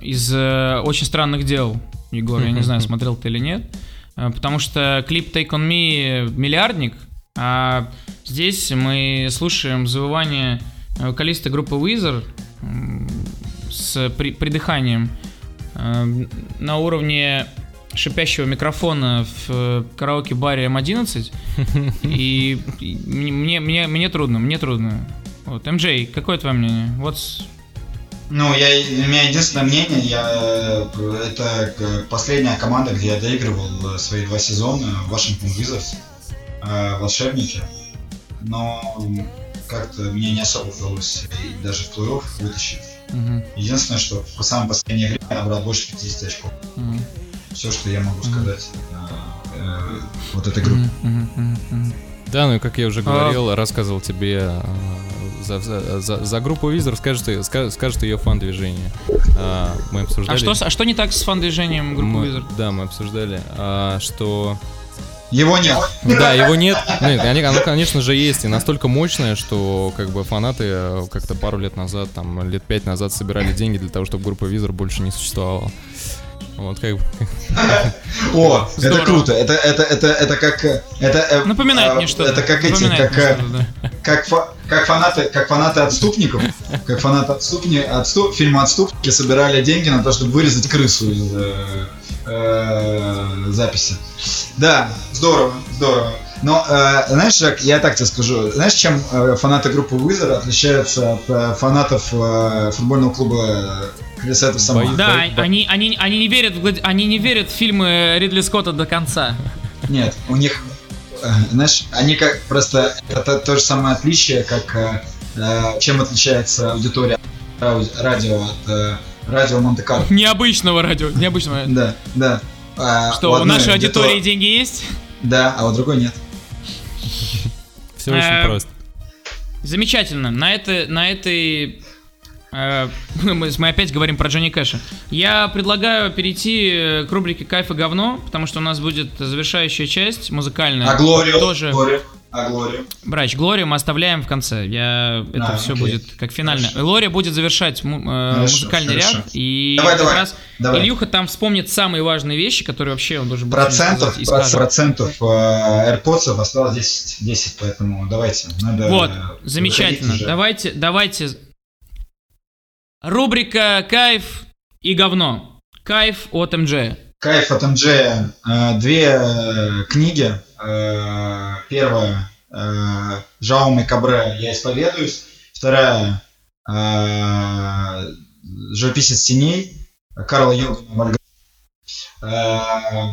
из э, очень странных дел. Егор, я не знаю, смотрел ты или нет. Э, потому что клип Take on Me миллиардник, а здесь мы слушаем завывание вокалиста группы Weezer с при, придыханием э, на уровне шипящего микрофона в э, караоке-баре М11, и мне, мне, мне трудно, мне трудно. Вот, МJ, какое твое мнение? Вот ну, я, у меня единственное мнение, я, это последняя команда, где я доигрывал свои два сезона, Вашингтон Wizards, волшебники. Но как-то мне не особо удалось и даже в плей-офф вытащить. Мгм, Единственное, что по самой последней игре я набрал больше 50 очков. мгм, Все, что я могу сказать э, э, вот этой группе. Да, ну и как я уже А- говорил, рассказывал тебе э, за, за, за- за группу Визор скажет, ска- скажет ее фан-движение. А, мы обсуждали... А что, а что не так с фан-движением группы мы- Wizard? Да, мы обсуждали, а, что... Его нет. Да, его нет. Нет, они- оно, конечно же, есть. И настолько мощное, что как бы фанаты э, как-то пару лет назад, там, лет пять назад собирали деньги для того, чтобы группа Визор больше не существовала. Вот как бы... О, это круто. Это, это, это, это как... э, Это, э, Напоминает э, мне что-то. Это как эти, как, э, как, как фанаты, как фанаты отступников, как фанаты отступни, отступ, фильма «Отступники» собирали деньги на то, чтобы вырезать крысу из э, э, записи. Да, здорово, здорово. Но, э, знаешь, Жак, я так тебе скажу, знаешь, чем э, фанаты группы Wizard отличаются от э, фанатов э, футбольного клуба Крисетов сама? Боюсь. Да, они, они, они, не верят в, они не верят в фильмы Ридли Скотта до конца. Нет, у них, э, знаешь, они как просто это то же самое отличие, как э, э, чем отличается аудитория радио от э, радио Монте-Карло. Необычного радио, необычного. Да, да. А Что, у нашей аудитории деньги есть? Да, а у другой нет. Все очень Э, просто. Замечательно. На, это, на этой... э, мы, мы опять говорим про Джонни Кэша. Я предлагаю перейти э, к рубрике «Кайф и говно», потому что у нас будет завершающая часть музыкальная. А Глорию? Тоже. Глорию? А Глорию? Брач, Глорию мы оставляем в конце. Я... Это А, все окей. будет как финально. Хорошо. Глория будет завершать му- э, Хорошо, музыкальный хорошо. ряд. И Давай, как давай, раз давай. Ильюха там вспомнит самые важные вещи, которые вообще он должен будет Процентов, сказать процентов э, AirPods осталось 10, 10, поэтому давайте. Надо Вот, замечательно. уже. Давайте, давайте. Рубрика «Кайф и говно». Кайф от МД. Кайф от МД. э, Две э, книги. Э, Первая э, Жауме Кабре «Я исповедуюсь». Вторая э, «Живописец теней» Карла Юнгена Вальга. Э,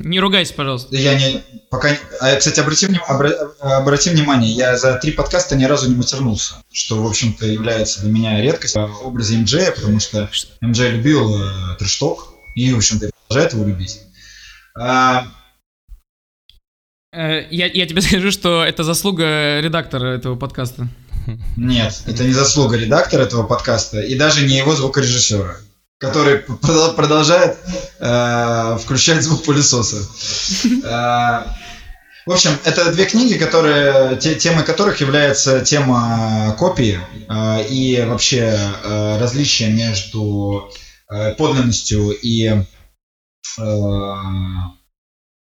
Не ругайся, пожалуйста. Я не... Пока... А, кстати, обрати, вним- обра- обрати внимание, я за три подкаста ни разу не матернулся, что, в общем-то, является для меня редкостью в образе МД, потому что МД любил э, трэш-ток и, в общем-то, продолжает его любить. А, Я, я тебе скажу, что это заслуга редактора этого подкаста. нет, это не заслуга редактора этого подкаста и даже не его звукорежиссера, который продол- продолжает э, включать звук пылесоса. Э, В общем, это две книги, которые, те, темой которых является тема копии э, и вообще э, различия между э, подлинностью и э,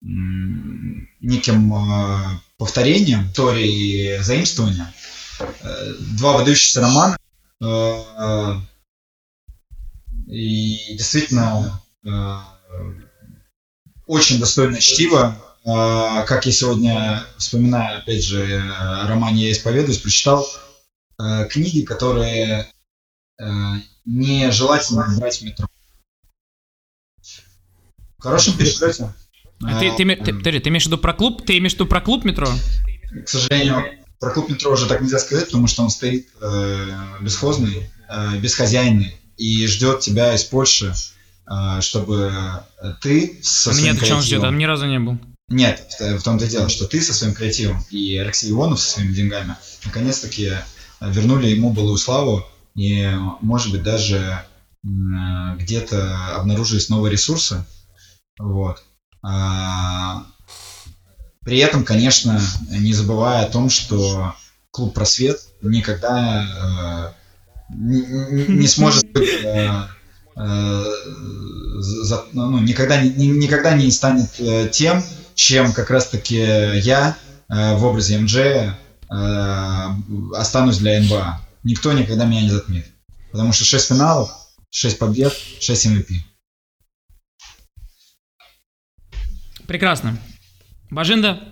неким э, повторением истории заимствования. Э, Два выдающихся романа. Э, И действительно э, очень достойное чтиво. Как я сегодня вспоминаю, опять же, о романе «Я исповедуюсь», прочитал книги, которые нежелательно брать в метро. В хорошем переплете. А ты, ты, ты, подожди, ты имеешь в виду про клуб? Ты имеешь в виду про клуб метро? К сожалению, про клуб метро уже так нельзя сказать, потому что он стоит э, бесхозный, э, бесхозяйный и ждет тебя из Польши, э, чтобы ты со А своим меня-то он ждет? Он ни разу не был. Нет, в том-то и дело, что ты со своим креативом и Алексей Иванов со своими деньгами наконец-таки вернули ему былую славу и, может быть, даже где-то обнаружились новые ресурсы. Вот. А, При этом, конечно, не забывая о том, что клуб Просвет никогда э, не, не- сможет быть э, э, за- ну, никогда, не- никогда не станет тем, чем как раз-таки я в образе МДЖ останусь для НБА. Никто никогда меня не затмит. Потому что 6 финалов, 6 побед, 6 MVP. Прекрасно. Бажинда,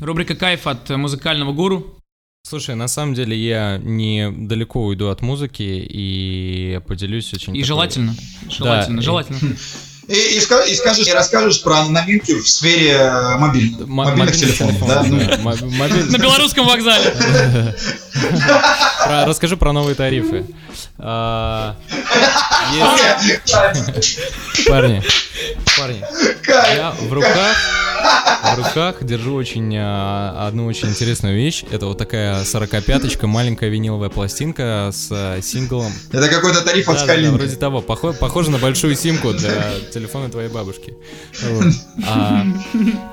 рубрика «Кайф» от музыкального гуру. Слушай, на самом деле я не далеко уйду от музыки и поделюсь очень... И такой- желательно. Желательно, и- желательно. И, и, ска- и скажешь, и расскажешь про новинки в сфере э, мобиль- М- мобильных телефонов. Ну, На белорусском вокзале. Расскажи про новые тарифы. А, Парни, парни, я в руках, в руках держу очень а, одну очень интересную вещь. Это вот такая 45-очка, маленькая виниловая пластинка с а, синглом. Это какой-то тариф от Да, да, да, Скалинки. вроде того. Похо- Похоже на большую симку для телефона твоей бабушки. Вот. А,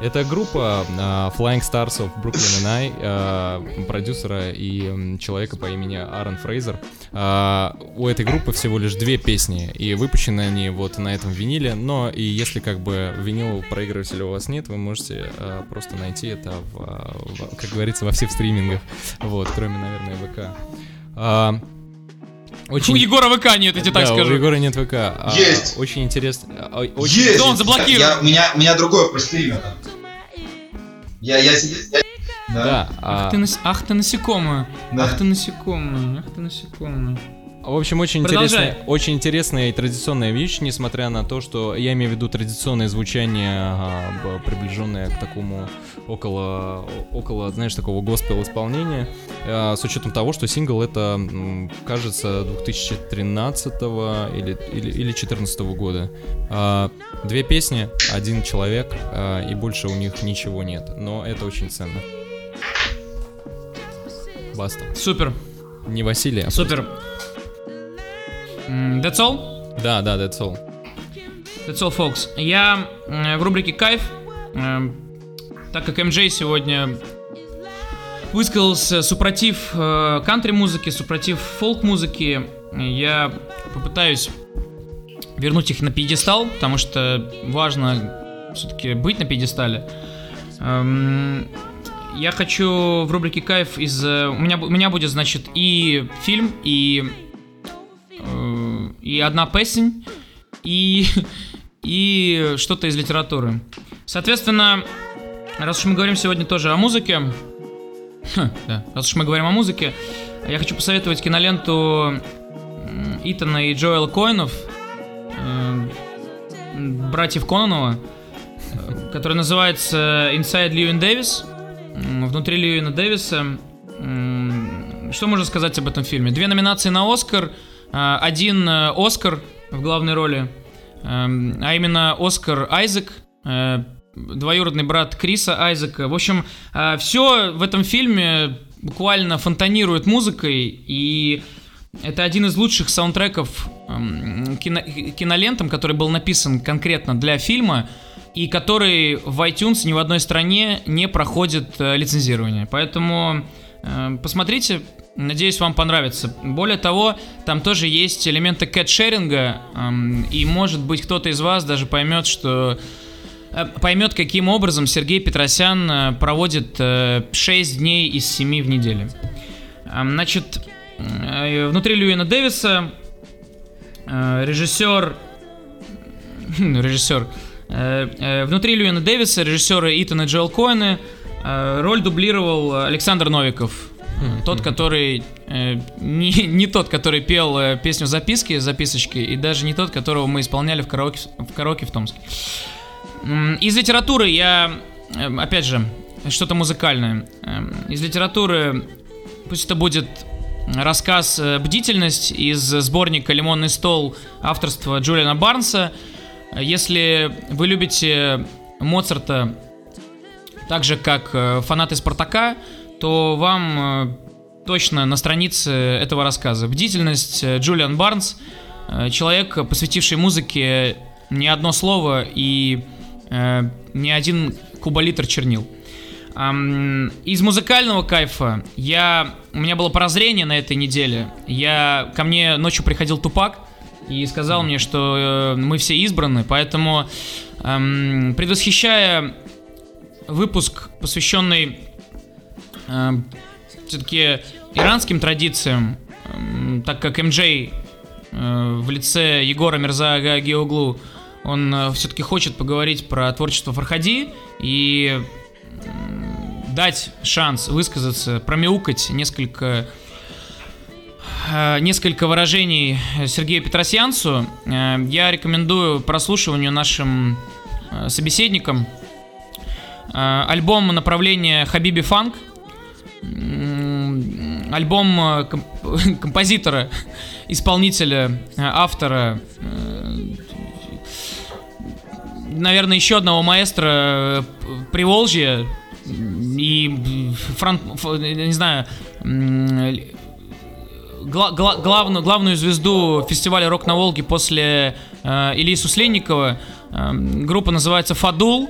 Это группа а, Flying Stars of Brooklyn and I, продюсера и человека по имени Аарон Фрейзер. А, У этой группы всего лишь две песни, и выпущены они вот на этом виниле, но и если как бы винилового проигрывателя у вас нет, вы можете а, просто найти это, в, а, в- как говорится, во всех стримингах, вот, кроме, наверное, ВК. А, Очень... У Егора ВК нет, я тебе так Да, скажу. у Егора нет ВК. А, Есть. Очень интересно. а, Очень... Есть! Да он заблокирован. Я, у, меня, у меня другой простример. Я, я, я- да. Да, а, Ты нас- Ах ты насекомое. Да. Ах ты насекомое. Ах ты насекомое. В общем, очень Продолжай. интересная, очень интересная и традиционная вещь, несмотря на то, что я имею в виду традиционное звучание, а, приближенное к такому около, около, знаешь, такого госпел исполнения, а, с учетом того, что сингл это, кажется, 2013 или, или, или 2014 года. А, Две песни, один человек, и больше у них ничего нет, но это очень ценно. Баста. Супер, Не Василия. а супер. М, That's all? Да, да, that's all. That's all, folks. Я в рубрике «Кайф», так как МJ сегодня высказался супротив э, кантри-музыки, супротив фолк-музыки, я попытаюсь вернуть их на пьедестал, потому что важно все-таки быть на пьедестале. Эм, Я хочу в рубрике «Кайф» из... э, У меня, у меня будет, значит, и фильм, и... э, И одна песень, и... И что-то из литературы. Соответственно, раз уж мы говорим сегодня тоже о музыке... Да, раз уж мы говорим о музыке, я хочу посоветовать киноленту Итана и Джоэла Коинов, э, братьев Кононова, э, который называется Inside Льюин Дэвис. М, Внутри Льюина Дэвиса. М, Что можно сказать об этом фильме? Две номинации на Оскар, э, один э, Оскар в главной роли, эм, а именно Оскар Айзек, э, двоюродный брат Криса Айзека. В общем, все в этом фильме буквально фонтанирует музыкой, и это один из лучших саундтреков эм, кино- кинолентам, который был написан конкретно для фильма, и который в iTunes ни в одной стране не проходит э, лицензирование. Поэтому э, посмотрите, надеюсь, вам понравится. Более того, там тоже есть элементы кэтшеринга, эм, и может быть кто-то из вас даже поймет, что э, поймет, каким образом Сергей Петросян э, проводит э, 6 дней из 7 в неделю. Эм, Значит, э, внутри Льюина Дэвиса э, режиссер... режиссер... э, э, Внутри Льюина Дэвиса режиссеры Итан и Джоэл Коэны э, роль дублировал Александр Новиков. Тот, который... э, не, не тот, который пел э, песню записки, записочки, и даже не тот, которого мы исполняли в караоке в, караоке в Томске. Из литературы я, э, опять же, что-то музыкальное. Эм, Из литературы, пусть это будет рассказ э, «Бдительность» из сборника «Лимонный стол» авторства Джулиана Барнса. Если вы любите Моцарта так же, как э, фанаты «Спартака», то вам э, точно на странице этого рассказа. «Бдительность» э, Джулиан Барнс, человек, посвятивший музыке не одно слово и не один куболитр чернил. Из музыкального кайфа я у меня было прозрение на этой неделе. Я ко мне ночью приходил Тупак и сказал мне, что мы все избраны, поэтому ам, предвосхищая выпуск, посвященный все-таки иранским традициям, эм, так как МJ э, в лице Егора Мирзага Геоглу, он все-таки хочет поговорить про творчество Фархади и м, дать шанс высказаться, промяукать несколько э, несколько выражений Сергею Петросянцу. Э, я рекомендую прослушиванию нашим э, собеседникам э, альбом направления Хабиби Фанк, альбом э, комп- композитора, исполнителя, э, автора, э, наверное, еще одного маэстро э, Приволжья и фран- ф- я не знаю, гла- гла- главную, главную звезду фестиваля «Рок на Волге» после э, Ильи Сусленникова. Э, группа называется «Фадул».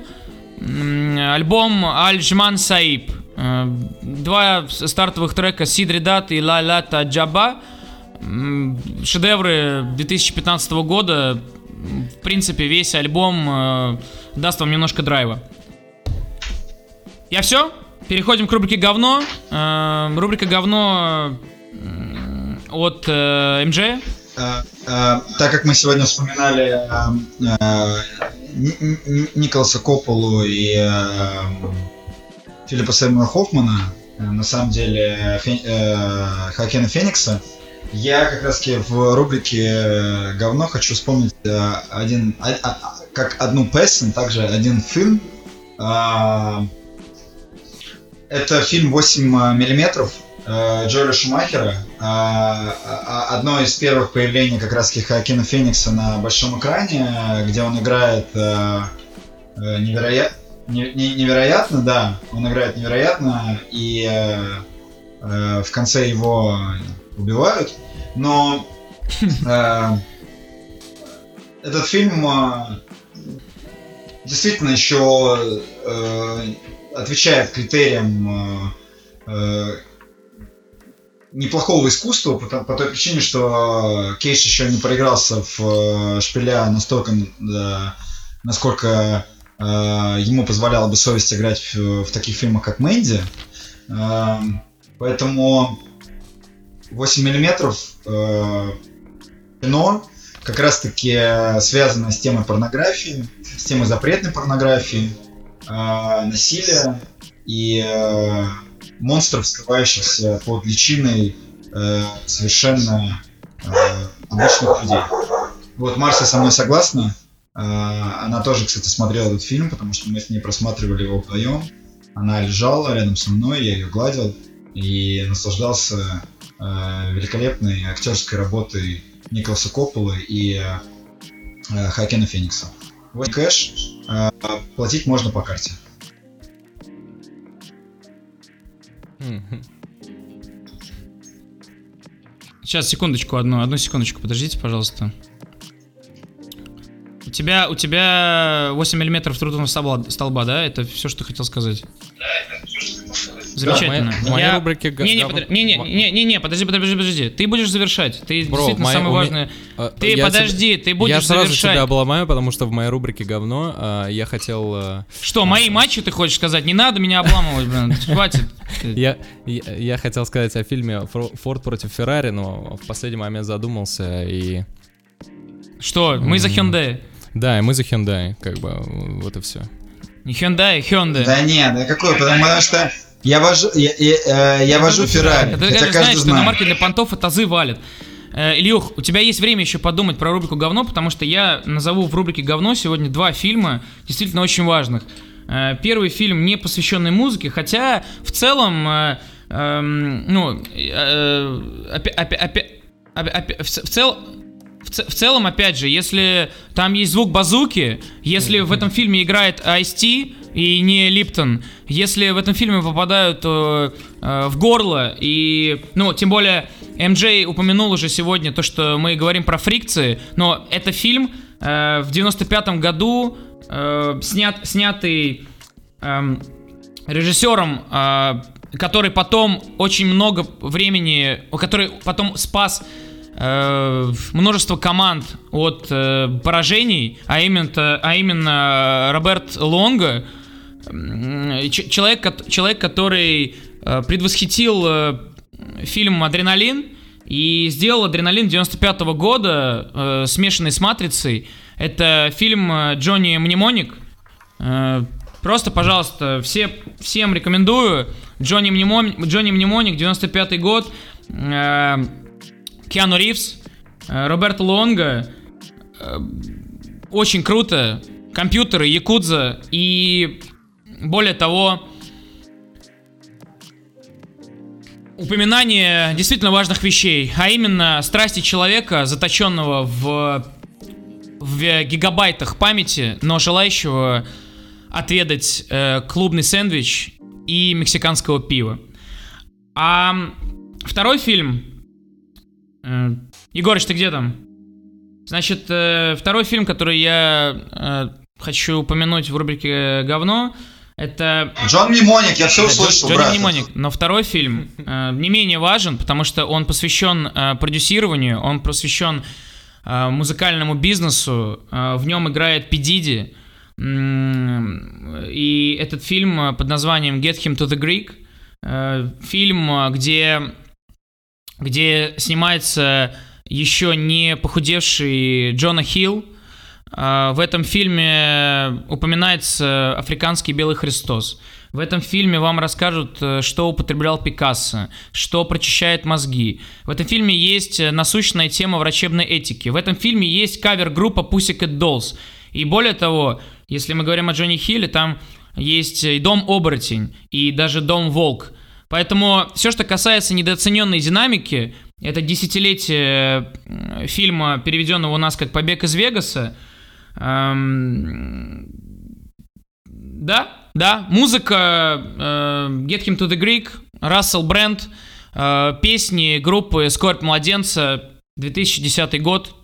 Альбом «Аль-Жман Саиб». Э, Два стартовых трека «Сидри Дат» и «Ла Ла Та Джаба». Шедевры 2015 года. В принципе, весь альбом э, даст вам немножко драйва. Я все? Переходим к рубрике говно. Э, рубрика говно от МДЖ. Э, э, так как мы сегодня вспоминали э, Ни- Ни- Николаса Копполу и Филиппа Сеймура Хоффмана, на самом деле Хокена Феникса, я как раз в рубрике говно хочу вспомнить один, а- а- как одну песню, также один фильм. Это фильм 8 миллиметров Джоэля Шумахера. А, а, Одно из первых появлений как раз Хоакина Феникса на большом экране, э, где он играет э, э, невероя- не- не- невероятно, да, он играет невероятно, и э, э, в конце его убивают. Но э, этот фильм э, действительно еще э, отвечает критериям э, э, неплохого искусства, по, по той причине, что Кейдж еще не проигрался в э, шпиля настолько, э, насколько э, ему позволяла бы совесть играть в, в таких фильмах, как Мэнди. Э, поэтому 8 миллиметров э, кино как раз-таки связано с темой порнографии, с темой запретной порнографии, э, насилия и э, монстров, скрывающихся под личиной э, совершенно э, обычных людей. Вот Марся со мной согласна. Э, она тоже, кстати, смотрела этот фильм, потому что мы с ней просматривали его вдвоем. Она лежала рядом со мной, я ее гладил и наслаждался э, великолепной актерской работой Николаса Копполы и э, э, Хакена Феникса. Вот кэш, э, платить можно по карте. Сейчас, секундочку, одну, одну секундочку, подождите, пожалуйста. У тебя, у тебя 8 миллиметров трудного столба, столба, да? Это все, что ты хотел сказать? Замечательно. В моей- в моей Я- рубрике га- Не, не, говно- подожди, не, не, не, не, не, подожди, подожди, подожди. Ты будешь завершать. Ты Бро, действительно моей- самое важное. А, Ты я подожди, тебе- ты будешь Я сразу завершать. тебя обломаю, потому что в моей рубрике говно а, я хотел... а, Что, мои матчи ты хочешь сказать? Не надо меня обламывать, блин. Хватит. Я, я, я хотел сказать о фильме «Фро- «Форд против Феррари», но в последний момент задумался и... Что, мы за Hyundai. Да, и мы за Hyundai, как бы, вот и все. Не Hyundai, Hyundai. Да нет, да какой, потому что я вожу, я, я, э, я вожу Феррари, Это хотя знаешь, что на марке для понтов и тазы валит. Э, Ильюх, у тебя есть время еще подумать про рубрику говно, потому что я назову в рубрике говно сегодня два фильма, действительно очень важных. Э, Первый фильм не посвященный музыке, хотя в целом, эм, ну, э, опя- опя- опя- опя- опя- в ц- в в целом, опять же, если там есть звук базуки, если в этом фильме играет Ice-T и не Липтон, если в этом фильме попадают э, э, в горло, и, ну, тем более, МJ упомянул уже сегодня то, что мы говорим про фрикции, но это фильм э, в 95-м году э, снят, снятый эм, режиссером, э, который потом очень много времени, который потом спас э, множество команд от э, поражений, а именно, а именно Роберт Лонго, М, ч- человек, человек, который э, предвосхитил э, фильм «Адреналин» и сделал «Адреналин» 95 года, э, смешанный с «Матрицей». Это фильм э, Джонни Мнемоник. Э, Просто, пожалуйста, все, всем рекомендую. Джонни, Мнемон, Джонни Мнемоник, 95 год. Э, Киану Ривз, э, Роберто Лонга. Э, очень круто. Компьютеры, Якудза и более того, упоминание действительно важных вещей, а именно страсти человека, заточенного в, в гигабайтах памяти, но желающего отведать э, клубный сэндвич и мексиканского пива. А второй фильм... Э, Егорыч, ты где там? Значит, э, второй фильм, который я э, хочу упомянуть в рубрике «Говно», это... Джон Мнемоник, я все услышал, Джонни брат. Мнемоник. Но второй фильм э, не менее важен, потому что он посвящен э, продюсированию, он посвящен э, музыкальному бизнесу, э, в нем играет Пи и этот фильм под названием Get Him to the Greek, фильм, где, где снимается еще не похудевший Джона Хилл, в этом фильме упоминается африканский белый Христос. В этом фильме вам расскажут, что употреблял Пикассо, что прочищает мозги. В этом фильме есть насущная тема врачебной этики. В этом фильме есть кавер-группа Pussycat Dolls. И более того, если мы говорим о Джонни Хилле, там есть и Дом Оборотень, и даже Дом Волк. Поэтому все, что касается недооцененной динамики, это десятилетие фильма, переведенного у нас как «Побег из Вегаса», Эм, да, да, музыка э, Get Him to the Greek, Рассел Брэнд, э, песни группы Скорбь Младенца, 2010 год.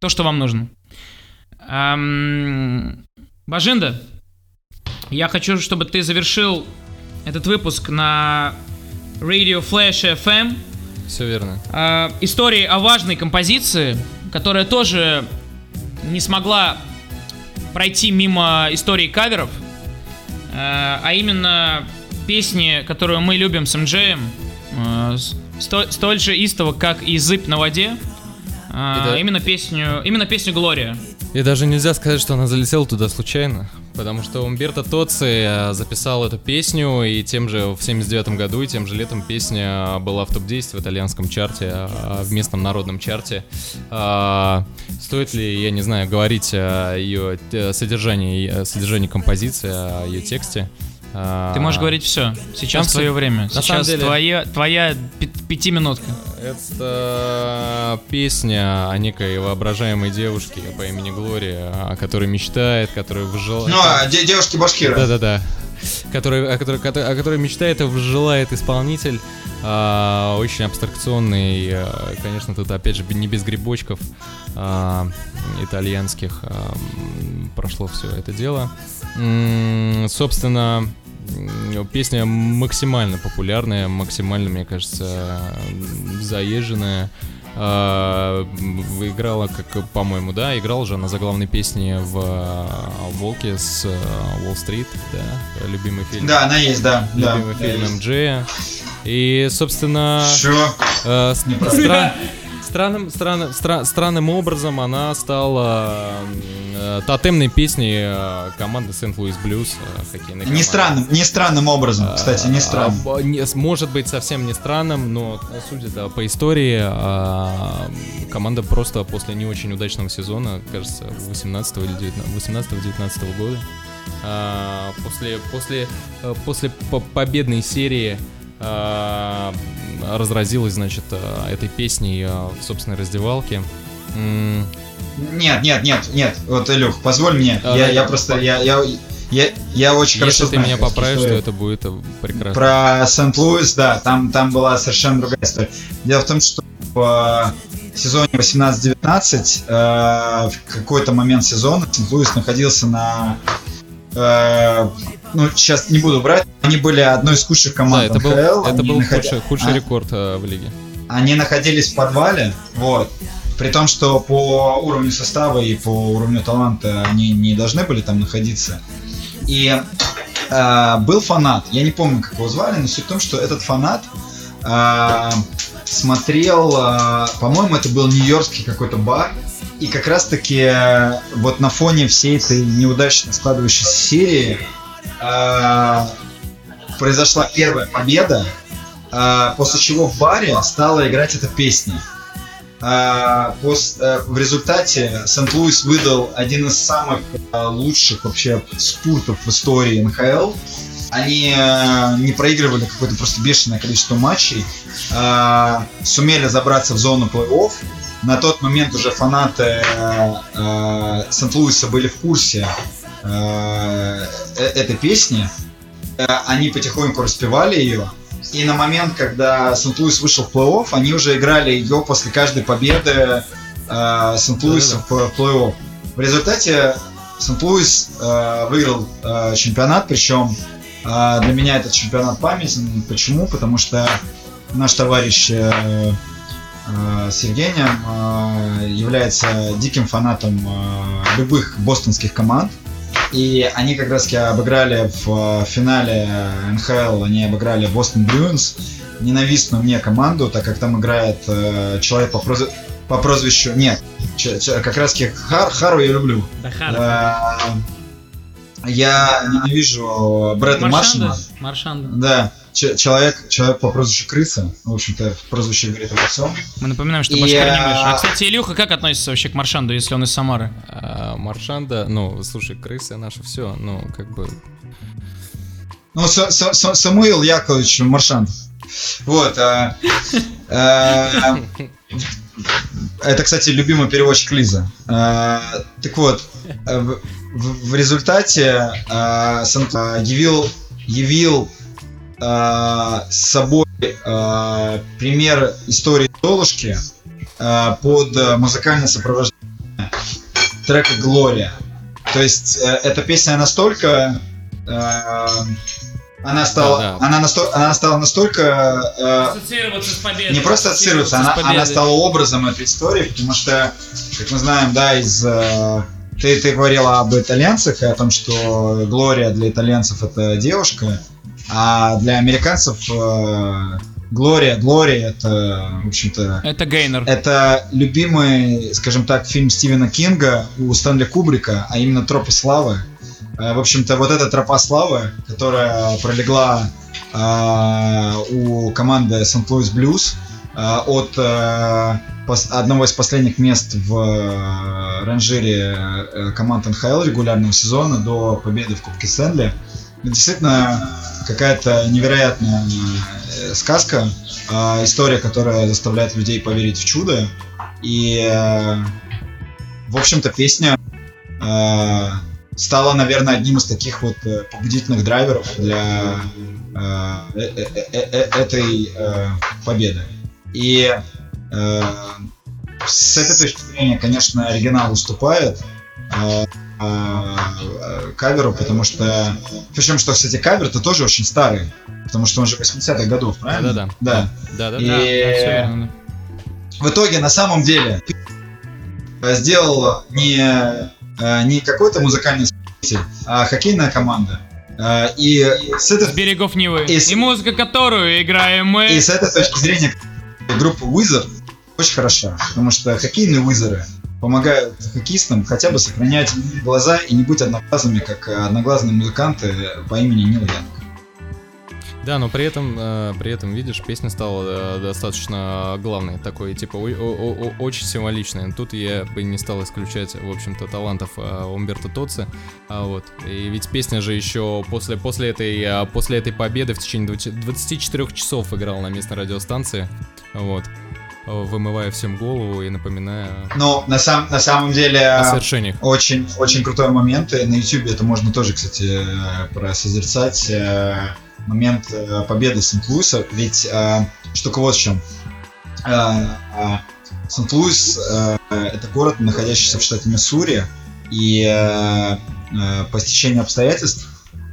То, что вам нужно. Эм, Бажинда, я хочу, чтобы ты завершил этот выпуск на Radio Flash FM. Все верно. Э, истории о важной композиции, которая тоже не смогла пройти мимо истории каверов, э, а именно песни, которую мы любим с МДЖем, э, сто, столь же истово, как и «Зыб на воде», э, да. именно песню, именно песню «Глория». И даже нельзя сказать, что она залетела туда случайно. Потому что Умберто Тоци записал эту песню, и тем же в 79 году, и тем же летом песня была в топ-10 в итальянском чарте, в местном народном чарте. Стоит ли, я не знаю, говорить о ее содержании, содержании композиции, о ее тексте? Ты можешь говорить все. Сейчас Там твое время. Сейчас деле... твоя, твоя пятиминутка. Это песня о некой воображаемой девушке по имени Глория, о которой мечтает, которая желает... Ну, а девушки башкира. Да-да-да. Который, о, которой, о которой мечтает и желает исполнитель. А, очень абстракционный. А, конечно, тут опять же не без грибочков а, итальянских а, прошло все это дело. М-м, собственно, песня максимально популярная, максимально, мне кажется, заезженная. Uh, играла, как, по-моему, да, играл же на заглавной песне в uh, Волке с Уолл-стрит, uh, да, любимый фильм. Да, она есть, да. Любимый да, фильм МД. И, собственно... Что? Э, стра- странным, странным, стра- странным образом она стала э, тотемной песней э, команды Сент-Луис Блюз, э, хоккейной Не странным, не странным образом, кстати, не странным. А, не, может быть совсем не странным, но судя по истории, э, команда просто после не очень удачного сезона, кажется, 18 или 18-19 года, э, после, после, э, после победной серии э, разразилась, значит, э, этой песней э, в собственной раздевалке. Нет, нет, нет, нет. Вот, Илюх, позволь мне. А, я, я просто, я, я, я, я очень Если хорошо ты знаю, меня поправишь, что это будет прекрасно. Про Сент-Луис, да, там, там была совершенно другая история. Дело в том, что в сезоне 18-19 э, в какой-то момент сезона Сент-Луис находился на э, ну, сейчас не буду брать, они были одной из худших команд да, это был, Это был наход... худший, худший а, рекорд э, в лиге. Они находились в подвале, вот. При том, что по уровню состава и по уровню таланта они не должны были там находиться. И э, был фанат, я не помню, как его звали, но суть в том, что этот фанат э, смотрел, э, по-моему, это был нью-йоркский какой-то бар, и как раз-таки э, вот на фоне всей этой неудачно складывающейся серии э, произошла первая победа а, после чего в баре стала играть эта песня. А, пос- а, в результате Сент-Луис выдал один из самых а, лучших вообще спуртов в истории НХЛ. Они а, не проигрывали какое-то просто бешеное количество матчей, а, сумели забраться в зону плей-офф. На тот момент уже фанаты а, а, Сент-Луиса были в курсе а, э- этой песни. Э, Они потихоньку распевали ее. И на момент, когда Сент-Луис вышел в плей-офф, они уже играли ее после каждой победы э, Сент-Луиса в плей-офф. В результате Сент-Луис э, выиграл э, чемпионат, причем э, для меня этот чемпионат памятен. Почему? Потому что наш товарищ э, э, Сергеня э, является диким фанатом э, любых бостонских команд. И они как раз обыграли в э, финале НХЛ, они обыграли Бостон Брюинс, ненавистную мне команду, так как там играет э, человек по, проз- по прозвищу... Нет, ч- ч- как раз Хар, Хару я люблю. Да, Э, Я ненавижу Брэда Маршана. Маршанда. Да, человек, человек по прозвищу Крыса. В общем-то, прозвище говорит обо всем. Мы напоминаем, что И, Башкир не а, Миша. А, кстати, Илюха как относится вообще к Маршанду, если он из Самары? А, Маршанда, ну, слушай, крысы наше все, ну, как бы... Ну, Са- Са- Са- Самуил Яковлевич Маршант. Вот. а, а, Это, кстати, любимый переводчик Лиза. А, Так вот, в, результате а, явил, явил с собой а, пример истории Золушки а, под музыкальное сопровождение трека «Глория». То есть э, эта песня настолько э, она стала, Да, да. она, насто- она стала настолько э, Ассоциироваться с победой. не просто ассоциируется, она, она стала образом этой истории, потому что, как мы знаем, да, из э, ты, ты говорила об итальянцах и о том, что Глория для итальянцев это девушка, а для американцев э, Глория, Глория это, в общем-то, Это Гейнер. это любимый, скажем так, фильм Стивена Кинга у Стэнли Кубрика, а именно «Тропы славы». Э, В общем-то, вот эта тропа славы, которая пролегла э, у команды St. Louis Blues э, от э, пос- одного из последних мест в э, ранжире э, команд НХЛ регулярного сезона до победы в Кубке Стэнли. Действительно, какая-то невероятная э, сказка, э, история, которая заставляет людей поверить в чудо. И, э, в общем-то, песня э, стала, наверное, одним из таких вот побудительных драйверов для этой победы. И с этой точки зрения, конечно, оригинал уступает каверу, потому что... Причем, что, кстати, кавер-то тоже очень старый, потому что он же 80-х годов, правильно? Да-да-да. Да. Да-да-да. И- В итоге, на самом деле, э, сделал не, э, не какой-то музыкальный исполнитель, а хоккейная команда. Э, И. С этой, берегов Нивы. И с- И музыка, которую играем мы. и с этой точки зрения группа Wizard очень хороша, потому что хоккейные Wizard помогают хоккеистам хотя бы сохранять глаза и не быть одноглазыми, как одноглазные музыканты по имени Нил Янг. Да, но при этом, э, при этом, видишь, песня стала э, достаточно главной, такой, типа, о- о- о- очень символичной. Тут я бы не стал исключать, в общем-то, талантов э, Умберто Тоци, а вот. И ведь песня же еще после, после, этой, э, после этой победы в течение 20 24 часов играла на местной радиостанции, вот, э, вымывая всем голову и напоминая Но на, сам, на самом деле... о совершениях. Очень, очень крутой момент. И на YouTube это можно тоже, кстати, просозерцать. э, Момент э, победы Сент-Луиса. Ведь э, штука вот в чем. Сент-Луис это город, находящийся в штате Миссури. И по стечению обстоятельств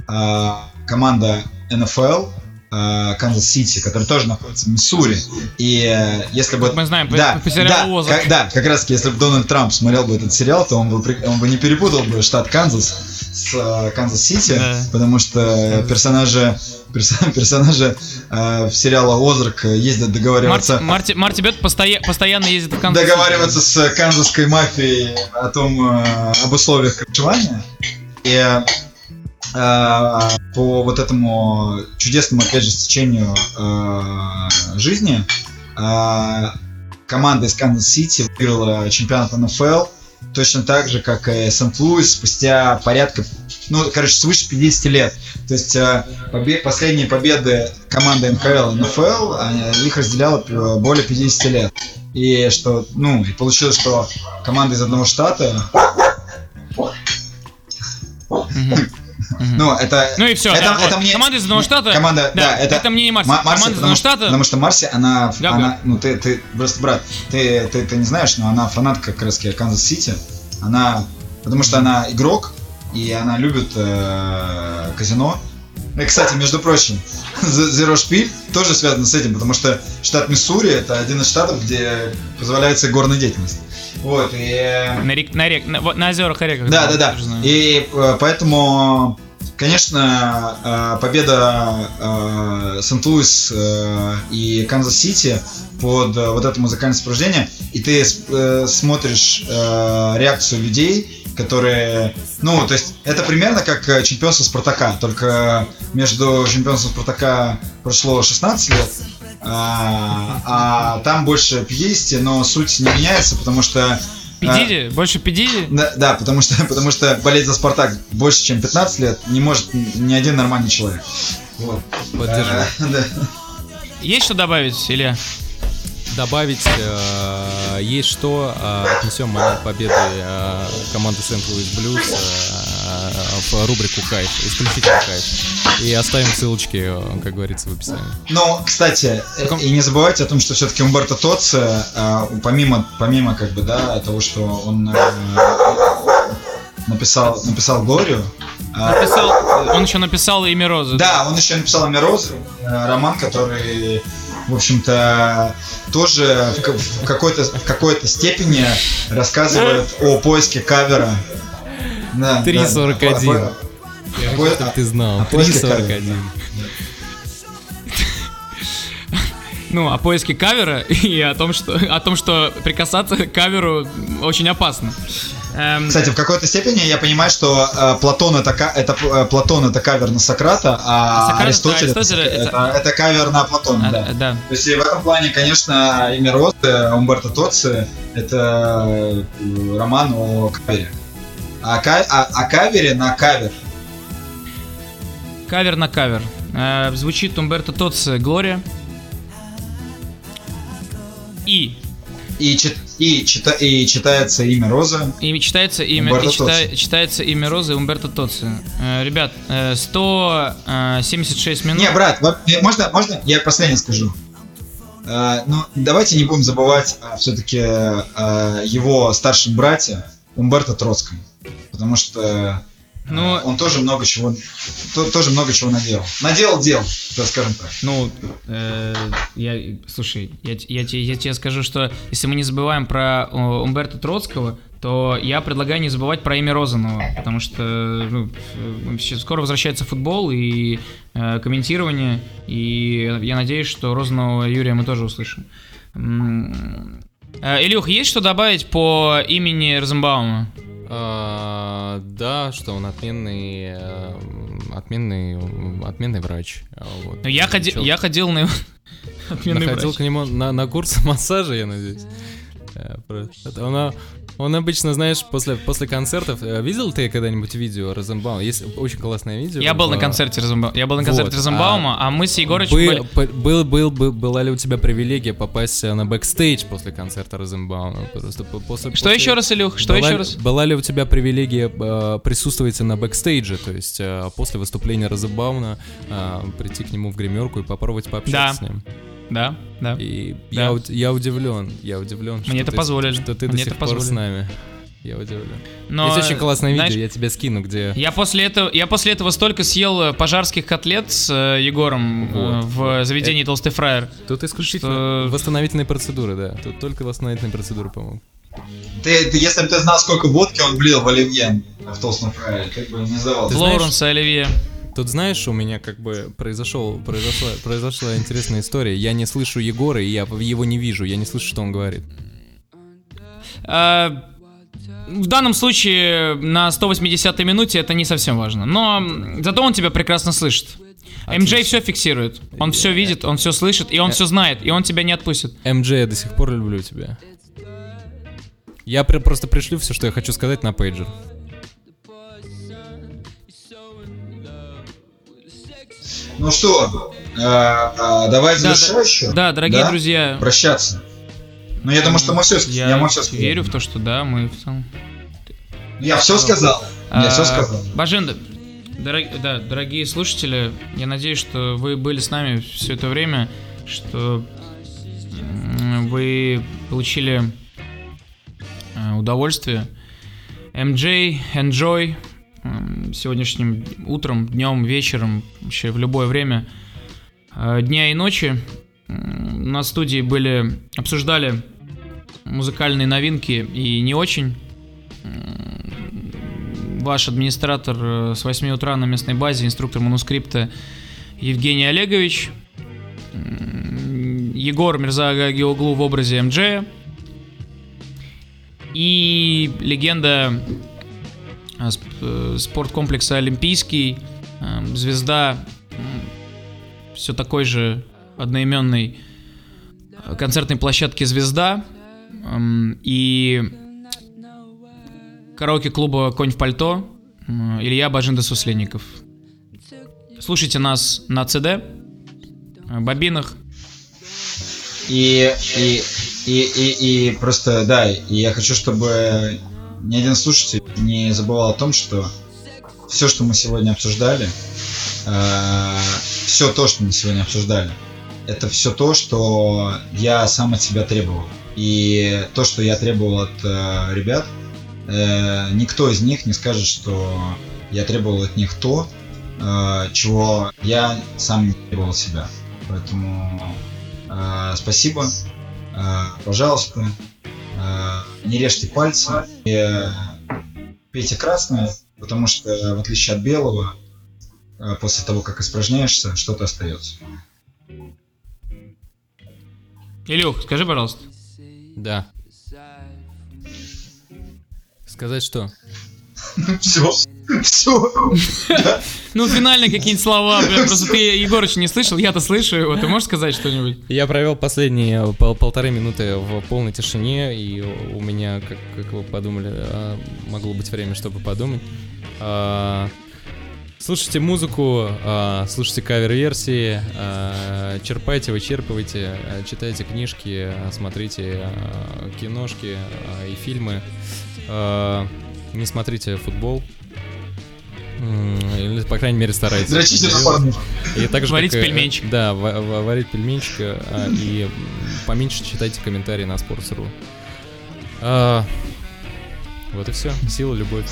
команда НФЛ Канзас-Сити, которая тоже находится в Миссури. И э, если бы мы знаем, по, да, по сериалу да, как, да, как раз таки, если бы Дональд Трамп смотрел бы этот сериал, то он бы, он бы не перепутал бы штат Канзас с э, Канзас-Сити, Да. потому что персонажи, персо- персонажи э, в сериале Озарк ездят Марти, договариваться, Марти, Марти Бёрд постоя- постоянно ездит в Канзас. договариваться с канзасской мафией о том, э, об условиях проживания. И э, по вот этому чудесному, опять же, стечению э, жизни э, команда из Канзас-Сити выиграла чемпионат НФЛ точно так же, как и Сент-Луис спустя порядка, ну, короче, свыше 50 лет. То есть э, побе- последние победы команды НХЛ и НФЛ, их разделяло э, более 50 лет. И что, ну, и получилось, что команда из одного штата. Ну, это... Ну и все. это, это мне... Команда из одного штата. Команда, да, это... это мне не Марси. Ма- Марси, Команда из одного штата. потому что Марси, она, Гав-гав. она, ну ты, ты, просто брат, ты, ты, ты не знаешь, но она фанатка как раз Канзас Сити, она, потому что она игрок и она любит э, казино. И, кстати, между прочим, Zero Spiel тоже связано с этим, потому что штат Миссури это один из штатов, где позволяется игорная деятельность. Вот, и... э, На, рек, на, рек, на, на озерах и реках. да, да, да. знаю. И э, поэтому, конечно, э, победа Сент-Луис и Канзас-Сити под вот это музыкальное сопровождение, и ты смотришь реакцию людей, которые, ну, то есть это примерно как чемпионство Спартака, только между чемпионством Спартака прошло 16 лет, а, а там больше 50, но суть не меняется, потому что э, Педиди? Больше педиди? да, да, потому что, потому что болеть за Спартак больше, чем 15 лет, не может ни один нормальный человек. Вот. Э, да. Есть что добавить, Илья? Добавить э, есть что. Э, отнесем момент победы э, команды Сент-Луис Блюз э, в рубрику «Кайф», исключительно «Кайф». И оставим ссылочки, э, как говорится, в описании. Но, кстати, э, Каком- и не забывайте о том, что все-таки Умберто Тоци, э, помимо, помимо как бы, да, того, что он написал, написал Глорию, Написал, он еще написал имя Розы. Да, он еще написал Мирозу, роман, который, в общем-то, тоже в, ка- в какой-то в какой-то степени рассказывает о поиске кавера. Да, 3.41. да, ты знал. а после 3.41. Ну, о поиске кавера и о том, что, о том, что прикасаться к каверу очень опасно. Эм, Кстати, в какой-то степени я понимаю, что э, Платон это, это э, Платон это кавер на Сократа, а Сократ это Аристотель это, Аристотеля, это, это- это кавер на Платона, а, да. да. То есть и в этом плане, конечно, имя Розы, Умберто Тоци, это э, роман о кавере. А, ка- а- о кавере на кавер. Кавер на кавер. Э, звучит Умберто Тоци «Глория». И, И, чит- и, чита- и читается имя Розы. и читается имя, Умберто и чита- читается имя Розы Умберто Тоци. Э, ребят, э, 176 минут. Не, брат, э, можно, можно я последнее скажу? Э, ну, давайте не будем забывать все-таки его старшем брате Умберто Троцком. Потому что э, Ну- он тоже много чего то- тоже много чего наделал. Наделал дел, так скажем так. Ну, э, я, слушай, я, я, те- я тебе скажу, что если мы не забываем про о, Умберто Троцкого, то я предлагаю не забывать про имя Розанова, потому что ну, э, скоро возвращается футбол и э, комментирование, и я надеюсь, что Розанова Юрия мы тоже услышим. Э, Илюх, есть что добавить по имени Розенбаума? А, да, что он отменный, э, отменный, отменный врач. Вот. Ну, я, ходи- Чел- я ходил на... Отменный Находил врач. к нему на, на курс массажа, я надеюсь. Э, просто- Он, обычно, знаешь, после, после концертов... э, Видел ты когда-нибудь видео Розенбаума? Есть очень классное видео. Я был на концерте Розенбаума. Я был на Вот, концерте Розенбаума, а, мы с Егорычем Был, были... был, был, был- была ли у тебя привилегия попасть э, на бэкстейдж после концерта Розенбаума? Просто по- после, Что после- еще раз, Илюх? Что была, еще раз? Была ли у тебя привилегия э, присутствовать на бэкстейдже, то есть э, после выступления Розенбауна э, прийти к нему в гримерку и попробовать пообщаться Да. с ним? Да, да. И Да. я, я удивлен, я удивлен, что Мне это ты, позволили. что ты Мне до это сих пор с нами. Я удивлен. Но, Есть очень классное знаешь, видео, я тебе скину, где... Я после этого, я после этого столько съел э, пожарских котлет с э, Егором э, Вот. в заведении Толстый фраер. Тут исключительно Что- восстановительные процедуры, да. Тут только восстановительные процедуры, по-моему. Ты, ты- если бы ты знал, сколько водки он влил в оливье в толстом фрае, ты бы не сдавал. Ты знаешь- Лоуренс и Оливье. Тут знаешь, у меня как бы произошел, произошла, произошла интересная история. Я не слышу Егора, и я его не вижу, я не слышу, что он говорит. А, в данном случае на 180-й минуте это не совсем важно. Но зато он тебя прекрасно слышит. МJ все фиксирует. Он все видит, он все слышит, и он все знает, и он тебя не отпустит. МД, я до сих пор люблю тебя. Я при- просто пришлю все, что я хочу сказать на пейджер. Ну что, э, э, давай Да, завершающую. Да, дорогие Да? друзья. Прощаться. Ну, я думаю, что мы все Я, я, мы всё сказали. верю в то, что да, мы в целом. Я все сказал. Я все А, сказал. Бажен, дорог- да, дорогие слушатели, я надеюсь, что вы были с нами все это время, что вы получили э, удовольствие. MJ, enjoy сегодняшним утром, днем, вечером, вообще в любое время э, дня и ночи. На студии были, обсуждали музыкальные новинки и не очень ваш администратор э, с 8 утра на местной базе, инструктор манускрипта Евгений Олегович, Егор Мирза Геоглу в образе МДЖ и легенда спорткомплекса Олимпийский, э, звезда все такой же одноименной э, концертной площадки «Звезда» эм, и караоке-клуба «Конь в пальто» Илья Бажинда Сусленников. Слушайте нас на ЦД, э, бобинах. И, и, и, и, и просто, да, я хочу, чтобы ни один слушатель не забывал о том, что все, что мы сегодня обсуждали, все то, что мы сегодня обсуждали, это все то, что я сам от себя требовал. И то, что я требовал от э, ребят, э, никто из них не скажет, что я требовал от них то, э, чего я сам не требовал себя. Поэтому э, спасибо, э, пожалуйста, э, не режьте пальцы, и, э, пейте красное, потому что в отличие от белого, э, после того, как испражняешься, что-то остается. Илюх, скажи, пожалуйста. Да. Сказать что? Все, все. Ну, финально какие-нибудь слова, просто ты, Егорыч, не слышал, я-то слышу его, ты можешь сказать что-нибудь? Я провел последние пол- полторы минуты в полной тишине, и у меня, как, как вы подумали, а, могло быть время, чтобы подумать. А, Слушайте музыку, а, слушайте кавер-версии, черпайте, вычерпывайте, читайте книжки, смотрите киношки и фильмы. Не смотрите футбол. Или, по крайней мере, старайтесь. Дрочите на. И так же, Варить как пельменчик. Да, ва- ва- варить пельменчик. И поменьше читайте комментарии на Sports.ru. А, Вот и все. Сила, любовь.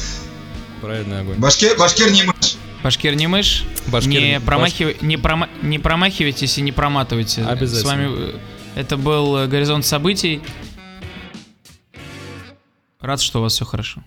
Праведный огонь. Башкир, башкир не мышь. Башкир не мышь, Башкир не, промахив- не, прома- не промахивайтесь и не проматывайте. Обязательно. С вами э, это был э, «Горизонт событий». Рад, что у вас все хорошо.